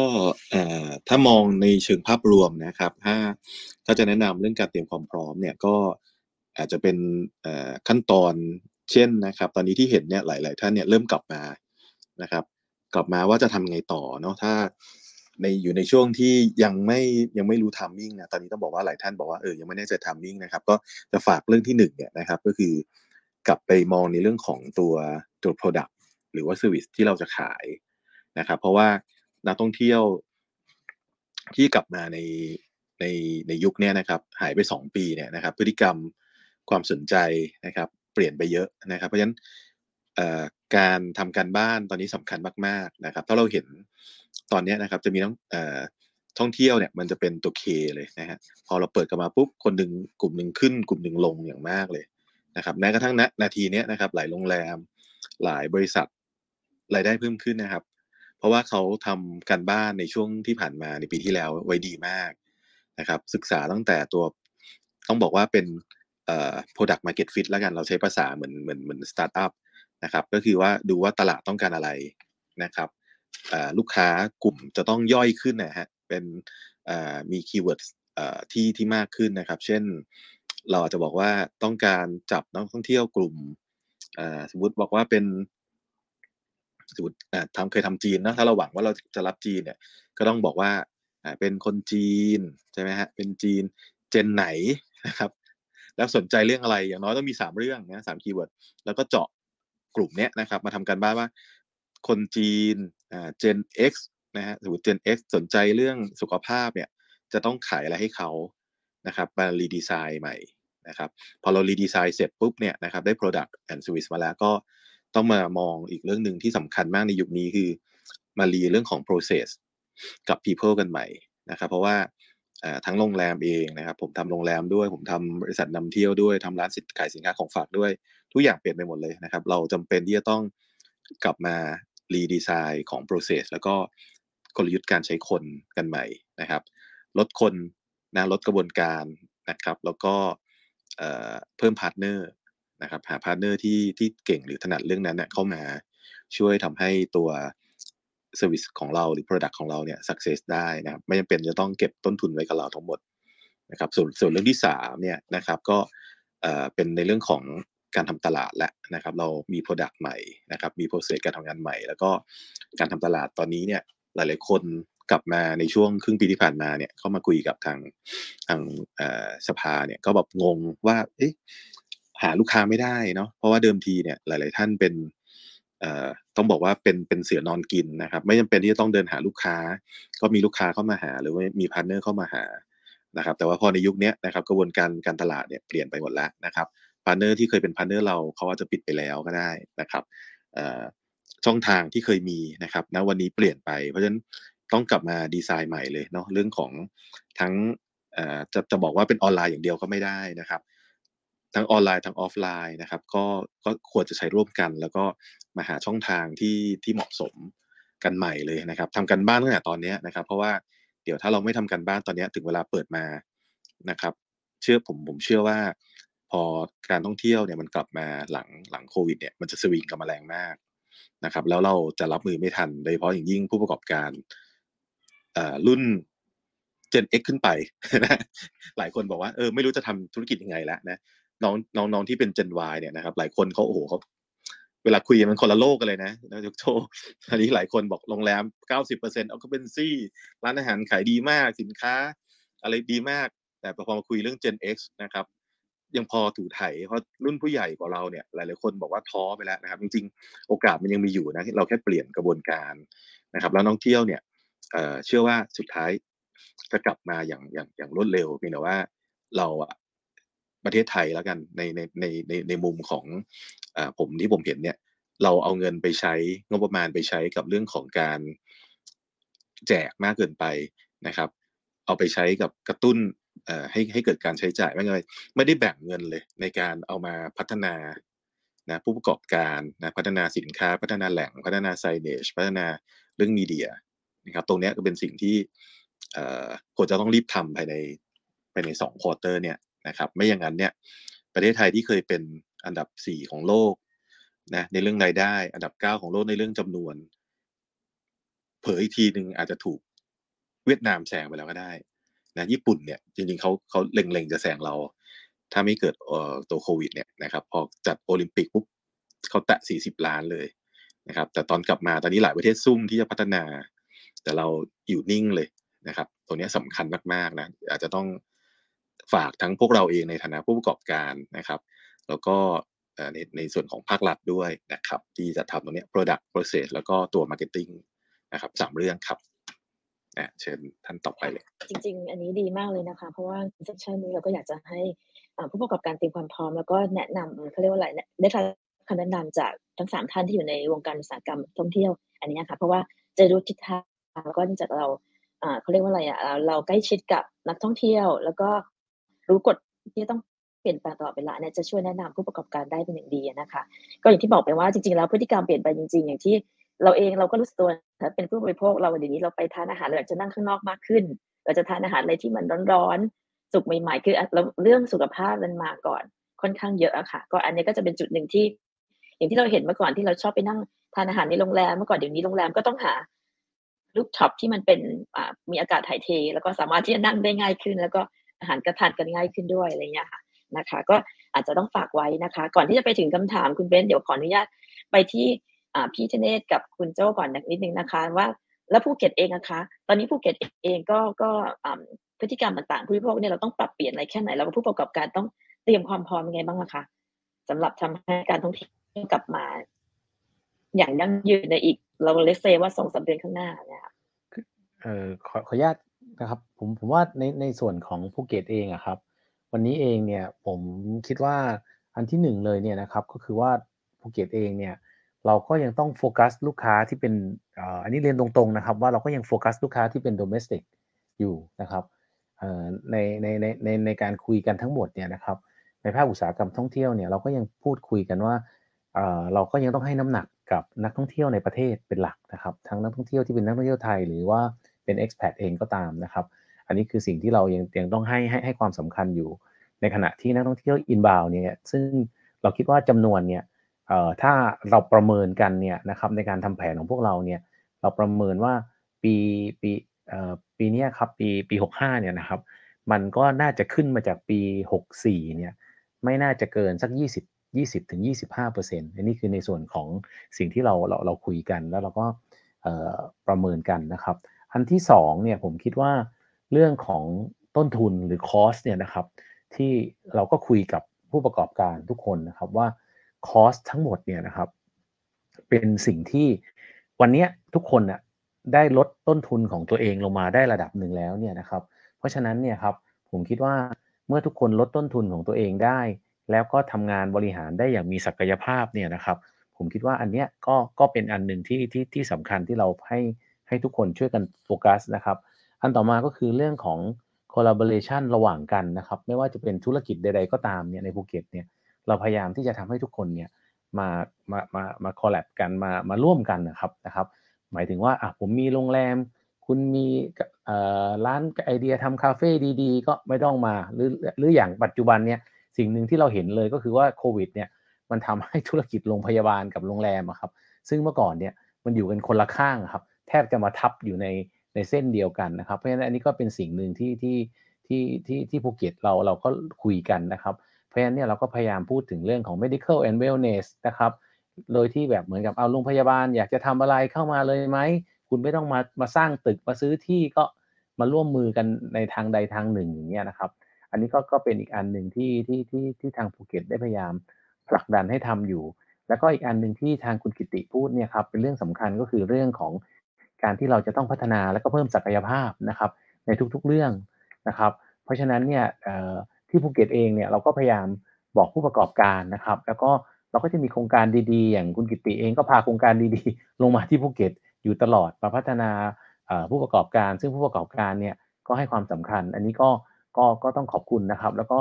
ถ้ามองในเชิงภาพรวมนะครับ ถ้าถ้าจะแนะนำเรื่องการเตรียมความพร้อมเนี่ยก็อาจจะเป็นขั้นตอน เช่นนะครับ ตอนนี้ที่เห็นเนี่ยหลาย ๆ ท่านเนี่ยเริ่มกลับมานะครับ กลับมาว่าจะทำไงต่อเนาะถ้าในอยู่ในช่วงที่ยังไม่ยังไม่รู้ทามมิ่งนะตอนนี้ต้องบอกว่าหลายท่านบอกว่าเออยังไม่แน่ใจทามมิ่งนะครับ ก็จะฝากเรื่องที่หนึ่งเนี่ยนะครับ ก็คือกลับไปมองในเรื่องของตัวตัว product หรือว่า service ที่เราจะขายนะครับ เพราะว่านักท่องเที่ยวที่กลับมาในในในยุคนี้นะครับ หายไปสองปีเนี่ยนะครับ พฤติกรรมความสนใจนะครับ ปลี่ยนไปเยอะนะครับ เพราะฉะนั้นการทำการบ้านตอนนี้สำคัญมากๆนะครับ ถ้าเราเห็นตอนนี้นะครับจะมีน้องท่องเที่ยวเนี่ยมันจะเป็นตัวเคเลยนะฮะพอเราเปิดกันมาปุ๊บคนหนึ่งกลุ่มหนึ่งขึ้น กลุ่มหนึ่งลงอย่างมากเลยนะครับแม้กระทั่งณนาทีนี้นะครับ หลายโรงแรม หลายบริษัทรายได้เพิ่มขึ้นนะครับ เพราะว่าเขาทำการบ้านในช่วงที่ผ่านมาในปีที่แล้วไว้ดีมากนะครับ ศึกษาตั้งแต่ตัวต้องบอกว่าเป็น product market fit แล้วกันเราใช้ภาษาเหมือนเหมือนเหมือนสตาร์ทอัพนะครับก็คือว่าดูว่าตลาดต้องการอะไรนะครับลูกค้ากลุ่มจะต้องย่อยขึ้นนะฮะเป็นมี keyword ที่ที่มากขึ้นนะครับ เช่น เราอาจจะบอกว่าต้องการจับนักท่องเที่ยวกลุ่มสมมติบอกว่าเป็นสมมติทำเคยทำจีนนะถ้าเราหวังว่าเราจะรับจีนเนี่ยก็ต้องบอกว่าเป็นคนจีนใช่ไหมฮะเป็นจีนเจนไหนนะครับ แล้วสนใจเรื่องอะไรอย่างน้อยต้องมีสามเรื่องนะสามคีย์เวิร์ดแล้วก็เจาะกลุ่มเนี้ยนะครับ มาทำการบ้านว่า คนจีนอ่า Gen X นะฮะสมมติ Gen X สนใจเรื่องสุขภาพเนี่ยจะต้องขายอะไรให้เขานะครับมา redesign ใหม่นะครับพอเรา redesign เสร็จปุ๊บเนี่ยนะครับได้ Product and Service มาแล้วก็ต้องมามองอีกเรื่องหนึ่งที่สำคัญมากในยุคนี้คือ มา re เรื่องของ process กับ people กันใหม่นะครับ เพราะว่า ทั้งโรงแรมเองนะครับ ผมทำโรงแรมด้วย ผมทำบริษัทนำเที่ยวด้วยทำร้านสินขายสินค้าของฝากด้วย ทุกอย่างเปลี่ยนไปหมดเลยนะครับ เราจำเป็นที่จะต้องกลับมา redesign ของ process แล้วก็กลยุทธ์การใช้คนกันใหม่นะครับ ลดคนนะลดกระบวนการนะครับ แล้วก็เพิ่ม partner นะครับ หา partner ที่ที่เก่งหรือถนัดเรื่องนั้นเนี่ยเข้ามาช่วยทำให้ตัว service ของเราหรือ Product ของเราเนี่ย success ได้นะครับไม่จำเป็นจะต้องเก็บต้นทุนไว้กับเราทั้งหมดนะครับส่วนส่วนเรื่องที่3เนี่ยนะครับก็เป็นในเรื่องของการทำตลาดและนะครับ เรามี Product ใหม่นะครับ มี process การทำงานใหม่ แล้วก็การทำตลาดตอนนี้เนี่ยหลาย ๆ คนกลับมาในช่วงครึ่งปีที่ผ่านมาเนี่ยเข้ามาคุยกับทางทางสภาเนี่ยก็แบบงงว่าเอ๊ะหาลูกค้าไม่ได้เนาะเพราะว่าเดิมทีเนี่ยหลาย ๆ ท่านเป็น ต้องบอกว่าเป็นเป็นเสือนอนกินนะครับ ไม่จำเป็นที่จะต้องเดินหาลูกค้า ก็มีลูกค้าเข้ามาหา หรือว่ามี partner เข้ามาหานะครับ แต่ว่าพอในยุคนี้นะครับกระบวนการการตลาดเนี่ยเปลี่ยนไปหมดแล้วนะครับpartner ที่เคยเป็น partner เราเขาอาจจะปิดไปแล้วก็ได้นะครับช่องทางที่เคยมีนะครับณวันนี้เปลี่ยนไป เพราะฉะนั้นต้องกลับมาดีไซน์ใหม่เลยเนาะเรื่องของทั้งจะจะบอกว่าเป็นออนไลน์อย่างเดียวก็ไม่ได้นะครับ ทั้งออนไลน์ทั้งออฟไลน์นะครับ ก็ก็ควรจะใช้ร่วมกัน แล้วก็ มาหาช่องทางที่ที่เหมาะสมกันใหม่เลยนะครับทำการบ้านตั้งแต่ตอนนี้นะครับ เพราะว่าเดี๋ยวถ้าเราไม่ทำการบ้านตอนนี้ถึงเวลาเปิดมานะครับ เชื่อผมผมเชื่อว่า พอการท่องเที่ยวเนี่ยมันกลับมาหลังหลังโควิดเนี่ยมันจะสวิงกับมาแรงมากนะครับ แล้วเราจะรับมือไม่ทันโดยเฉพาะอย่างยิ่งผู้ประกอบการรุ่น Gen X ขึ้นไปนะหลายคนบอกว่าเออไม่รู้จะทำธุรกิจยังไงแล้วนะน้องน้องน้องที่เป็น Gen Y เนี่ยนะครับ หลายคนเขาโอ้โหเขา เวลาคุยมันคนละโลกกันเลยนะนะยกโชอันนี้หลายคนบอกโรงแรม90%เอาก็เป็นซี่ร้านอาหารขายดีมากสินค้า อะไรดีมาก แต่พอมาคุยเรื่อง Gen X นะครับ ยังพอถูไถเพราะรุ่นผู้ใหญ่กว่าเราเนี่ย หลาย ๆ คนบอกว่าท้อไปแล้วนะครับ จริง ๆ โอกาสมันยังมีอยู่นะเราแค่เปลี่ยนกระบวนการนะครับ แล้วน้องเที่ยวเนี่ยเชื่อว่าสุดท้ายจะกลับมาอย่างอย่างอย่างรวดเร็วเพียงแต่ว่าเราอะประเทศไทยแล้วกันในในในในในมุมของ ผมที่ผมเห็นเนี่ย เราเอาเงินไปใช้งบประมาณไปใช้กับเรื่องของการแจกมากเกินไปนะครับ เอาไปใช้กับกระตุ้นให้ให้เกิดการใช้จ่ายไม่ไงไม่ได้แบ่งเงินเลย ในการเอามาพัฒนานะผู้ประกอบการนะพัฒนาสินค้า พัฒนาแหล่งพัฒนาไซเนจพัฒนาเรื่องมีเดียนะครับ ตรงนี้ก็เป็นสิ่งที่ควรจะต้องรีบทำภายในภายในสองควอเตอร์เนี่ยนะครับ ไม่อย่างนั้นเนี่ย ประเทศไทยที่เคยเป็น อันดับสี่ของโลกนะในเรื่องรายได้ อันดับเก้าของโลกในเรื่องจำนวน เผยอีกทีหนึ่งอาจจะถูกเวียดนามแซงไปแล้วก็ได้นะญี่ปุ่นเนี่ยจริงๆเขาเขาเล็งๆจะแซงเรา ถ้าไม่เกิดเอ่อตัวโควิดเนี่ยนะครับพอจัดโอลิมปิกปุ๊บเขาแตะ 40 ล้านเลยนะครับ แต่ตอนกลับมาตอนนี้หลายประเทศซุ่มที่จะพัฒนา แต่เราอยู่นิ่งเลยนะครับ ตัวนี้สำคัญมากๆนะอาจจะต้องฝากทั้งพวกเราเองในฐานะผู้ประกอบการนะครับ แล้วก็ในในส่วนของภาครัฐด้วยนะครับที่จะทำตรงนี้ product process แล้วก็ตัว marketing นะครับสามเรื่องครับนะเชิญท่านต่อไปเลย จริง ๆ อันนี้ดีมากเลยนะคะ เพราะว่าเซสชันนี้เราก็อยากจะให้ผู้ประกอบการเตรียมความพร้อม แล้วก็แนะนำเขาเรียกว่าอะไรได้รับคำแนะนำจากทั้งสามท่านที่อยู่ในวงการอุตสาหกรรมท่องเที่ยว อันนี้ค่ะเพราะว่าจะรู้ทิศทางแล้วก็จากเราเขาเรียกว่าอะไรอะเราใกล้ชิดกับนักท่องเที่ยว แล้วก็รู้กฎที่ต้อง เปลี่ยนแปลงตลอดเวลาเนี่ยจะช่วยแนะนำผู้ประกอบการได้เป็นอย่างดีนะคะ ก็อย่างที่บอกไปว่าจริงๆแล้วพฤติกรรมเปลี่ยนไปจริง ๆ อย่างที่เราเองเราก็รู้สึกตัวถ้าเป็นผู้บริโภคเราเดี๋ยวนี้เราไปทานอาหารเราอยากจะนั่งข้างนอกมากขึ้นเราจะทานอาหารอะไรที่มันร้อนๆสุกใหม่ ๆ คือเรื่องสุขภาพมันมาก่อนค่อนข้างเยอะอะค่ะ ก็อันนี้ก็จะเป็นจุดหนึ่งที่ อย่างที่เราเห็นเมื่อก่อนที่เราชอบไปนั่งทานอาหารในโรงแรมเมื่อก่อนเดี๋ยวนี้โรงแรมก็ต้องหา rooftop ที่มันเป็นมีอากาศถ่ายเท แล้วก็สามารถที่จะนั่งได้ง่ายขึ้น แล้วก็อาหารก็ทานกันง่ายขึ้นด้วยอะไรเงี้ยค่ะ นะคะ ก็อาจจะต้องฝากไว้นะคะ ก่อนที่จะไปถึงคำถามคุณเบนเดี๋ยวขออนุญาตไปที่พี่ธเนศกับคุณโจ้ก่อนนิดนึงนะคะว่าแล้วภูเก็ตเองนะคะ ตอนนี้ภูเก็ตเองก็ก็พฤติกรรมต่างๆผู้บริโภคเนี่ยเราต้องปรับเปลี่ยนอะไรแค่ไหน แล้วผู้ประกอบการต้องเตรียมความพร้อมยังไงบ้างคะสำหรับทำให้การท่องเที่ยวกลับมา อย่างยั่งยืนในอีกเรา let's say ว่าสองสามเดือนข้างหน้าเนี่ยค่ะเออขอขออนุญาตนะครับ ผมผมว่าในในส่วนของภูเก็ตเองอะครับ วันนี้เองเนี่ยผมคิดว่าอันที่หนึ่งเลยเนี่ยนะครับก็คือว่าภูเก็ตเองเนี่ยเราก็ยังต้องโฟกัสลูกค้าที่เป็นอันนี้เรียนตรงๆนะครับว่าเราก็ยังโฟกัสลูกค้าที่เป็น domestic อยู่นะครับในในในในในการคุยกันทั้งหมดเนี่ยนะครับในภาคอุตสาหกรรมท่องเที่ยวเนี่ยเราก็ยังพูดคุยกันว่าเราก็ยังต้องให้น้ำหนักกับนักท่องเที่ยวในประเทศเป็นหลักนะครับ ทั้งนักท่องเที่ยวที่เป็นนักท่องเที่ยวไทย หรือว่าเป็น expat เองก็ตามนะครับ อันนี้คือสิ่งที่เรายังยังต้องให้ให้ให้ความสำคัญอยู่ ในขณะที่นักท่องเที่ยวอินบาวเนี่ยซึ่งเราคิดว่าจำนวนเนี่ยเอ่อถ้าเราประเมินกันเนี่ยนะครับในการทำแผนของพวกเราเนี่ยเราประเมินว่าปีปีเอ่อปีนี้ครับปีปี 65เนี่ยนะครับมันก็น่าจะขึ้นมาจากปี 64เนี่ยไม่น่าจะเกินสัก 20 20ถึง25เปอร์เซ็นต์อันนี้คือในส่วนของสิ่งที่เราเราเราคุยกันแล้วเราก็ประเมินกันนะครับ อันที่สองเนี่ยผมคิดว่า เรื่องของต้นทุนหรือคอสเนี่ยนะครับ ที่เราก็คุยกับผู้ประกอบการทุกคนนะครับว่าคอสทั้งหมดเนี่ยนะครับ เป็นสิ่งที่วันนี้ทุกคนน่ะได้ลดต้นทุนของตัวเองลงมาได้ระดับหนึ่งแล้วเนี่ยนะครับ เพราะฉะนั้นเนี่ยครับผมคิดว่าเมื่อทุกคนลดต้นทุนของตัวเองได้ แล้วก็ทำงานบริหารได้อย่างมีศักยภาพเนี่ยนะครับ ผมคิดว่าอันเนี้ยก็ก็เป็นอันหนึ่งที่ที่ที่สำคัญที่เราให้ให้ทุกคนช่วยกันโฟกัสนะครับ อันต่อมาก็คือเรื่องของ collaboration ระหว่างกันนะครับ ไม่ว่าจะเป็นธุรกิจใด ๆ ก็ตามเนี่ยในภูเก็ตเนี่ยเราพยายามที่จะทำให้ทุกคนเนี่ยมามามามา collab กันมามาร่วมกันนะครับนะครับ หมายถึงว่าอะผมมีโรงแรม คุณมีอ่อร้านไอเดียทำคาเฟ่ดีๆ ก็ไม่ต้องมาหรือหรืออย่างปัจจุบันเนี่ยสิ่งหนึ่งที่เราเห็นเลยก็คือว่าโควิดเนี่ยมันทำให้ธุรกิจโรงพยาบาลกับโรงแรมอะครับซึ่งเมื่อก่อนเนี่ยมันอยู่กันคนละข้างครับ แทบจะมาทับอยู่ใน ในเส้นเดียวกันนะครับ เพราะฉะนั้นอันนี้ก็เป็นสิ่งหนึ่งที่ที่ที่ที่ที่ภูเก็ตเราเราก็คุยกันนะครับ เพราะฉะนั้นเนี่ยเราก็พยายามพูดถึงเรื่องของ medical and wellness นะครับ โดยที่แบบเหมือนกับเอาโรงพยาบาล อยากจะทำอะไรเข้ามาเลยไหม คุณไม่ต้องมามาสร้างตึกมาซื้อที่ก็มาร่วมมือกันในทางใดทางหนึ่งอย่างเงี้ยนะครับ อันนี้ก็ก็เป็นอีกอันหนึ่งที่ที่ที่ที่ทางภูเก็ตได้พยายามผลักดันให้ทำอยู่ แล้วก็อีกอันหนึ่งที่ทางคุณกิติพูดเนี่ยครับเป็นเรื่องสำคัญก็คือเรื่องของ การที่เราจะต้องพัฒนาและก็เพิ่มศักยภาพนะครับในทุกๆเรื่องนะครับ เพราะฉะนั้นเนี่ยที่ภูเก็ตเองเนี่ยเราก็พยายามบอกผู้ประกอบการนะครับ แล้วก็เราก็จะมีโครงการดีๆ อย่างคุณกิติเองก็พาโครงการดีๆ ลงมาที่ภูเก็ตอยู่ตลอดมาพัฒนาผู้ประกอบการ ซึ่งผู้ประกอบการเนี่ยก็ให้ความสำคัญ อันนี้ก็ก็ก็ต้องขอบคุณนะครับ แล้วก็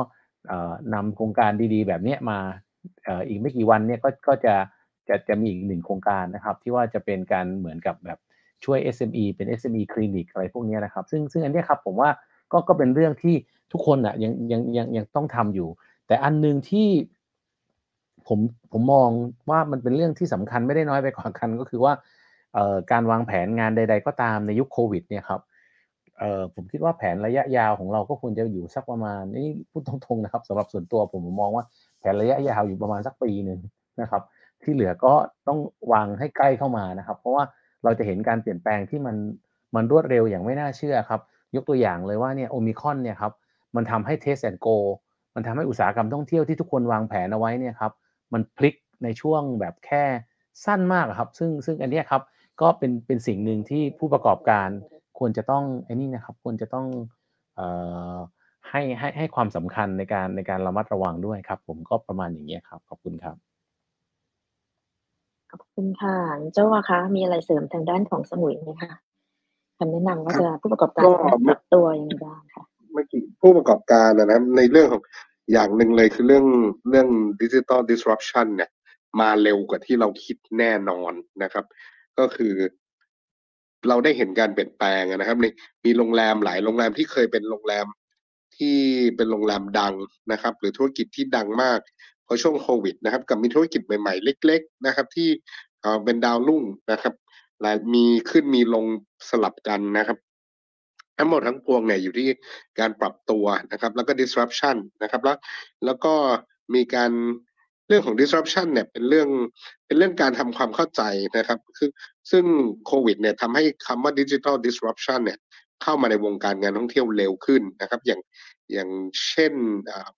นำโครงการดีๆ แบบนี้มาอีกไม่กี่วันเนี่ยก็ก็จะจะจะมีอีกหนึ่งโครงการนะครับ ที่ว่าจะเป็นการเหมือนกับแบบ ช่วย SME เป็น SME คลินิกอะไรพวกนี้นะครับ ซึ่งซึ่งอันนี้ครับผมว่าก็ก็เป็นเรื่องที่ทุกคนอะยังยังยังยังต้องทำอยู่ แต่อันหนึ่งที่ผมผมมองว่ามันเป็นเรื่องที่สำคัญไม่ได้น้อยไปกว่ากันก็คือว่าการวางแผนงานใด ๆ ก็ตามในยุคโควิดเนี่ยครับผมคิดว่าแผนระยะยาวของเราก็ควรจะอยู่สักประมาณนี่พูดตรงๆนะครับสำหรับส่วนตัวผมมองว่าแผนระยะยาวอยู่ประมาณสักปีหนึ่งนะครับ ที่เหลือก็ต้องวางให้ใกล้เข้ามานะครับ เพราะว่า เราจะเห็นการเปลี่ยนแปลงที่มันมันรวดเร็วอย่างไม่น่าเชื่อครับ ยกตัวอย่างเลยว่าเนี่ยโอมิครอนเนี่ยครับมันทำให้ Test and Go มันทำให้อุตสาหกรรมท่องเที่ยวที่ทุกคนวางแผนเอาไว้เนี่ยครับมันพลิกในช่วงแบบแค่สั้นมากครับ ซึ่งซึ่งอันนี้ครับก็เป็นเป็นสิ่งหนึ่งที่ผู้ประกอบการควรจะต้องไอ้นี่นะครับควรจะต้องเอ่อให้ให้ให้ความสำคัญในการในการระมัดระวังด้วยครับ ผมก็ประมาณอย่างนี้ครับขอบคุณครับ ขอบคุณค่ะเจ้าว่าคะมีอะไรเสริมทางด้านของสมุยไหมคะคำแนะนำว่าจะผู้ประกอบการสามารถปรับตัวยังไงบ้างค่ะ เมื่อกี้ผู้ประกอบการนะครับในเรื่องของอย่างหนึ่งเลยคือเรื่องเรื่องดิจิตอล disruption เนี่ยมาเร็วกว่าที่เราคิดแน่นอนนะครับ ก็คือ เราได้เห็นการเปลี่ยนแปลงนะครับในมีโรงแรมหลายโรงแรมที่เคยเป็นโรงแรมที่เป็นโรงแรมดังนะครับ หรือธุรกิจที่ดังมาก เพราะช่วงโควิดนะครับกับมีธุรกิจใหม่ ๆ เล็ก ๆ นะครับ ที่เป็นดาวรุ่งนะครับหลายมีขึ้นมีลงสลับกันนะครับ ทั้งหมดทั้งปวงเนี่ยอยู่ที่การปรับตัวนะครับ แล้วก็ disruption นะครับ แล้วแล้วก็มีการเรื่องของ disruption เนี่ยเป็นเรื่องเป็นเรื่องการทำความเข้าใจนะครับคือซึ่งโควิดเนี่ยทำให้คำว่า digital disruption เนี่ยเข้ามาในวงการงานท่องเที่ยวเร็วขึ้นนะครับ อย่างอย่างเช่น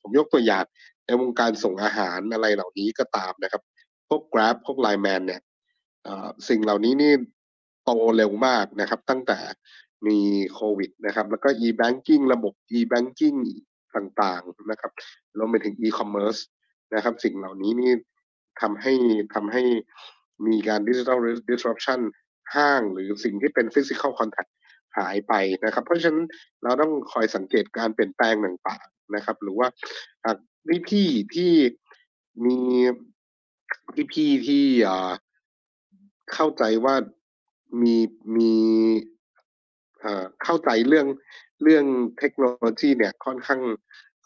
ผมยกตัวอย่าง ในวงการส่งอาหารอะไรเหล่านี้ก็ตามนะครับ พวก Grab พวก Line Man เนี่ยสิ่งเหล่านี้นี่โตเร็วมากนะครับ ตั้งแต่มีโควิดนะครับ แล้วก็ e-banking ระบบ e-banking ต่างๆนะครับรวมไปถึง e-commerce นะครับ สิ่งเหล่านี้นี่ทำให้ทำให้มีการ digital disruption ห้างหรือสิ่งที่เป็น physical contact หายไปนะครับ เพราะฉะนั้นเราต้องคอยสังเกตการเปลี่ยนแปลงต่างๆนะครับ หรือว่าหาก พี่ๆที่มีพี่ๆที่อ่าเข้าใจว่ามีมีเอ่อเข้าใจเรื่องเรื่องเทคโนโลยีเนี่ยค่อนข้าง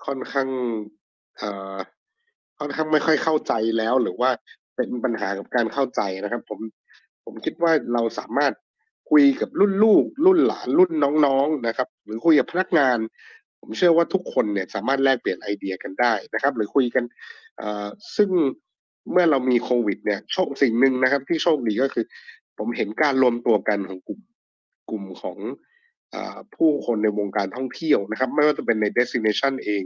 ค่อนข้างอ่อค่อนข้างไม่ค่อยเข้าใจแล้ว หรือว่าเป็นปัญหากับการเข้าใจนะครับ ผมผมคิดว่าเราสามารถคุยกับรุ่นลูก รุ่นหลานรุ่นน้องๆนะครับ หรือคุยกับพนักงาน ผมเชื่อว่าทุกคนเนี่ยสามารถแลกเปลี่ยนไอเดียกันได้นะครับ หรือคุยกันอ่อซึ่งเมื่อเรามีโควิดเนี่ยโชคสิ่งหนึ่งนะครับ ที่โชคดีก็คือ ผมเห็นการรวมตัวกันของกลุ่มกลุ่มของออผู้คนในวงการท่องเที่ยวนะครับ ไม่ว่าจะเป็นใน destination เอง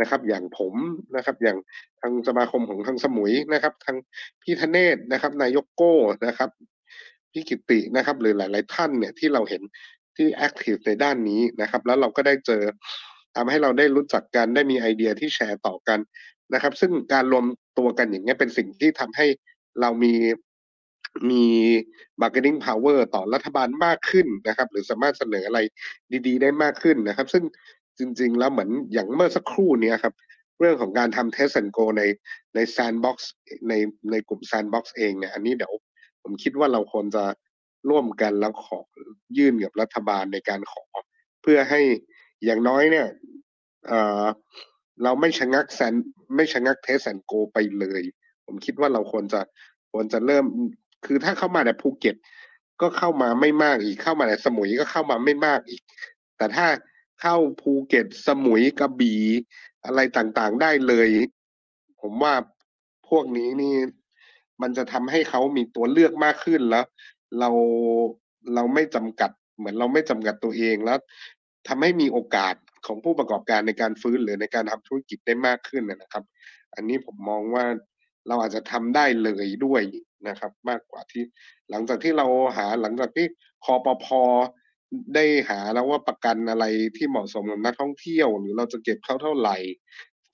นะครับ อย่างผมนะครับ อย่างทางสมาคมของทางสมุยนะครับ ทางพี่ธเนศนะครับ นายกโก้นะครับพี่กิตินะครับ หรือหลาย ๆ ท่านเนี่ยที่เราเห็นที่ active ในด้านนี้นะครับ แล้วเราก็ได้เจอ ทำให้เราได้รู้จักกันได้มีไอเดียที่แชร์ต่อกันนะครับ ซึ่งการรวมตัวกันอย่างเงี้ยเป็นสิ่งที่ทำให้เรามีมี bargaining power ต่อรัฐบาลมากขึ้นนะครับ หรือสามารถเสนออะไรดี ๆ ได้มากขึ้นนะครับ ซึ่งจริง ๆ แล้วเหมือนอย่างเมื่อสักครู่เนี้ยครับ เรื่องของการทำ test and go ในใน sandbox ในในกลุ่ม sandbox เองเนี่ยอันนี้เดี๋ยวผมคิดว่าเราควรจะร่วมกันแล้วขอยื่นกับรัฐบาลในการขอ เพื่อให้ อย่างน้อยเนี่ยเออเราไม่ชะงัก Sand ไม่ชะงัก Test and Go ไปเลย ผมคิดว่าเราควรจะควรจะเริ่ม คือถ้าเข้ามาแต่ภูเก็ต ก็เข้ามาไม่มากอีกเข้ามาแต่สมุยก็เข้ามาไม่มากอีก แต่ถ้าเข้าภูเก็ตสมุยกระบี่อะไรต่างๆได้เลย ผมว่าพวกนี้นี่มันจะทำให้เขามีตัวเลือกมากขึ้นแล้ว เราเราไม่จำกัด เหมือนเราไม่จำกัดตัวเองแล้ว ทำให้มีโอกาสของผู้ประกอบการในการฟื้นหรือในการทำธุรกิจได้มากขึ้นนะครับ อันนี้ผมมองว่าเราอาจจะทำได้เลยด้วยนะครับ มากกว่าที่หลังจากที่เราหาหลังจากที่คอปพได้หาแล้วว่าประกันอะไรที่เหมาะสมกับนักท่องเที่ยว หรือเราจะเก็บเขาเท่าไหร่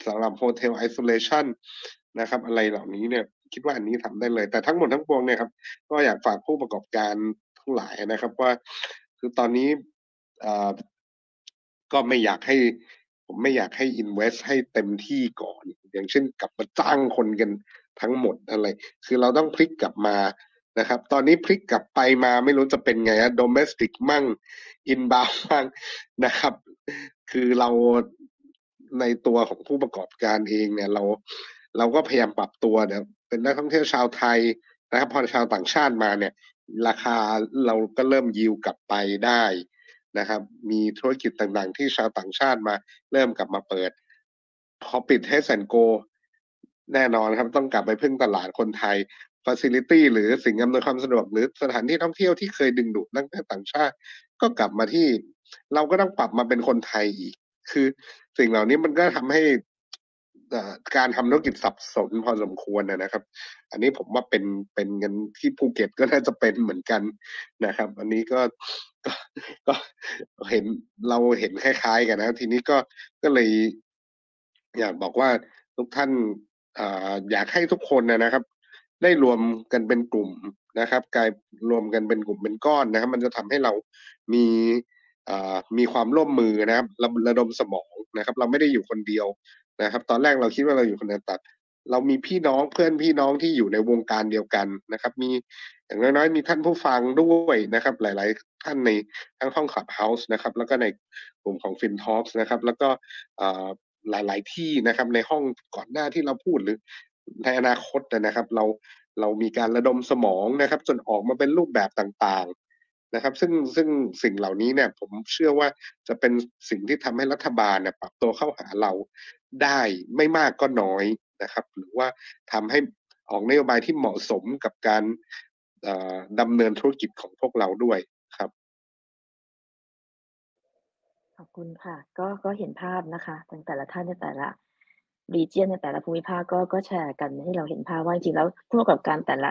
สำหรับโฮเทลไอโซเลชันนะครับ อะไรเหล่านี้เนี่ย คิดว่าอันนี้ทำได้เลย แต่ทั้งหมดทั้งปวงเนี่ยครับ ก็อยากฝากผู้ประกอบการทั้งหลายนะครับว่า คือตอนนี้อ่อ ก็ไม่อยากให้ ผมไม่อยากให้ invest ให้เต็มที่ก่อน อย่างเช่นกลับมาจ้างคนกันทั้งหมดอะไร คือเราต้องพลิกกลับมานะครับ ตอนนี้พลิกกลับไปมาไม่รู้จะเป็นไงอะ domestic มั่ง inbound มั่งนะครับ คือเราในตัวของผู้ประกอบการเองเนี่ยเราเราก็พยายามปรับตัวเนี่ยเป็นนักท่องเที่ยวชาวไทยนะครับพอชาวต่างชาติมาเนี่ย ราคาเราก็เริ่มยิวกลับไปได้ นะครับ มีธุรกิจต่างๆ ที่ชาวต่างชาติมาเริ่มกลับมาเปิด พอปิด Test and Go แน่นอนครับต้องกลับไปพึ่งตลาดคนไทยฟ a ซิลิตี้หรือสิ่งอำนวยความสะดวกหรือสถานที่ท่องเที่ยวที่เคยดึงดูดนักท่องเที่ยวต่างชาติ ก็กลับมาที่ เราก็ต้องปรับมาเป็นคนไทยอีก คือสิ่งเหล่านี้มันก็ทำให้ การทำธุรกิจสับสนพอสมควรนะครับ อันนี้ผมว่าเป็นเป็นเงินที่ภูเก็ตก็น่าจะเป็นเหมือนกันนะครับ อันนี้ก็ก็ก็เห็นเราเห็นคล้ายๆ กันนะ ทีนี้ก็ก็เลย อยากบอกว่าทุกท่านออยากให้ทุกคนนะครับ ได้รวมกันเป็นกลุ่มนะครับ กลายรวมกันเป็นกลุ่มเป็นก้อนนะครับ มันจะทำให้เรามีมีความร่วมมือนะครับระระดมสมองนะครับ เราไม่ได้อยู่คนเดียว นะครับ ตอนแรกเราคิดว่าเราอยู่คนเดียวแต่เรามีพี่น้องเพื่อนพี่น้องที่อยู่ในวงการเดียวกันนะครับ มีอย่างน้อยๆมีท่านผู้ฟังด้วยนะครับ หลาย ๆ ท่านในทั้งห้อง Clubhouse นะครับ แล้วก็ในกลุ่มของฟินทอ l ส์นะครับ แล้วก็อ่าหลายๆที่นะครับในห้องก่อนหน้าที่เราพูดหรือในอนาคตนะครับ เราเรามีการระดมสมองนะครับ จนออกมาเป็นรูปแบบต่างๆนะครับ ซึ่งซึ่งสิ่งเหล่านี้เนี่ย ผมเชื่อว่าจะเป็นสิ่งที่ทำให้รัฐบาลเนี่ยปรับตัวเข้าหาเรา ได้ไม่มากก็น้อยนะครับ หรือว่าทำให้ออกนโยบายที่เหมาะสมกับการเอ่อดำเนินธุรกิจของพวกเราด้วยครับ ขอบคุณค่ะ ก็ก็เห็นภาพนะคะทั้งแต่ละท่านในแต่ละ region ในแต่ละภูมิภาคก็ก็แชร์กันให้เราเห็นภาพว่าจริงๆแล้วผู้ประกอบการแต่ละ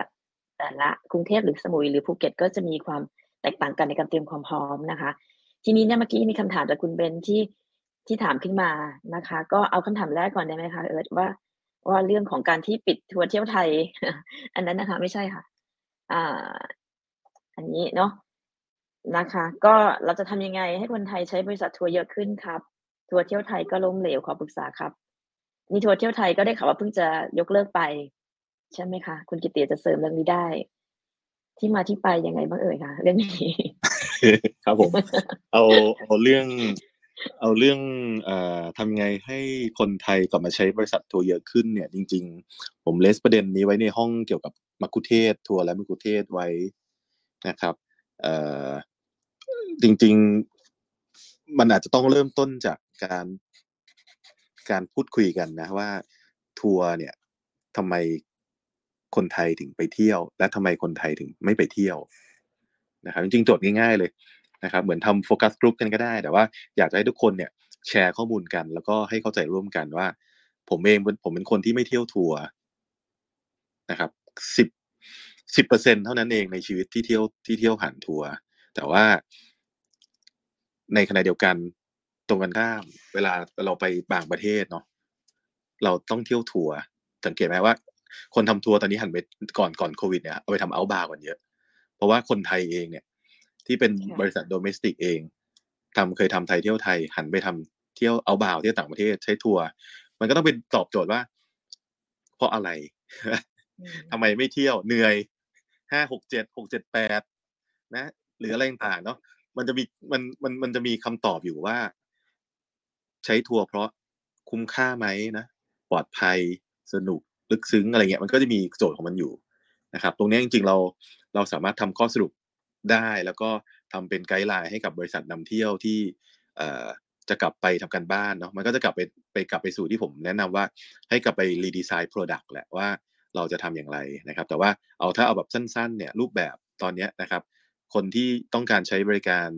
แต่ละกรุงเทพหรือสมุยหรือภูเก็ตก็จะมีความแตกต่างกันในการเตรียมความพร้อมนะคะ ทีนี้เนี่ยเมื่อกี้มีคำถามจากคุณเบนที่ ที่ถามขึ้นมานะคะ ก็เอาคำถามแรกก่อนได้ไหมคะเอิร์ธว่าว่าเรื่องของการที่ปิดทัวร์เที่ยวไทย อันนั้นนะคะ ไม่ใช่ค่ะ อ่า อันนี้เนาะนะคะ ก็เราจะทำยังไงให้คนไทยใช้บริษัททัวร์เยอะขึ้นครับทัวร์เที่ยวไทยก็ล้มเหลวขอปรึกษาครับนี่ทัวร์เที่ยวไทยก็ได้ข่าวว่าเพิ่งจะยกเลิกไป ใช่ไหมคะ คุณกิติจะเสริมเรื่องนี้ได้ ที่มาที่ไปยังไงบ้างเอ่ยคะเรื่องนี้ ครับผม เอาเอาเรื่อง เอาเรื่องอทำไงให้คนไทยกลับมาใช้บริษัททัวร์เยอะขึ้นเนี่ย จริง ๆ ผมเลสประเด็นนี้ไว้ในห้องเกี่ยวกับมักคุเทศทัวร์และมักคุเทศไว้นะครับเออจริง ๆ มันอาจจะต้องเริ่มต้นจากการการพูดคุยกันนะว่าทัวร์เนี่ยทำไมคนไทยถึงไปเที่ยว และทำไมคนไทยถึงไม่ไปเที่ยวนะครับจริงๆโจทย์ง่ายๆเลย นะครับเหมือนทำโฟกัสกลุ่มกันก็ได้ แต่ว่าอยากจะให้ทุกคนเนี่ยแชร์ข้อมูลกัน แล้วก็ให้เข้าใจร่วมกันว่า ผมเองผมเป็นคนที่ไม่เที่ยวทัวร์นะครับสิบสิบเปอร์เซ็นเท่านั้นเองในชีวิตที่เที่ยวที่เที่ยวผ่านทัวร์แต่ว่า ในขณะเดียวกันตรงกันข้าม เวลาเราไปบางประเทศเนาะเราต้องเที่ยวทัวร์สังเกตไหมว่า คนทำทัวร์ตอนนี้หันไปก่อนก่อนโควิดเนี่ยเอาไปทำเอาบาร์กันเยอะ เพราะว่าคนไทยเองเนี่ย ที่เป็นค่ะบริษัท domestic เองทำเคยทำไทยเที่ยวไทย หันไปทำเที่ยวเอาบาร์เที่ยวต่างประเทศใช้ทัวร์มันก็ต้องเป็นตอบโจทย์ว่า เพราะอะไรอืมทำไมไม่เที่ยวเหนื่อยห้าหกเจ็ดหกเจ็ดแปดนะ หรืออะไรต่างๆเนาะมันจะมีมันมันมันจะมีคำตอบอยู่ว่า ใช้ทัวร์เพราะคุ้มค่าไหมนะปลอดภัยสนุกลึกซึ้งอะไรเงี้ยมันก็จะมีโจทย์ของมันอยู่นะครับ ตรงเนี้ยจริงๆเราเราสามารถทำข้อสรุป ได้ แล้วก็ทำเป็นไกด์ไลน์ให้กับบริษัทนำเที่ยวที่เจะกลับไปทำการบ้านเนาะมันก็จะกลับไปไปกลับไปสู่ที่ผมแนะนำว่าให้กลับไปรีดีไซน์ Product แหละว่าเราจะทำอย่างไรนะครับ แต่ว่าเอาถ้าเอาแบบสั้นๆเนี่ยรูปแบบตอนนี้นะครับ คนที่ต้องการใช้บริการ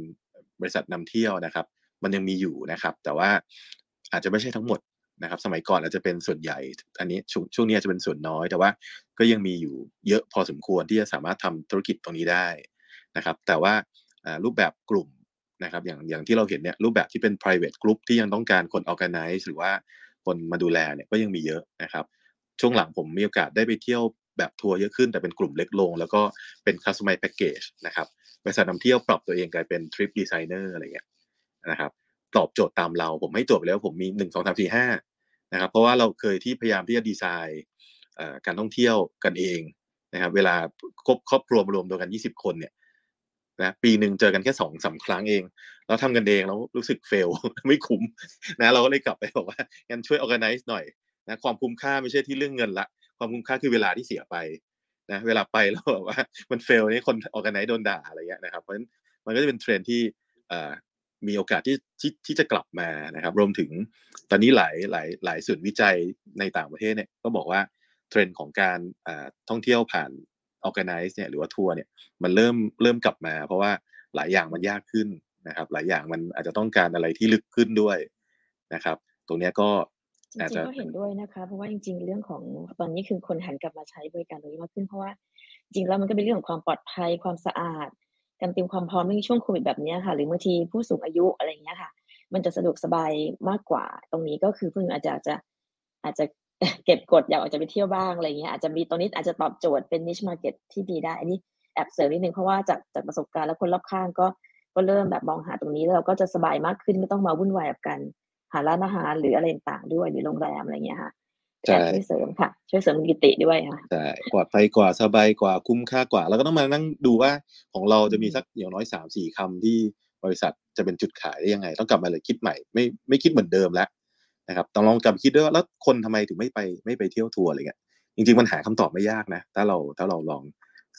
บริษัทนำเที่ยวนะครับ มันยังมีอยู่นะครับ แต่ว่าอาจจะไม่ใช่ทั้งหมดนะครับ สมัยก่อนอาจจะเป็นส่วนใหญ่ อันนี้ช่วงช่วงนี้อาจจะเป็นส่วนน้อย แต่ว่าก็ยังมีอยู่เยอะพอสมควรที่จะสามารถทำธุรกิจตรงนี้ได้ นะครับ แต่ว่ารูปแบบกลุ่มนะครับอย่างอย่างที่เราเห็นเนี่ยรูปแบบที่เป็น private group ที่ยังต้องการคน organize หรือว่าคนมาดูแลเนี่ยก็ยังมีเยอะนะครับ ช่วงหลังผมมีโอกาสได้ไปเที่ยวแบบทัวร์เยอะขึ้น แต่เป็นกลุ่มเล็กลง แล้วก็เป็น customize package นะครับบริษัทนำเที่ยวปรับตัวเองกลายเป็น trip designer อะไรเงี้ยนะครับตอบโจทย์ตามเรา ผมให้โจทย์ไปแล้วผมมีหนึ่งสองสามสี่ห้านะครับเพราะว่าเราเคยที่พยายามที่จะดีไซน์การท่องเที่ยวกันเองนะครับเวลาครบครอบครัวมารวมตัวกันยี่สิบคนเนี่ย นะปีหนึ่งเจอกันแค่สองสามครั้งเองแล้วทำกันเองแล้วรู้สึก fail ไม่คุ้มนะเราก็เลยกลับไปบอกว่างั้นช่วย organize หน่อยนะความคุ้มค่าไม่ใช่ที่เรื่องเงินละ ความคุ้มค่าคือเวลาที่เสียไปนะเวลาไปแล้วแบบว่ามัน fail นี่คน organize โดนด่าอะไรเงี้ยนะครับเพราะฉะนั้นมันก็จะเป็นเทรนด์ที่มีโอกาสที่ที่ที่จะกลับมานะครับ รวมถึงตอนนี้หลายหลายหลายศูนย์วิจัยในต่างประเทศเนี่ยก็บอกว่าเทรนด์ของการท่องเที่ยวผ่าน organize เนี่ยหรือว่าทัวร์เนี่ยมันเริ่มเริ่มกลับมา เพราะว่าหลายอย่างมันยากขึ้นนะครับ หลายอย่างมันอาจจะต้องการอะไรที่ลึกขึ้นด้วยนะครับ ตรงเนี้ยก็จอาจริจะงๆก็เห็นด้วยนะคะ เพราะว่าจริง ๆ เรื่องของตอนนี้คือคนหันกลับมาใช้บริการตรงนี้มากขึ้นเพราะว่าจริงๆแล้วมันก็เป็นเรื่องของความปลอดภัยความสะอาด การเตรียมความพร้อมในช่วงโควิดแบบเนี้ยค่ะ หรือบางทีผู้สูงอายุอะไรอย่างเงี้ยค่ะ มันจะสะดวกสบายมากกว่า ตรงนี้ก็คือเพิ่งอาจจะอาจจะอาจจะ เก็บกดอยากออกจะไปเที่ยวบ้างอะไรเงี้ยอาจจะมีตรงนี้อาจจะตอบโจทย์เป็น niche market ที่ดีได้อันนี้แอบเสริมนิดนึงเพราะว่าจากจากประสบการณ์และคนรอบข้างก็ก็เริ่มแบบมองหาตรงนี้แล้วเราก็จะสบายมากขึ้นไม่ต้องมาวุ่นวายกับการหาร้านอาหารหรืออะไรต่างๆด้วยหรือโรงแรมอะไรเงี้ยค่ะใช่แอบช่วยเสริมค่ะ ช่วยเสริมคุณกิติด้วยค่ะใช่ปลอดภัยกว่าสบายกว่าคุ้มค่ากว่า แล้วก็ต้องมานั่งดูว่าของเราจะมีสักอย่างน้อยสามสี่คำที่บริษัทจะเป็นจุดขายได้ยังไง ต้องกลับมาเลยคิดใหม่ ไม่ไม่คิดเหมือนเดิมแล้ว นะครับต้องลองกลับไปคิดด้วยว่าแล้วคนทำไมถึงไม่ไปไม่ไปเที่ยวทัวร์อะไรเงี้ยจริงๆมันหาคำตอบไม่ยากนะถ้าเราถ้าเราลอง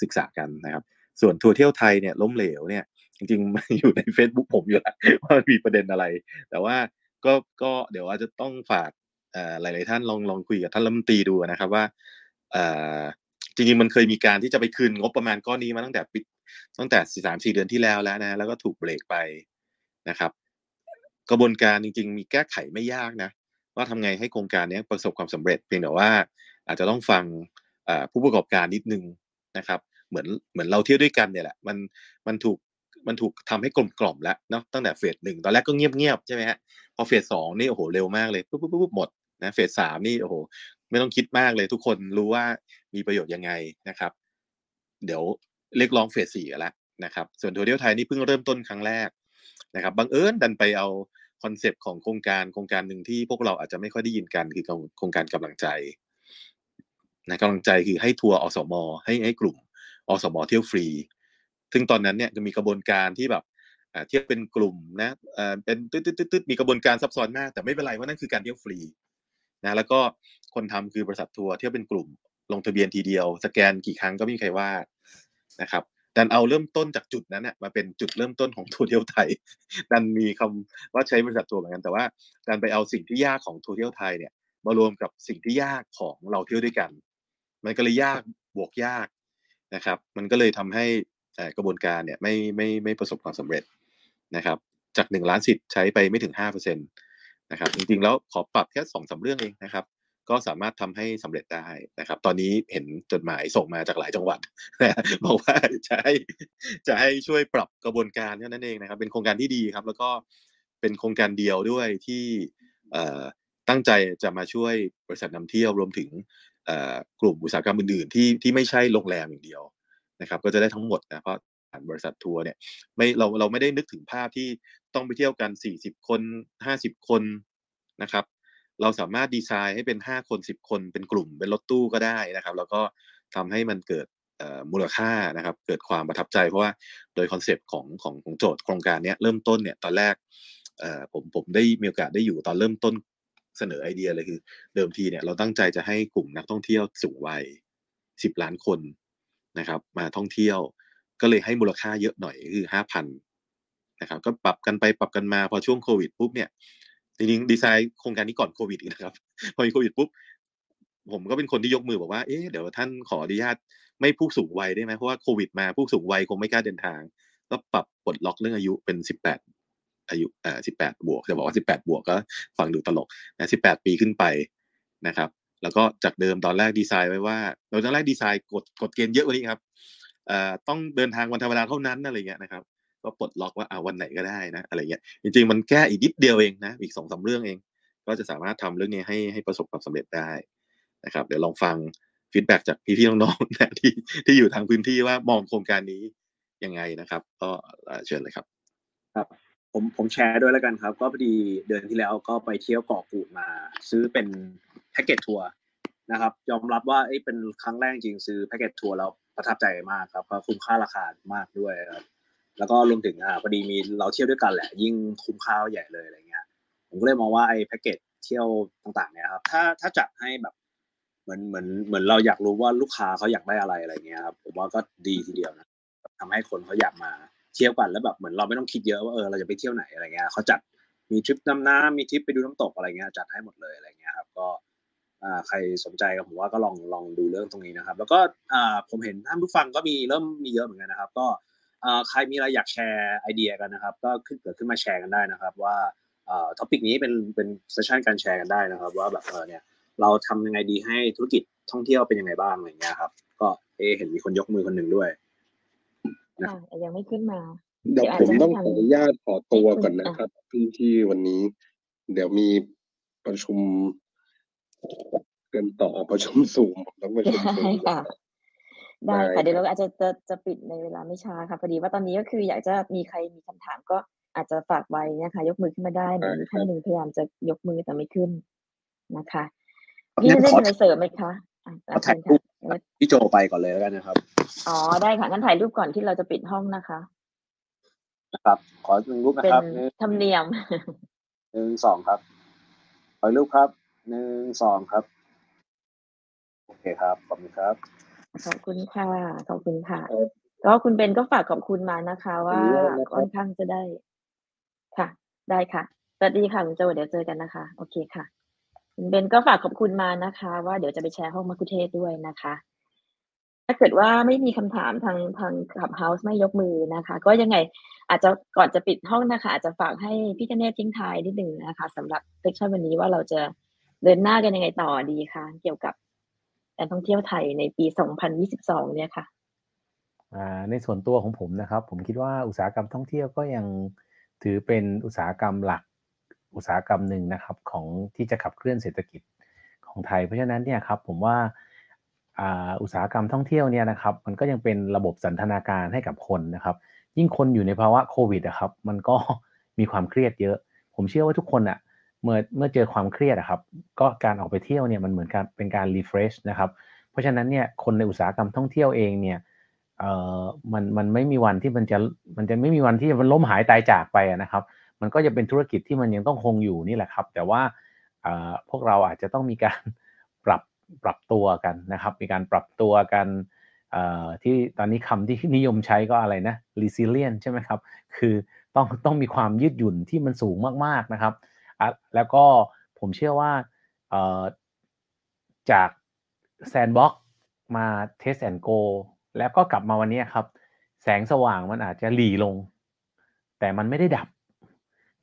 ศึกษากันนะครับ ส่วนทัวร์เที่ยวไทยเนี่ยล้มเหลวเนี่ยจริงๆมันอยู่ใน Facebook ผมอยู่แล้วว่ามันมีประเด็นอะไร แต่ว่าก็ก็เดี๋ยวอาจจะต้องฝากหลาย ๆ ท่านลองลองคุยกับท่านรัฐมนตรีดูนะครับว่าจริงๆมันเคยมีการที่จะไปคืนงบประมาณก้อนนี้มาตั้งแต่ปีตั้งแต่สามสี่เดือนที่แล้วแล้วนะแล้วก็ถูกเบรกไปนะครับ กระบวนการจริง ๆ มีแก้ไขไม่ยากนะ ว่าทำไงให้โครงการนี้ประสบความสำเร็จ เพียงแต่ว่าอาจจะต้องฟังผู้ประกอบการนิดนึงนะครับ เหมือนเหมือนเราเที่ยวด้วยกันเนี่ยแหละมันมันถูกมันถูกทำให้กลมกล่อมแล้วเนาะตั้งแต่เฟสหนึ่งตอนแรกก็เงียบๆใช่ไหมฮะพอเฟสสองนี่โอ้โหเร็วมากเลยปุ๊บปุ๊บปุ๊บหมดนะเฟสสามนี่โอ้โหไม่ต้องคิดมากเลย ทุกคนรู้ว่ามีประโยชน์ยังไงนะครับ เดี๋ยวเรียกร้องเฟสสี่กันแล้วนะครับ ส่วนทัวร์เที่ยวไทยนี่เพิ่งเริ่มต้นครั้งแรกนะครับบังเอิญดันไปเอา คอนเซปต์ของโครงการโครงการหนึ่งที่พวกเราอาจจะไม่ค่อยได้ยินกันคือโครงการกำลังใจนะกำลังใจคือให้ทัวร์อสมให้ให้กลุ่มอสมเที่ยวฟรี ซึ่งตอนนั้นเนี่ยจะมีกระบวนการที่แบบเที่ยวเป็นกลุ่มนะเป็นตึ๊ดตืดตืดมีกระบวนการซับซ้อนมาก แต่ไม่เป็นไรเพราะนั่นคือการเที่ยวฟรีนะแล้วก็คนทำคือบริษัททัวร์เที่ยวเป็นกลุ่ม ลงทะเบียนทีเดียว สแกนกี่ครั้งก็ไม่มีใครว่านะครับ ดันเอาเริ่มต้นจากจุดนั้นเนี่ยมาเป็นจุดเริ่มต้นของทัวร์เที่ยวไทยดันมีคำว่าใช้บริษัททัวร์เหมือนกันแต่ว่าดันไปเอาสิ่งที่ยากของทัวร์เที่ยวไทยเนี่ย มารวมกับสิ่งที่ยากของเราเที่ยวด้วยกัน มันก็เลยยากบวกยากนะครับ มันก็เลยทำให้กระบวนการเนี่ยไม่ไม่ไม่ประสบความสำเร็จนะครับ จากหนึ่งล้านสิทธิ์ใช้ไปไม่ถึงห้าเปอร์เซ็นตนะครับจริงๆแล้วขอปรับแค่สองสาเรื่องเองนะครับ ก็สามารถทำให้สำเร็จได้นะครับ ตอนนี้เห็นจดหมายส่งมาจากหลายจังหวัดบอกว่าจะให้จะให้ช่วยปรับกระบวนการเท่านั้นเองนะครับ เป็นโครงการที่ดีครับ แล้วก็เป็นโครงการเดียวด้วยที่เอ่อตั้งใจจะมาช่วยบริษัทนำเที่ยวรวมถึงเอ่อกลุ่มอุตสาหกรรมอื่นๆที่ที่ไม่ใช่โรงแรมอย่างเดียวนะครับ ก็จะได้ทั้งหมดนะเพราะบริษัททัวร์เนี่ยไม่เราเราไม่ได้นึกถึงภาพที่ต้องไปเที่ยวกัน 40 คน 50 คนนะครับ เราสามารถดีไซน์ให้เป็น 5 คน 10 คนเป็นกลุ่มเป็นรถตู้ก็ได้นะครับ แล้วก็ทำให้มันเกิดมูลค่านะครับ เกิดความประทับใจเพราะว่าโดยคอนเซปต์ของของของโจทย์โครงการนี้เริ่มต้นเนี่ยตอนแรกผมผมได้มีโอกาสได้อยู่ตอนเริ่มต้นเสนอไอเดียเลยคือ เดิมทีเนี่ยเราตั้งใจจะให้กลุ่มนักท่องเที่ยวสูงวัย 10 ล้านคนนะครับ มาท่องเที่ยวก็เลยให้มูลค่าเยอะหน่อยคือ 5,000นะครับก็ปรับกันไปปรับกันมาพอช่วงโควิดปุ๊บเนี่ย จริงๆดีไซน์โครงการนี้ก่อนโควิดอีกนะครับ พอมีโควิดปุ๊บผมก็เป็นคนที่ยกมือบอกว่าเอ๊ะเดี๋ยวท่านขออนุญาตไม่ผู้สูงวัยได้ไหมเพราะว่าโควิดมาผู้สูงวัยคงไม่กล้าเดินทาง ก็ปรับปลดล็อกเรื่องอายุเป็นสิบแปดอายุเอ่อสิบแปดบวกจะบอกว่าสิบแปดบวกก็ฟังดูตลกนะสิบแปดปีขึ้นไปนะครับ แล้วก็จากเดิมตอนแรกดีไซน์ไว้ว่าเราตอนแรกดีไซน์กฎกฎเกณฑ์เยอะกว่านี้ครับเอ่อต้องเดินทางวันธรรมดาเท่านั้นอะไรเงี้ยนะครับ ก็ปลดล็อกว่าอ่าวันไหนก็ได้นะอะไรเงี้ยจริง ๆ มันแก้อีกนิดเดียวเองนะอีกสองสาเรื่องเอง ก็จะสามารถทำเรื่องนี้ให้ให้ประสบความสำเร็จได้นะครับ เดี๋ยวลองฟังฟีดแบ็จากพี่ๆน้องๆนะที่ที่อยู่ทางพื้นที่ว่ามองโครงการนี้ยังไงนะครับ ก็เชิญเลยครับ ครับ ผมผมแชร์ด้วยแล้วกันครับ ก็พอดีเดือนที่แล้วก็ไปเที่ยวเกาะกูดมา ซื้อเป็นแพ็กเกจทัวร์นะครับยอมรับว่าเอ้เป็นครั้งแรกจริงซื้อแพ็กเกจทัวร์แล้วประทับใจมากครับก็คุ้มค่าราคามากด้วยครับ แล้วก็รวมถึงอ่าพอดีมีเราเที่ยวด้วยกันแหละ ยิ่งคุ้มค่าใหญ่เลยอะไรเงี้ย ผมก็เลยมองว่าไอ้แพ็กเกจเที่ยวต่างๆเนี่ยครับ ถ้าถ้าจัดให้แบบเหมือนเหมือนเหมือนเราอยากรู้ว่าลูกค้าเขาอยากได้อะไรอะไรเงี้ยครับผมว่าก็ดีทีเดียวนะทำให้คนเขาอยากมาเที่ยวกันแล้วแบบเหมือนเราไม่ต้องคิดเยอะว่าเออเราจะไปเที่ยวไหนอะไรเงี้ยเขาจัดมีทริปดำน้ำมีทริปไปดูน้ำตกอะไรเงี้ยจัดให้หมดเลยอะไรเงี้ยครับก็อ่าใครสนใจก็ผมว่าก็ลองลองดูเรื่องตรงนี้นะครับ แล้วก็อ่าผมเห็นท่านผู้ฟังก็มีเริ่มมีเยอะเหมือนกันนะครับ ก็ ใครมีอะไรอยากแชร์ไอเดียกันนะครับ ก็ขึ้นเกิดขึ้นมาแชร์กันได้นะครับ ว่าอ่า topic นี้เป็นเป็น session การแชร์กันได้นะครับ ว่าแบบเออเนี่ยเราทำยังไงดีให้ธุรกิจท่องเที่ยวเป็นยังไงบ้างอะไรเงี้ยครับ ก็เอะเห็นมีคนยกมือคนหนึ่งด้วยค่ะแต่ยังไม่ขึ้นมาเดี๋ยวเดี๋ยวอาจผมจะต้องให้ขอทางอนุญาตขอตัวให้คุณก่อนนะครับที่ที่วันนี้ เดี๋ยวมีประชุมเกันต่อประชุมสูงผมต้องประชุมสูได้งค่ะ ได้ได้ค่ะ เดี๋ยวครัเราบ อาจจะ จะ จะปิดในเวลาไม่ช้าค่ะ พอดีว่าตอนนี้ ก็คืออยากจะ มีใครมีคำถาม ก็อาจจะฝากไว้นะคะ ยกมือขึ้นมาได้ เหมือนมีท่านหนึ่งพยายามจะยกมือแต่ไม่ขึ้นนะคะ พี่งั้นจะได้ขอ มีอะไรเสริมไหมคะอะขออะถ่าเชิยญรูค่ะปพี่โจไปก่อนเลยแล้วกันนะครับ อ๋อ ได้ค่ะ งั้นถ่ายรูปก่อนที่เราจะปิดห้องนะคะ นะครับ ขอหนึ่งรูปนะเป็นครับ หนึ่ง ธรรมเนียมหนึ่งสองครับ ขอรูปครับหนึ่งสองครับ โอเคครับ ขอบคุณครับ ขอบคุณค่ะ ขอบคุณค่ะ ก็คุณเบนก็ฝากขอบคุณมานะคะ ว่าขอบคุณมากนะครับค่อนข้างจะได้ ค่ะ ได้ค่ะสวัสดีค่ะคุณโจเดี๋ยวเจอกันนะคะ โอเคค่ะ คุณเบนก็ฝากขอบคุณมานะคะ ว่าเดี๋ยวจะไปแชร์ห้องมัคคุเทศก์ด้วยนะคะ ถ้าเกิดว่าไม่มีคำถามทางทางขับเฮาส์ไม่ยกมือนะคะ ก็ยังไงอาจจะก่อนจะปิดห้องนะคะ อาจจะฝากให้พี่คเนศทิ้งท้ายนิดหนึ่งนะคะสำหรับเซสชันวันนี้ว่าเราจะเดินหน้ากันยังไงต่อดีคะเกี่ยวกับ การท่องเที่ยวไทยในปี 2022 เนี่ยค่ะอ่าในส่วนตัวของผมนะครับ ผมคิดว่าอุตสาหกรรมท่องเที่ยวก็ยังถือเป็นอุตสาหกรรมหลักอุตสาหกรรมหนึ่งนะครับของที่จะขับเคลื่อนเศรษฐกิจของไทย เพราะฉะนั้นเนี่ยครับผมว่าอ่าอุตสาหกรรมท่องเที่ยวเนี่ยนะครับ มันก็ยังเป็นระบบสันทนาการให้กับคนนะครับ ยิ่งคนอยู่ในภาวะโควิดนะครับ มันก็มีความเครียดเยอะ ผมเชื่อว่าทุกคนอะ เมื่อเมื่อเจอความเครียดอะครับ ก็การออกไปเที่ยวเนี่ยมันเหมือนการเป็นการรีเฟรชนะครับ เพราะฉะนั้นเนี่ยคนในอุตสาหกรรมท่องเที่ยวเองเนี่ยเอ่อมันมันไม่มีวันที่มันจะมันจะไม่มีวันที่มันล้มหายตายจากไปนะครับ มันก็จะเป็นธุรกิจที่มันยังต้องคงอยู่นี่แหละครับ แต่ว่าเอ่อพวกเราอาจจะต้องมีการปรับปรับตัวกันนะครับ มีการปรับตัวกันเอ่อที่ตอนนี้คำที่นิยมใช้ก็อะไรนะ resilient ใช่ไหมครับ คือต้องต้องมีความยืดหยุ่นที่มันสูงมากๆนะครับ แล้วก็ผมเชื่อว่าเออจาก Sandbox มา Test and Go แล้วก็กลับมาวันนี้ครับ แสงสว่างมันอาจจะหลีลง แต่มันไม่ได้ดับ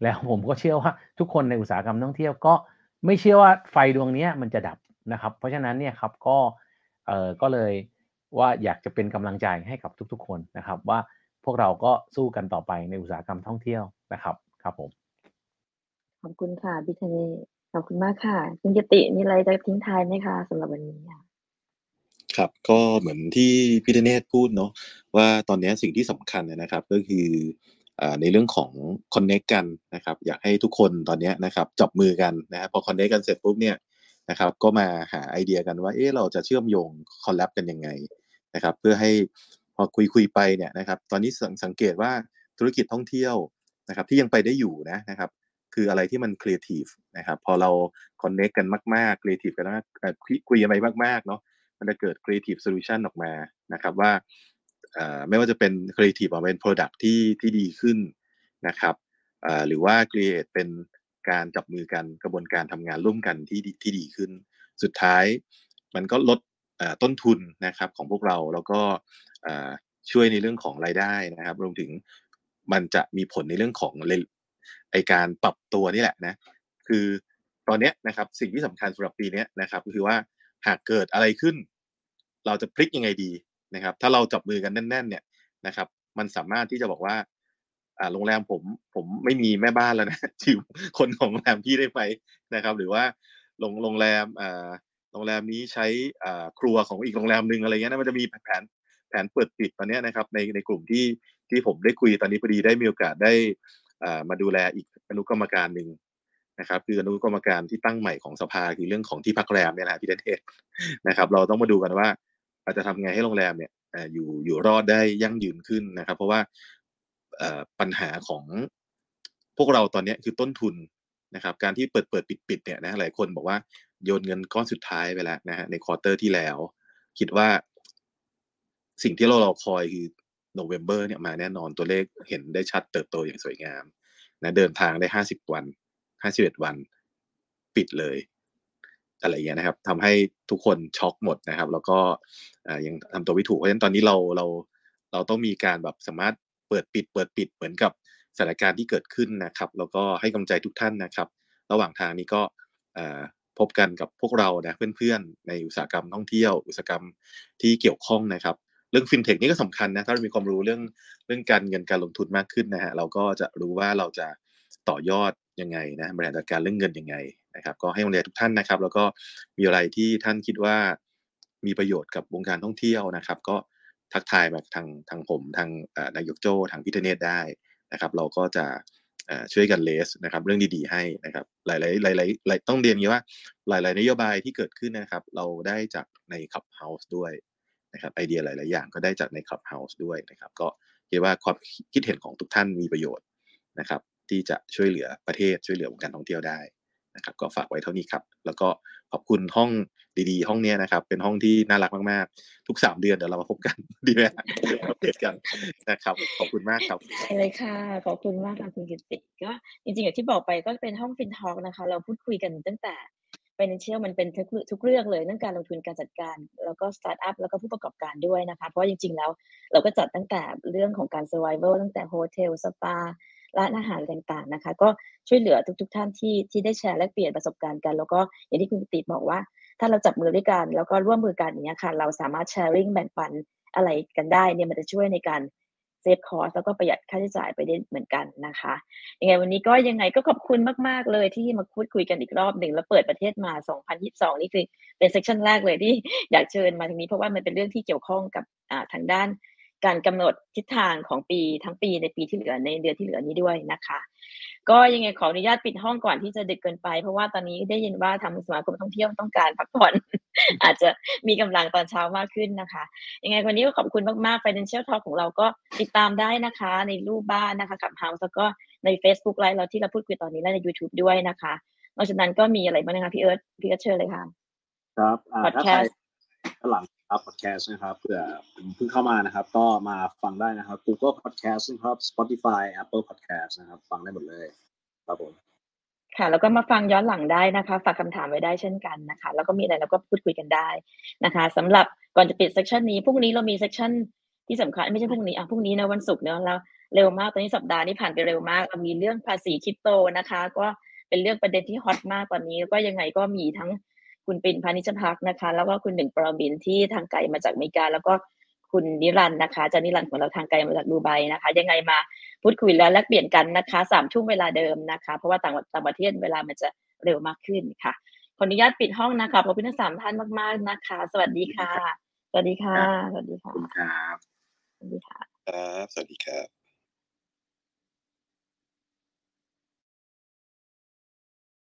แล้วผมก็เชื่อว่าทุกคนในอุตสาหกรรมท่องเที่ยวก็ไม่เชื่อว่าไฟดวงนี้มันจะดับนะครับ เพราะฉะนั้นเนี่ยครับก็เออก็เลยว่าอยากจะเป็นกำลังใจให้กับทุกๆ คนนะครับ ว่าพวกเราก็สู้กันต่อไปในอุตสาหกรรมท่องเที่ยวนะครับครับผม ขอบคุณค่ะพี่คเนศขอบคุณมากค่ะ คุณกิติมีอะไรจะทิ้งท้ายไหมคะสำหรับวันนี้ค่ะครับก็เหมือนที่พี่ธเนศพูดเนาะว่าตอนนี้สิ่งที่สำคัญนะครับ ก็คือในเรื่องของ connect กันนะครับ อยากให้ทุกคนตอนนี้นะครับจับมือกันนะครับพอ connect กันเสร็จปุ๊บเนี่ยนะครับก็มาหาไอเดียกันว่าเอ๊ะเราจะเชื่อมโยง collab กันยังไงนะครับ เพื่อให้พอคุยคุยไปเนี่ยนะครับ ตอนนี้สังเกตว่าธุรกิจท่องเที่ยวนะครับ ที่ยังไปได้อยู่นะนะครับ คืออะไรที่มันครีเอทีฟนะครับพอเรา connect กันมากๆครีเอทีฟกันมากคุยคุยกันไปมากๆเนาะมันจะเกิด creative solution ออกมานะครับว่าไม่ว่าจะเป็น creative ออกมาเป็น product ที่ที่ดีขึ้นนะครับหรือว่า create เป็นการจับมือกันกระบวนการทำงานร่วมกันที่ที่ดีขึ้น สุดท้ายมันก็ลดต้นทุนนะครับของพวกเราแล้วก็ช่วยในเรื่องของรายได้นะครับ รวมถึงมันจะมีผลในเรื่องของ ไอการปรับตัวนี่แหละนะ คือตอนนี้นะครับสิ่งที่สำคัญสำหรับปีนี้นะครับก็คือว่าหากเกิดอะไรขึ้น เราจะพลิกยังไงดีนะครับ ถ้าเราจับมือกันแน่น ๆ เนี่ยนะครับ มันสามารถที่จะบอกว่า อ่าโรงแรมผมผมไม่มีแม่บ้านแล้วนะชิวคนของโรงแรมพี่ได้ไหมนะครับ หรือว่าโรงโรงแรมอ่าโรงแรมนี้ใช้อ่าครัวของอีกโรงแรมหนึ่งอะไรเงี้ยนะมันจะมีแผนแผนเปิดปิดตอนนี้นะครับ ในในกลุ่มที่ที่ผมได้คุยตอนนี้พอดีได้มีโอกาสได้ มาดูแลอีกอนุกรรมการหนึ่งนะครับคืออนุกรรมการที่ตั้งใหม่ของสภาคือเรื่องของที่พักแรมเนี่ยแหละพี่เดนเทศนะครับ เราต้องมาดูกันว่าเราจะทำไงให้โรงแรมเนี่ยเอ่ออยู่อยู่รอดได้ยั่งยืนขึ้นนะครับ เพราะว่าเอ่อปัญหาของพวกเราตอนนี้คือต้นทุนนะครับ การที่เปิดเปิดปิดปิดเนี่ยนะหลายคนบอกว่าโยนเงินก้อนสุดท้ายไปแล้วนะฮะใน quarter ที่แล้ว คิดว่าสิ่งที่เรารอคอยคือ November เนี่ยมาแน่นอนตัวเลขเห็นได้ชัดเติบโตอย่างสวยงามนะเดินทางได้ห้าสิบวันห้าสิบเอ็ดวัน ปิดเลย อะไรอย่างเงี้ยนะครับทำให้ทุกคนช็อกหมดนะครับ แล้วก็ยังทำตัวไม่ถูกเพราะฉะนั้นตอนนี้เราเราเราต้องมีการแบบสามารถเปิดปิด เปิดปิดเหมือนกับสถานการณ์ที่เกิดขึ้นนะครับ แล้วก็ให้กำลังใจทุกท่านนะครับ ระหว่างทางนี้ก็พบกันกับพวกเรานะเพื่อนๆ ในอุตสาหกรรมท่องเที่ยว อุตสาหกรรมที่เกี่ยวข้องนะครับ เรื่องฟินเทคนี่ก็สำคัญนะถ้าเรามีความรู้เรื่องเรื่องการเงินการลงทุนมากขึ้นนะฮะเราก็จะรู้ว่าเราจะต่อยอดยังไงนะบริหารจัดการเรื่องเงินยังไงนะครับ ก็ให้กำลังใจทุกท่านนะครับ แล้วก็มีอะไรที่ท่านคิดว่ามีประโยชน์กับวงการท่องเที่ยวนะครับ ก็ทักทายมาทางทางผมทางนายกโจทางพิเทเนตได้นะครับ เราก็จะช่วยกัน raise นะครับ เรื่องดีๆให้นะครับ หลายๆหลายๆหลายต้องเรียนงี้ว่า หลาย ๆ นโยบายที่เกิดขึ้นนะครับ เราได้จากใน Clubhouse ด้วย นะครับไอเดียหลาย ๆ อย่างก็ได้จากใน Clubhouse ด้วยนะครับ ก็คิดว่าความคิดเห็นของทุกท่านมีประโยชน์นะครับ ที่จะช่วยเหลือประเทศช่วยเหลือวงการท่องเที่ยวได้นะครับ ก็ฝากไว้เท่านี้ครับ แล้วก็ขอบคุณห้องดี ๆ ห้องเนี้ยนะครับ เป็นห้องที่น่ารักมาก ๆ ทุกสามเดือนเดี๋ยวเรามาพบกันดีไหมฮะอัปเดตกันนะครับ ขอบคุณมากครับได้เลยค่ะ ขอบคุณมากค่ะคุณกิติก็จริงๆอย่างที่บอกไปก็เป็นห้องฟินทอ l k นะคะ เราพูดคุยกันตั้งแต่ financial มันเป็นทุกทุกเรื่องเลยเรื่องการลงทุนการจัดการ แล้วก็สตาร์ทอัพแล้วก็ผู้ประกอบการด้วยนะคะ เพราะจริงๆแล้วเราก็จัดตั้งแต่เรื่องของการ survival ตั้งแต่ hotel สปาร้านอาหารต่างๆนะคะ ก็ช่วยเหลือทุก ๆ ท่านที่ที่ได้แชร์แลกเปลี่ยนประสบการณ์กัน แล้วก็อย่างที่คุณติบอกว่า ถ้าเราจับมือด้วยกัน แล้วก็ร่วมมือกันอย่างเงี้ยค่ะ เราสามารถ sharing แบ่งปันอะไรกันได้เนี่ยมันจะช่วยในการ ฟคอสแล้วก็ประหยัดค่าใช้จ่ายไปได้เหมือนกันนะคะยังไงวันนี้ก็ยังไงก็ขอบคุณมาก ๆ เลยที่มาพูดคุยกันอีกรอบหนึ่งแล้วเปิดประเทศมา 2022 นี่คือเป็นเซสชันแรกเลยที่อยากเชิญมาทางนี้เพราะว่ามันเป็นเรื่องที่เกี่ยวข้องกับทางด้าน การกำหนดทิศทางของปีทั้งปีในปีที่เหลือในเดือนที่เหลือนี้ด้วยนะคะ ก็ยังไงขออนุญาตปิดห้องก่อนที่จะดึกเกินไป เพราะว่าตอนนี้ได้ยินว่าทางสมาคมท่องเที่ยวต้องการพักผ่อน อาจจะมีกำลังตอนเช้ามากขึ้นนะคะยังไงวันนี้ก็ขอบคุณมากๆ Financial Talk ของเราก็ติดตามได้นะคะ ในรูปบ้านนะคะกับ House แล้วก็ใน Facebook Live เราที่เราพูดคุยตอนนี้และใน YouTube ด้วยนะคะนอกจากนั้นก็มีอะไรบ้างนะคะพี่เอิร์ธพี่เอิร์ธเชิญเลยค่ะ ครับอ่าถ้าใคร Podcast ข้างหลัง ครับพอดแคสต์นะครับเผื่อเพิ่งเข้ามานะครับ ก็มาฟังได้นะครับ Google Podcast นะครับ Spotify Apple Podcast นะครับ ฟังได้หมดเลยครับผมค่ะ แล้วก็มาฟังย้อนหลังได้นะคะ ฝากคำถามไว้ได้เช่นกันนะคะ แล้วก็มีอะไรเราก็พูดคุยกันได้นะคะสำหรับก่อนจะปิดเซสชันนี้พรุ่งนี้เรามีเซสชันที่สำคัญไม่ใช่พรุ่งนี้อะพรุ่งนี้นะวันศุกร์เนอะแล้วเร็วมากตอนนี้สัปดาห์นี้ผ่านไปเร็วมากเรามีเรื่องภาษีคริปโตนะคะ ก็เป็นเรื่องประเด็นที่ฮอตมากตอนนี้แล้วก็ยังไงก็มีทั้ง คุณปิ่นพานิชพักนะคะ แล้วก็คุณหนึ่งปรมินทร์ที่ทางไกลมาจากอเมริกา แล้วก็คุณนิรันดร์นะคะอาจารย์นิรันดร์ของเราทางไกลมาจากดูไบนะคะ ยังไงมาพูดคุยแล้วแลกเปลี่ยนกันนะคะสามทุ่มเวลาเดิมนะคะ เพราะว่าต่างต่างประเทศเวลามันจะเร็วมากขึ้นค่ะขออนุญาตปิดห้องนะคะขอบคุณทั้งสามท่านมาก ๆนะคะ สวัสดีค่ะ สวัสดีค่ะ สวัสดีค่ะขอบคุณครับ สวัสดีค่ะ ครับ สวัสดีครับ